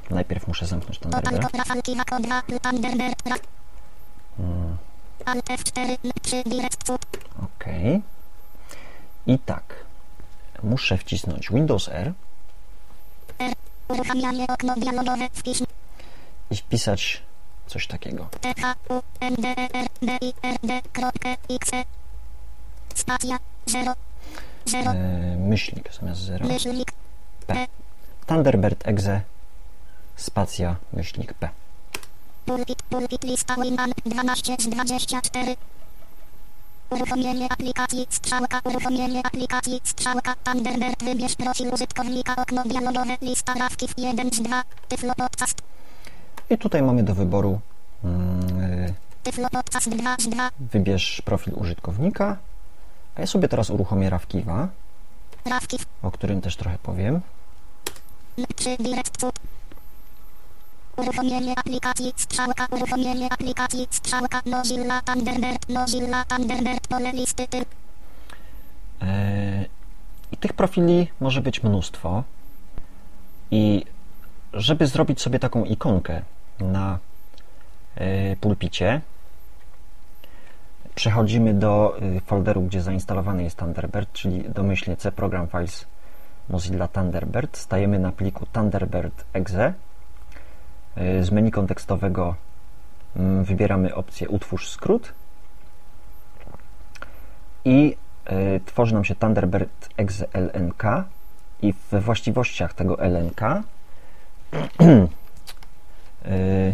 najpierw muszę zamknąć Thunderbird. Hmm. Ok. I tak. Muszę wcisnąć Windows R i wpisać coś takiego. E, myślnik zamiast 0. P. Thunderbird exe spacja myślnik P. Pulpit, pulpit lista Winman 12 z 24. Uruchomienie aplikacji strzałka, uruchomienie aplikacji strzałka, Thunderbird, wybierz profil użytkownika, okno dialogowe, lista rawków 1 z 2, Tyflo Podcast. I tutaj mamy do wyboru yy, Tyflo Podcast 2 z 2. Wybierz profil użytkownika, a ja sobie teraz uruchomię Rawkiwa, o którym też trochę powiem. Uruchomienie aplikacji strzałka, uruchomienie aplikacji strzałka, Mozilla Thunderbird, Mozilla Thunderbird, pole listy typ. I tych profili może być mnóstwo. I żeby zrobić sobie taką ikonkę na e, pulpicie, przechodzimy do e, folderu, gdzie zainstalowany jest Thunderbird, czyli domyślnie C Program Files Mozilla Thunderbird. Stajemy na pliku Thunderbird exe. Y, z menu kontekstowego mm, wybieramy opcję Utwórz skrót i y, tworzy nam się Thunderbird exe lnk i we właściwościach tego lnk y,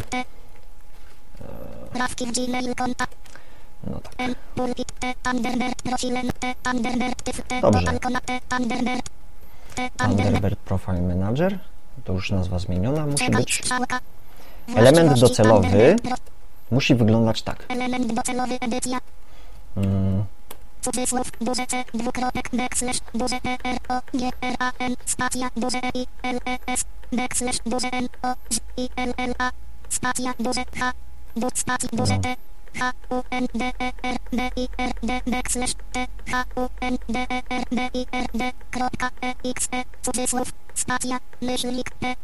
no tak. Dobrze. Thunderbird Profile Manager, to już nazwa zmieniona, musi być element docelowy musi wyglądać tak. Element docelowy edycja. Hmm. Cudzysłów, duże C, dwukropek, backslash, duże E, R, O, G, R, A, N, spacja, duże I, L, E, S, backslash, duże N, O, Z, I, L, L, A, spacja, duże H, du, spacji, duże T, U N D E R D I R D U N D E R D I R D E X E cudzysłów spacja myślnik E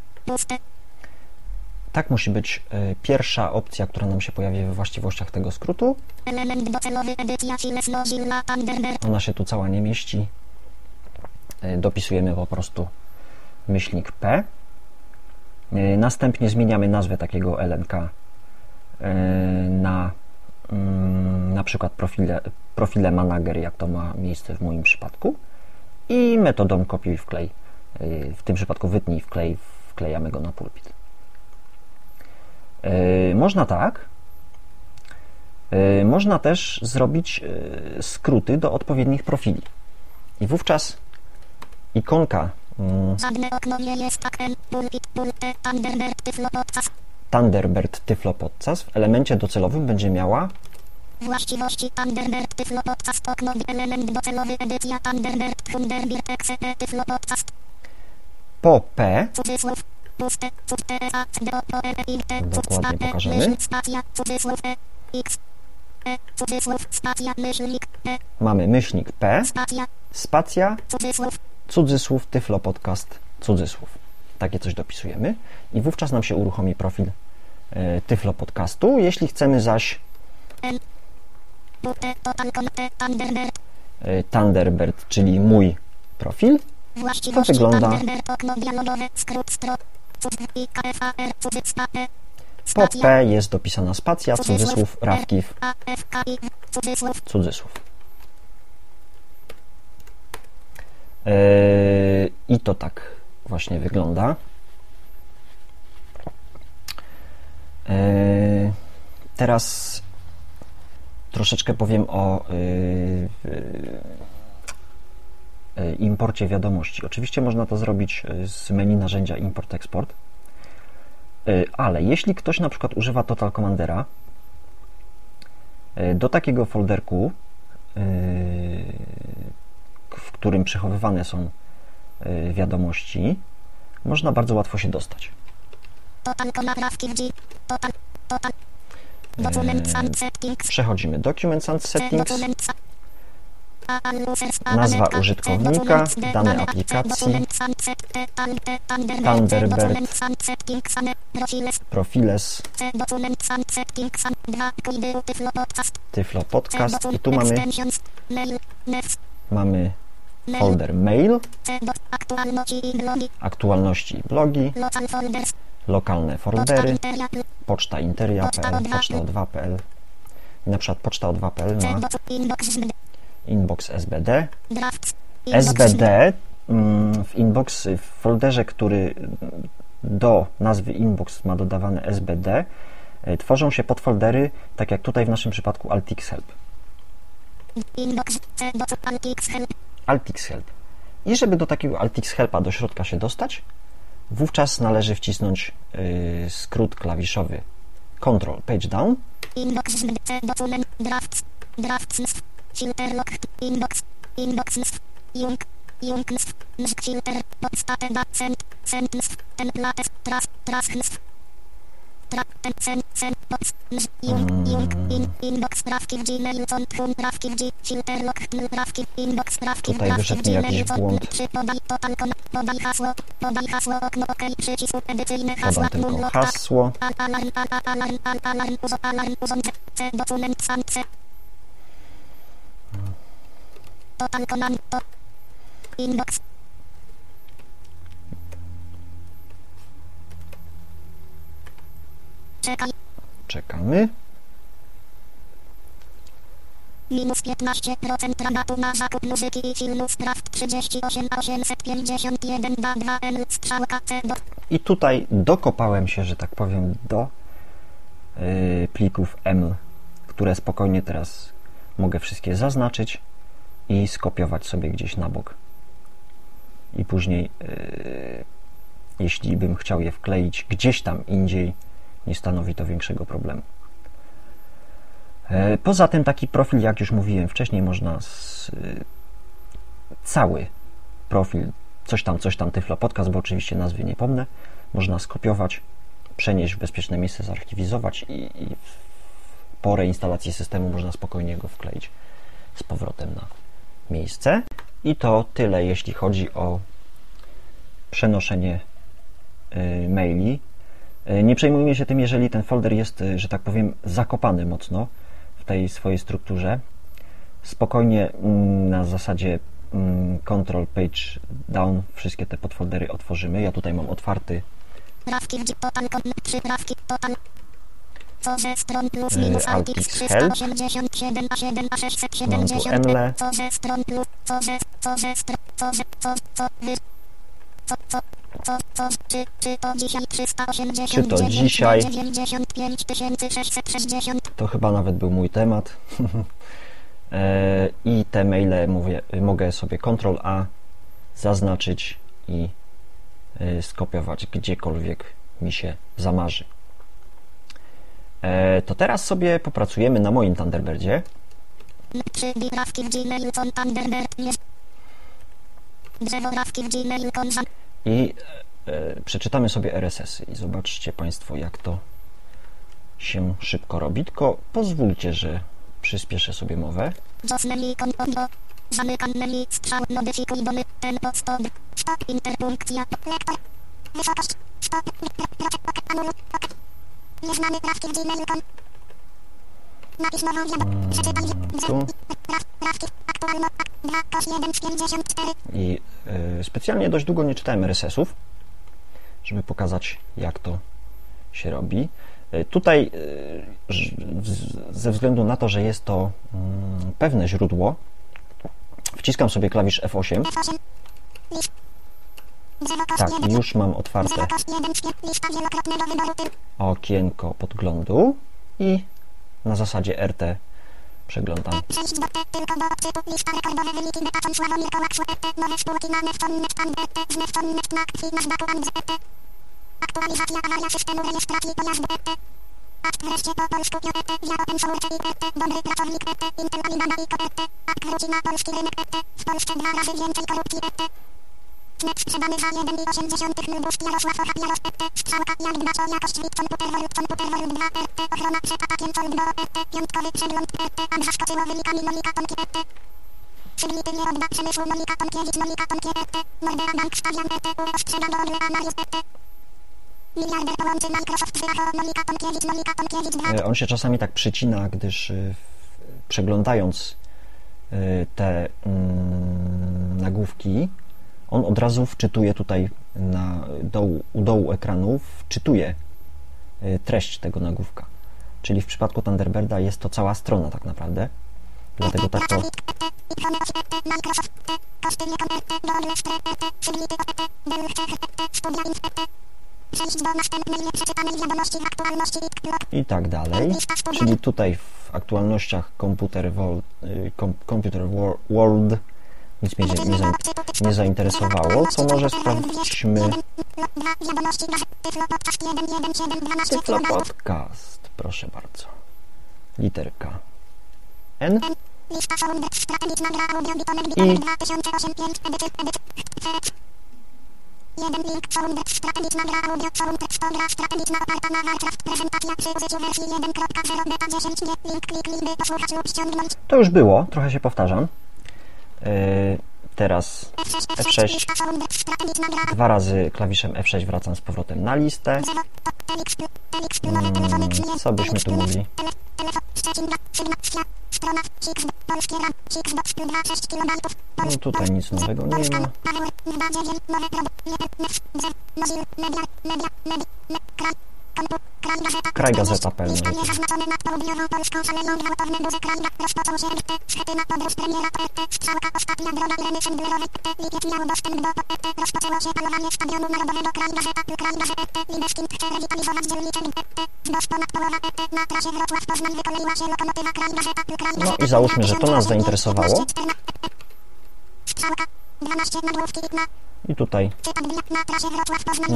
Tak musi być e, pierwsza opcja, która nam się pojawi we właściwościach tego skrótu. Ona się tu cała nie mieści. E, Dopisujemy po prostu myślnik P. E, Następnie zmieniamy nazwę takiego LNK na na przykład profile, profile manager, jak to ma miejsce w moim przypadku. I metodą kopiuj wklej, e, w tym przypadku wytnij wklej, wklejamy go na pulpit. E, Można tak. E, Można też zrobić skróty do odpowiednich profili. I wówczas ikonka mm, Żadne okno nie jest tak en. Pulpit, Thunderbird, Tyflo Podcast. Thunderbird Tyflo Podcast w elemencie docelowym będzie miała Właściwości Thunderbird Tyflo Podcast okno element docelowy edycja Thunderbird Thunderbird exe Tyflo Podcast po P. Cudzysłów puste a d o e i t Dokładnie e, myśl, spacja cudzysłów e x e cudzysłów spacja myślnik e mamy myślnik P, spacja spacja, cudzysłów. Cudzysłów, Tyflo Podcast, cudzysłów. Takie coś dopisujemy. I wówczas nam się uruchomi profil e, Tyflo Podcastu. Jeśli chcemy zaś Thunderbird e, Thunderbird, czyli mój profil, Właściwości wygląda- po P jest dopisana spacja, cudzysłów, rawkiw, cudzysłów. I to tak właśnie wygląda. E, Teraz troszeczkę powiem o y, y, y, imporcie wiadomości. Oczywiście można to zrobić z menu narzędzia import-export, ale jeśli ktoś na przykład używa Total Commandera, do takiego folderku, w którym przechowywane są wiadomości, można bardzo łatwo się dostać. settings Przechodzimy. Documents and Settings, Nazwa użytkownika, dane aplikacji, Thunderbird, profiles, tyflo podcast, i tu mamy, mamy folder mail, aktualności i blogi, lokalne foldery, poczta interia.pl, poczta o2.pl i na przykład poczta o2.pl te- ma docu- inbox, SBD. SBD mm, w inbox, w folderze, który do nazwy inbox ma dodawane SBD, e, tworzą się podfoldery, tak jak tutaj w naszym przypadku Altix Help. Altix, help. I żeby do takiego Altix Helpa do środka się dostać, wówczas należy wcisnąć y, skrót klawiszowy. Ctrl Page Down ten sen sen pods junk junk in inbox prawki w gmail con hun prawki w g filter lock prawki inbox prawki Tutaj wyszedł mi jakiś błąd. Przy podaj total kon podaj hasło podaj hasło okno ok przycisku edycyjne hasła lock tak. hasło. Al- Alarm, al- al- alarm, al- alarm, uzo- alarm, urząd- C, dokument, sam, C. Total command, to. Inbox, czekaj, Czekamy. minus 15% rabatu na zakup muzyki i filmów, spraw 38 851 da 2 L, strzałka C, do, I tutaj dokopałem się, że tak powiem, do y, plików ML, które spokojnie teraz mogę wszystkie zaznaczyć i skopiować sobie gdzieś na bok. I później, y, jeśli bym chciał je wkleić gdzieś tam indziej, nie stanowi to większego problemu. E, Poza tym taki profil, jak już mówiłem wcześniej, można z, y, cały profil, coś tam, coś tam, Tyflo Podcast, bo oczywiście nazwy nie pomnę, można skopiować, przenieść w bezpieczne miejsce, zarchiwizować i, i po reinstalacji systemu można spokojnie go wkleić z powrotem na miejsce. I to tyle, jeśli chodzi o przenoszenie y, maili E, Nie przejmujmy się tym, jeżeli ten folder jest, e, że tak powiem, zakopany mocno w tej swojej strukturze. Spokojnie mm, na zasadzie mm, Control Page Down wszystkie te podfoldery otworzymy. Ja tutaj mam otwarty Altix help. 387 a 7 a Mam tu 670 Enle. Co co czy czy to dzisiaj 389 Czy to dzisiaj? 95 660 To chyba nawet był mój temat. E, I te maile mówię, mogę sobie Ctrl A zaznaczyć i e, skopiować gdziekolwiek mi się zamarzy. E, To teraz sobie popracujemy na moim Thunderbirdzie. Trzy biprawki w Thunderbird jest zam- i e, przeczytamy sobie RSS i zobaczcie Państwo, jak to się szybko robi. Tylko pozwólcie, że przyspieszę sobie mowę. Zamykam menu. Strzał modyfikuj domy. Stop. Interpunkcja. Lektor. Wysokość. Stop. Nieznany prawki w Gmailu kon. Napis nową wiadomość. Tu. Aktualno. 2 kos 1 z 54. i e, specjalnie dość długo nie czytałem RSS-ów, żeby pokazać, jak to się robi. E, Tutaj e, ze względu na to, że jest to mm, pewne źródło, wciskam sobie klawisz F8. F8. List. Drzewo kos Tak, 1. już mam otwarte Drzewo kos 1 z 5. Lista wielokrotnego wyboru typ. okienko podglądu i na zasadzie RT przeglądam. Aktualizacja awaria systemu rejestracji pojazdu, ET. Akt wreszcie po polsku, ET, via open source ET, dobry pracownik, ET, Intel Alibaba i ET. Akt wróci na polski rynek, ET, w Polsce dwa razy więcej korupcji, ET. Net sprzedany za 1,8 Lubusк Jarosław Ochab Jaros ET Strzałka jak dbacz o jakość WIP komputer World komputer World 2 RT Ochrona przed atakiem Coldo ET Piątkowy przegląd ET Ak zaskoczyło wynikami Monika Tomki ET Przyglity nie odda przemysłu Monika Tomkiewicz Monika Tomkie ET Nordea Bank stawiam ET Ostrzega do Orle Mariusz ET Miliarder połączy Microsoft Wyracho Monika Tomkiewicz Monika Tomkiewicz 2 On się czasami tak przycina, gdyż y, przeglądając y, te mm, nagłówki, on od razu wczytuje tutaj na dołu, u dołu ekranu, wczytuje y, treść tego nagłówka. Czyli w przypadku Thunderbirda jest to cała strona tak naprawdę. Dlatego tak to i tak dalej. Czyli tutaj w aktualnościach Computer, y, World nic mnie nie, za, nie zainteresowało, to może sprawdźmy Tyflo Podcast 11712 Tyflo Podcast, proszę bardzo. Literka N I- bitonek 2008 5 edyty edyty Jeden link sound strategiczna gra audio sound 100 gra strategiczna oparta na Warcraft prezentacja przy użyciu wersji 1.0 beta 10 nie link kliknij by posłuchać lub ściągnąć to już było, trochę się powtarzam. Yy, teraz F6 F6 F6 lista sound strategiczna gra dwa razy klawiszem F6 wracam z powrotem na listę. Mm, co byśmy tu mogli? tele- Telefon, Szczecin, Bra- Sygnał, Świat, strona, Six, polskie ram, Six, box, 26 kilobajtów, No tutaj nic nowego nie ma. Kraj, kompu, kraj gazeta, Kraj 40, gazeta pełna lista jest. niezaznaczone nad południową Polską szaleją gwałtowne duże kraj, rozpoczął się RT, schetyna podróż premiera PT, strzałka ostatnia droga Ireny Szendlerowej PT, lipiec miał dostęp do PT, rozpoczęło się palowanie stadionu narodowego kraj gazeta, kraj gazeta, Libeskind chce rewitalizować dzielniczek PT, wzdłuż ponad połowa PT, na trasie Wrocław-Poznań wykoleiła się lokomotywa kraj gazeta, kraj No i załóżmy, że to nas 2015, zainteresowało. 14, Strzałka, 12 nagłówki na I tutaj. Na trasie Wrocław- na-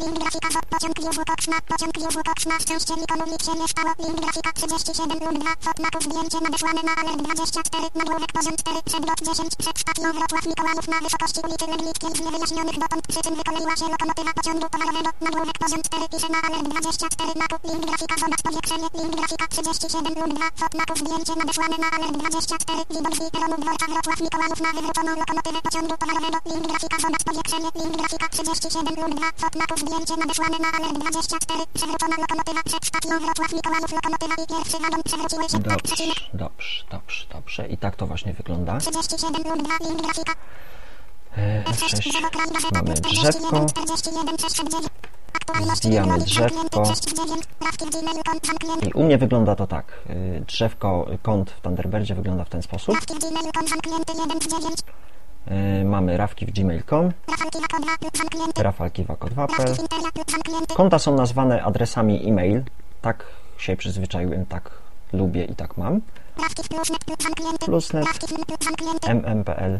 Link grafika z pociąg Józwu Cox na pociąg Józwu Cox na szczęście nikomu nic się nie stało Link grafika 37 lub 2 Fotmaku zdjęcie nadesłane na alert 24 Nagłówek poziom 4 przedlot 10 przed stacją Wrocław Mikołajów na wysokości ulicy Legnickiej z niewyjaśnionych dotąd przyczyn wykoleiła się lokomotywa pociągu towarowego Nagłówek poziom 4 pisze na alert 24 Maku Link grafika zobacz powiększenie Link grafika 37 lub 2 Fotmaku zdjęcie nadesłane na alert 24 Widok z peronu dworca Wrocław Mikołajów na wywróconą lokomotywę pociągu nowego. Link grafika, zobacz powiększenie. Link grafika 37 lub 2. Fotmaków zdjęcie nadesłane na alert 24. Przewrócona lokomotywa przed stacją Wrocław Mikołajów. Lokomotywa i pierwszy wagon przewróciły się. Tak, Dobrze, przecinek. dobrze, dobrze, dobrze. I tak to właśnie wygląda. 37 lub 2. Link grafika. E, F6 F6. Zawokran gazeta Mamy 41 drzewko. 41 609. Aktualności Zbijamy drzewko. zamknięty 609. Prawki w Gmailu kont zamknięty. I u mnie wygląda to tak. Y, Drzewko, kąt w Thunderbirdzie wygląda w ten sposób. Prawki w Gmailu kont zamknięty 1 z 9. Y, Mamy rawki w gmail.com, Rafał Kiwako 2 plus zamknięty. rafalkiwako2.pl. Prawki w Interia plus zamknięty. Konta są nazwane adresami e-mail. Tak się przyzwyczaiłem, tak lubię i tak mam. Plusnet mm.pl.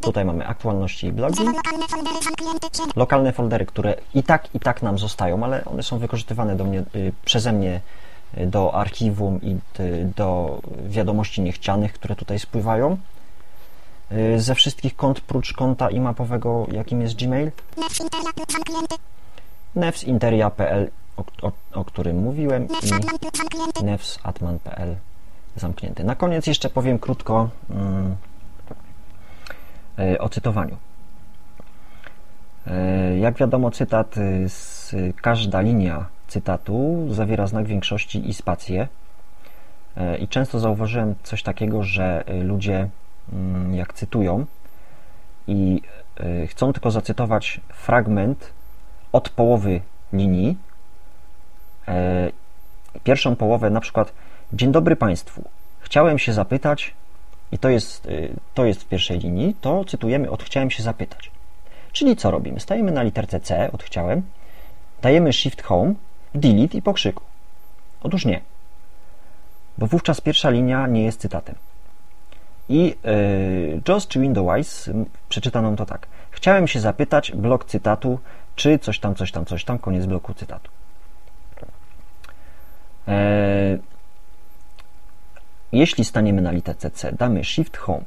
Tutaj mamy aktualności i blogi. Zero lokalne foldery zamknięty 7. Lokalne foldery, które i tak, i tak nam zostają, ale one są wykorzystywane do mnie, y, przeze mnie y, do archiwum i y, do wiadomości niechcianych, które tutaj spływają. Y, Ze wszystkich kont, prócz konta i-mapowego, jakim jest Gmail, Nef Interia plus zamknięty. nevsinteria.pl, o, o, o którym mówiłem, i plus zamknięty. Na koniec jeszcze powiem krótko mm, y, o cytowaniu. Y, Jak wiadomo, cytat, z, każda linia cytatu zawiera znak większości i spację. I często zauważyłem coś takiego, że ludzie, jak cytują i y, chcą tylko zacytować fragment od połowy linii, e, pierwszą połowę, na przykład Dzień dobry Państwu. Chciałem się zapytać, i to jest, y, to jest w pierwszej linii, to cytujemy od chciałem się zapytać. Czyli co robimy? Stajemy na literce C od chciałem, dajemy Shift Home, Delete i po krzyku. Otóż nie, bo wówczas pierwsza linia nie jest cytatem. I y, Joss czy Windowise przeczyta nam to tak. Chciałem się zapytać, blok cytatu, czy coś tam, coś tam, coś tam, koniec bloku cytatu. E, jeśli staniemy na literce C, damy Shift Home,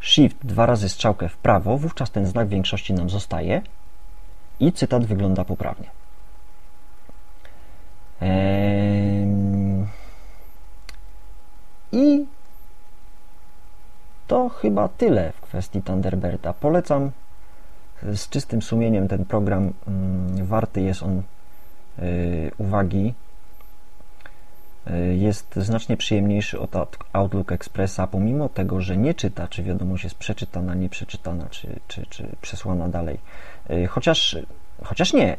Shift dwa razy strzałkę w prawo, wówczas ten znak większości nam zostaje i cytat wygląda poprawnie. Em, I to chyba tyle w kwestii Thunderbirda. Polecam z czystym sumieniem ten program. mm, Warty jest on y, uwagi. Y, Jest znacznie przyjemniejszy od Out- Outlook Expressa, pomimo tego, że nie czyta, czy wiadomość jest przeczytana, nieprzeczytana, czy, czy, czy przesłana dalej. Y, Chociaż, chociaż nie.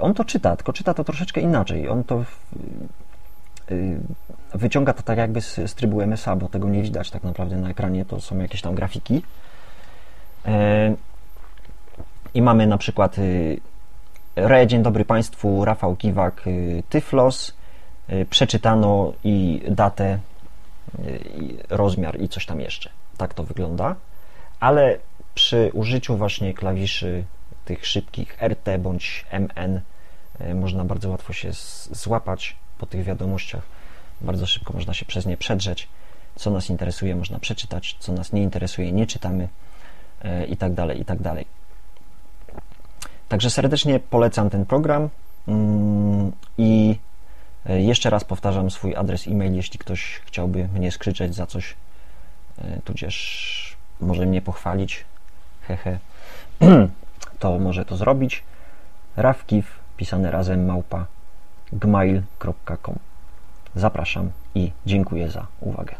On to czyta, tylko czyta to troszeczkę inaczej. On to wyciąga to tak jakby z, z trybu MSA, bo tego nie widać tak naprawdę na ekranie, to są jakieś tam grafiki. E, I mamy na przykład y, Re, dzień dobry Państwu, Rafał Kiwak, y, Tyflos, y, przeczytano i datę, y, i rozmiar i coś tam jeszcze. Tak to wygląda, ale przy użyciu właśnie klawiszy tych szybkich RT bądź MN y, można bardzo łatwo się złapać po tych wiadomościach. Bardzo szybko można się przez nie przedrzeć. Co nas interesuje, można przeczytać, co nas nie interesuje, nie czytamy y, i tak dalej, i tak dalej. Także serdecznie polecam ten program mm, i e, jeszcze raz powtarzam swój adres e-mail, jeśli ktoś chciałby mnie skrzyczeć za coś, e, tudzież może mnie pochwalić, hehe, to może to zrobić. Rawkiw, pisane razem małpa gmail.com. Zapraszam i dziękuję za uwagę.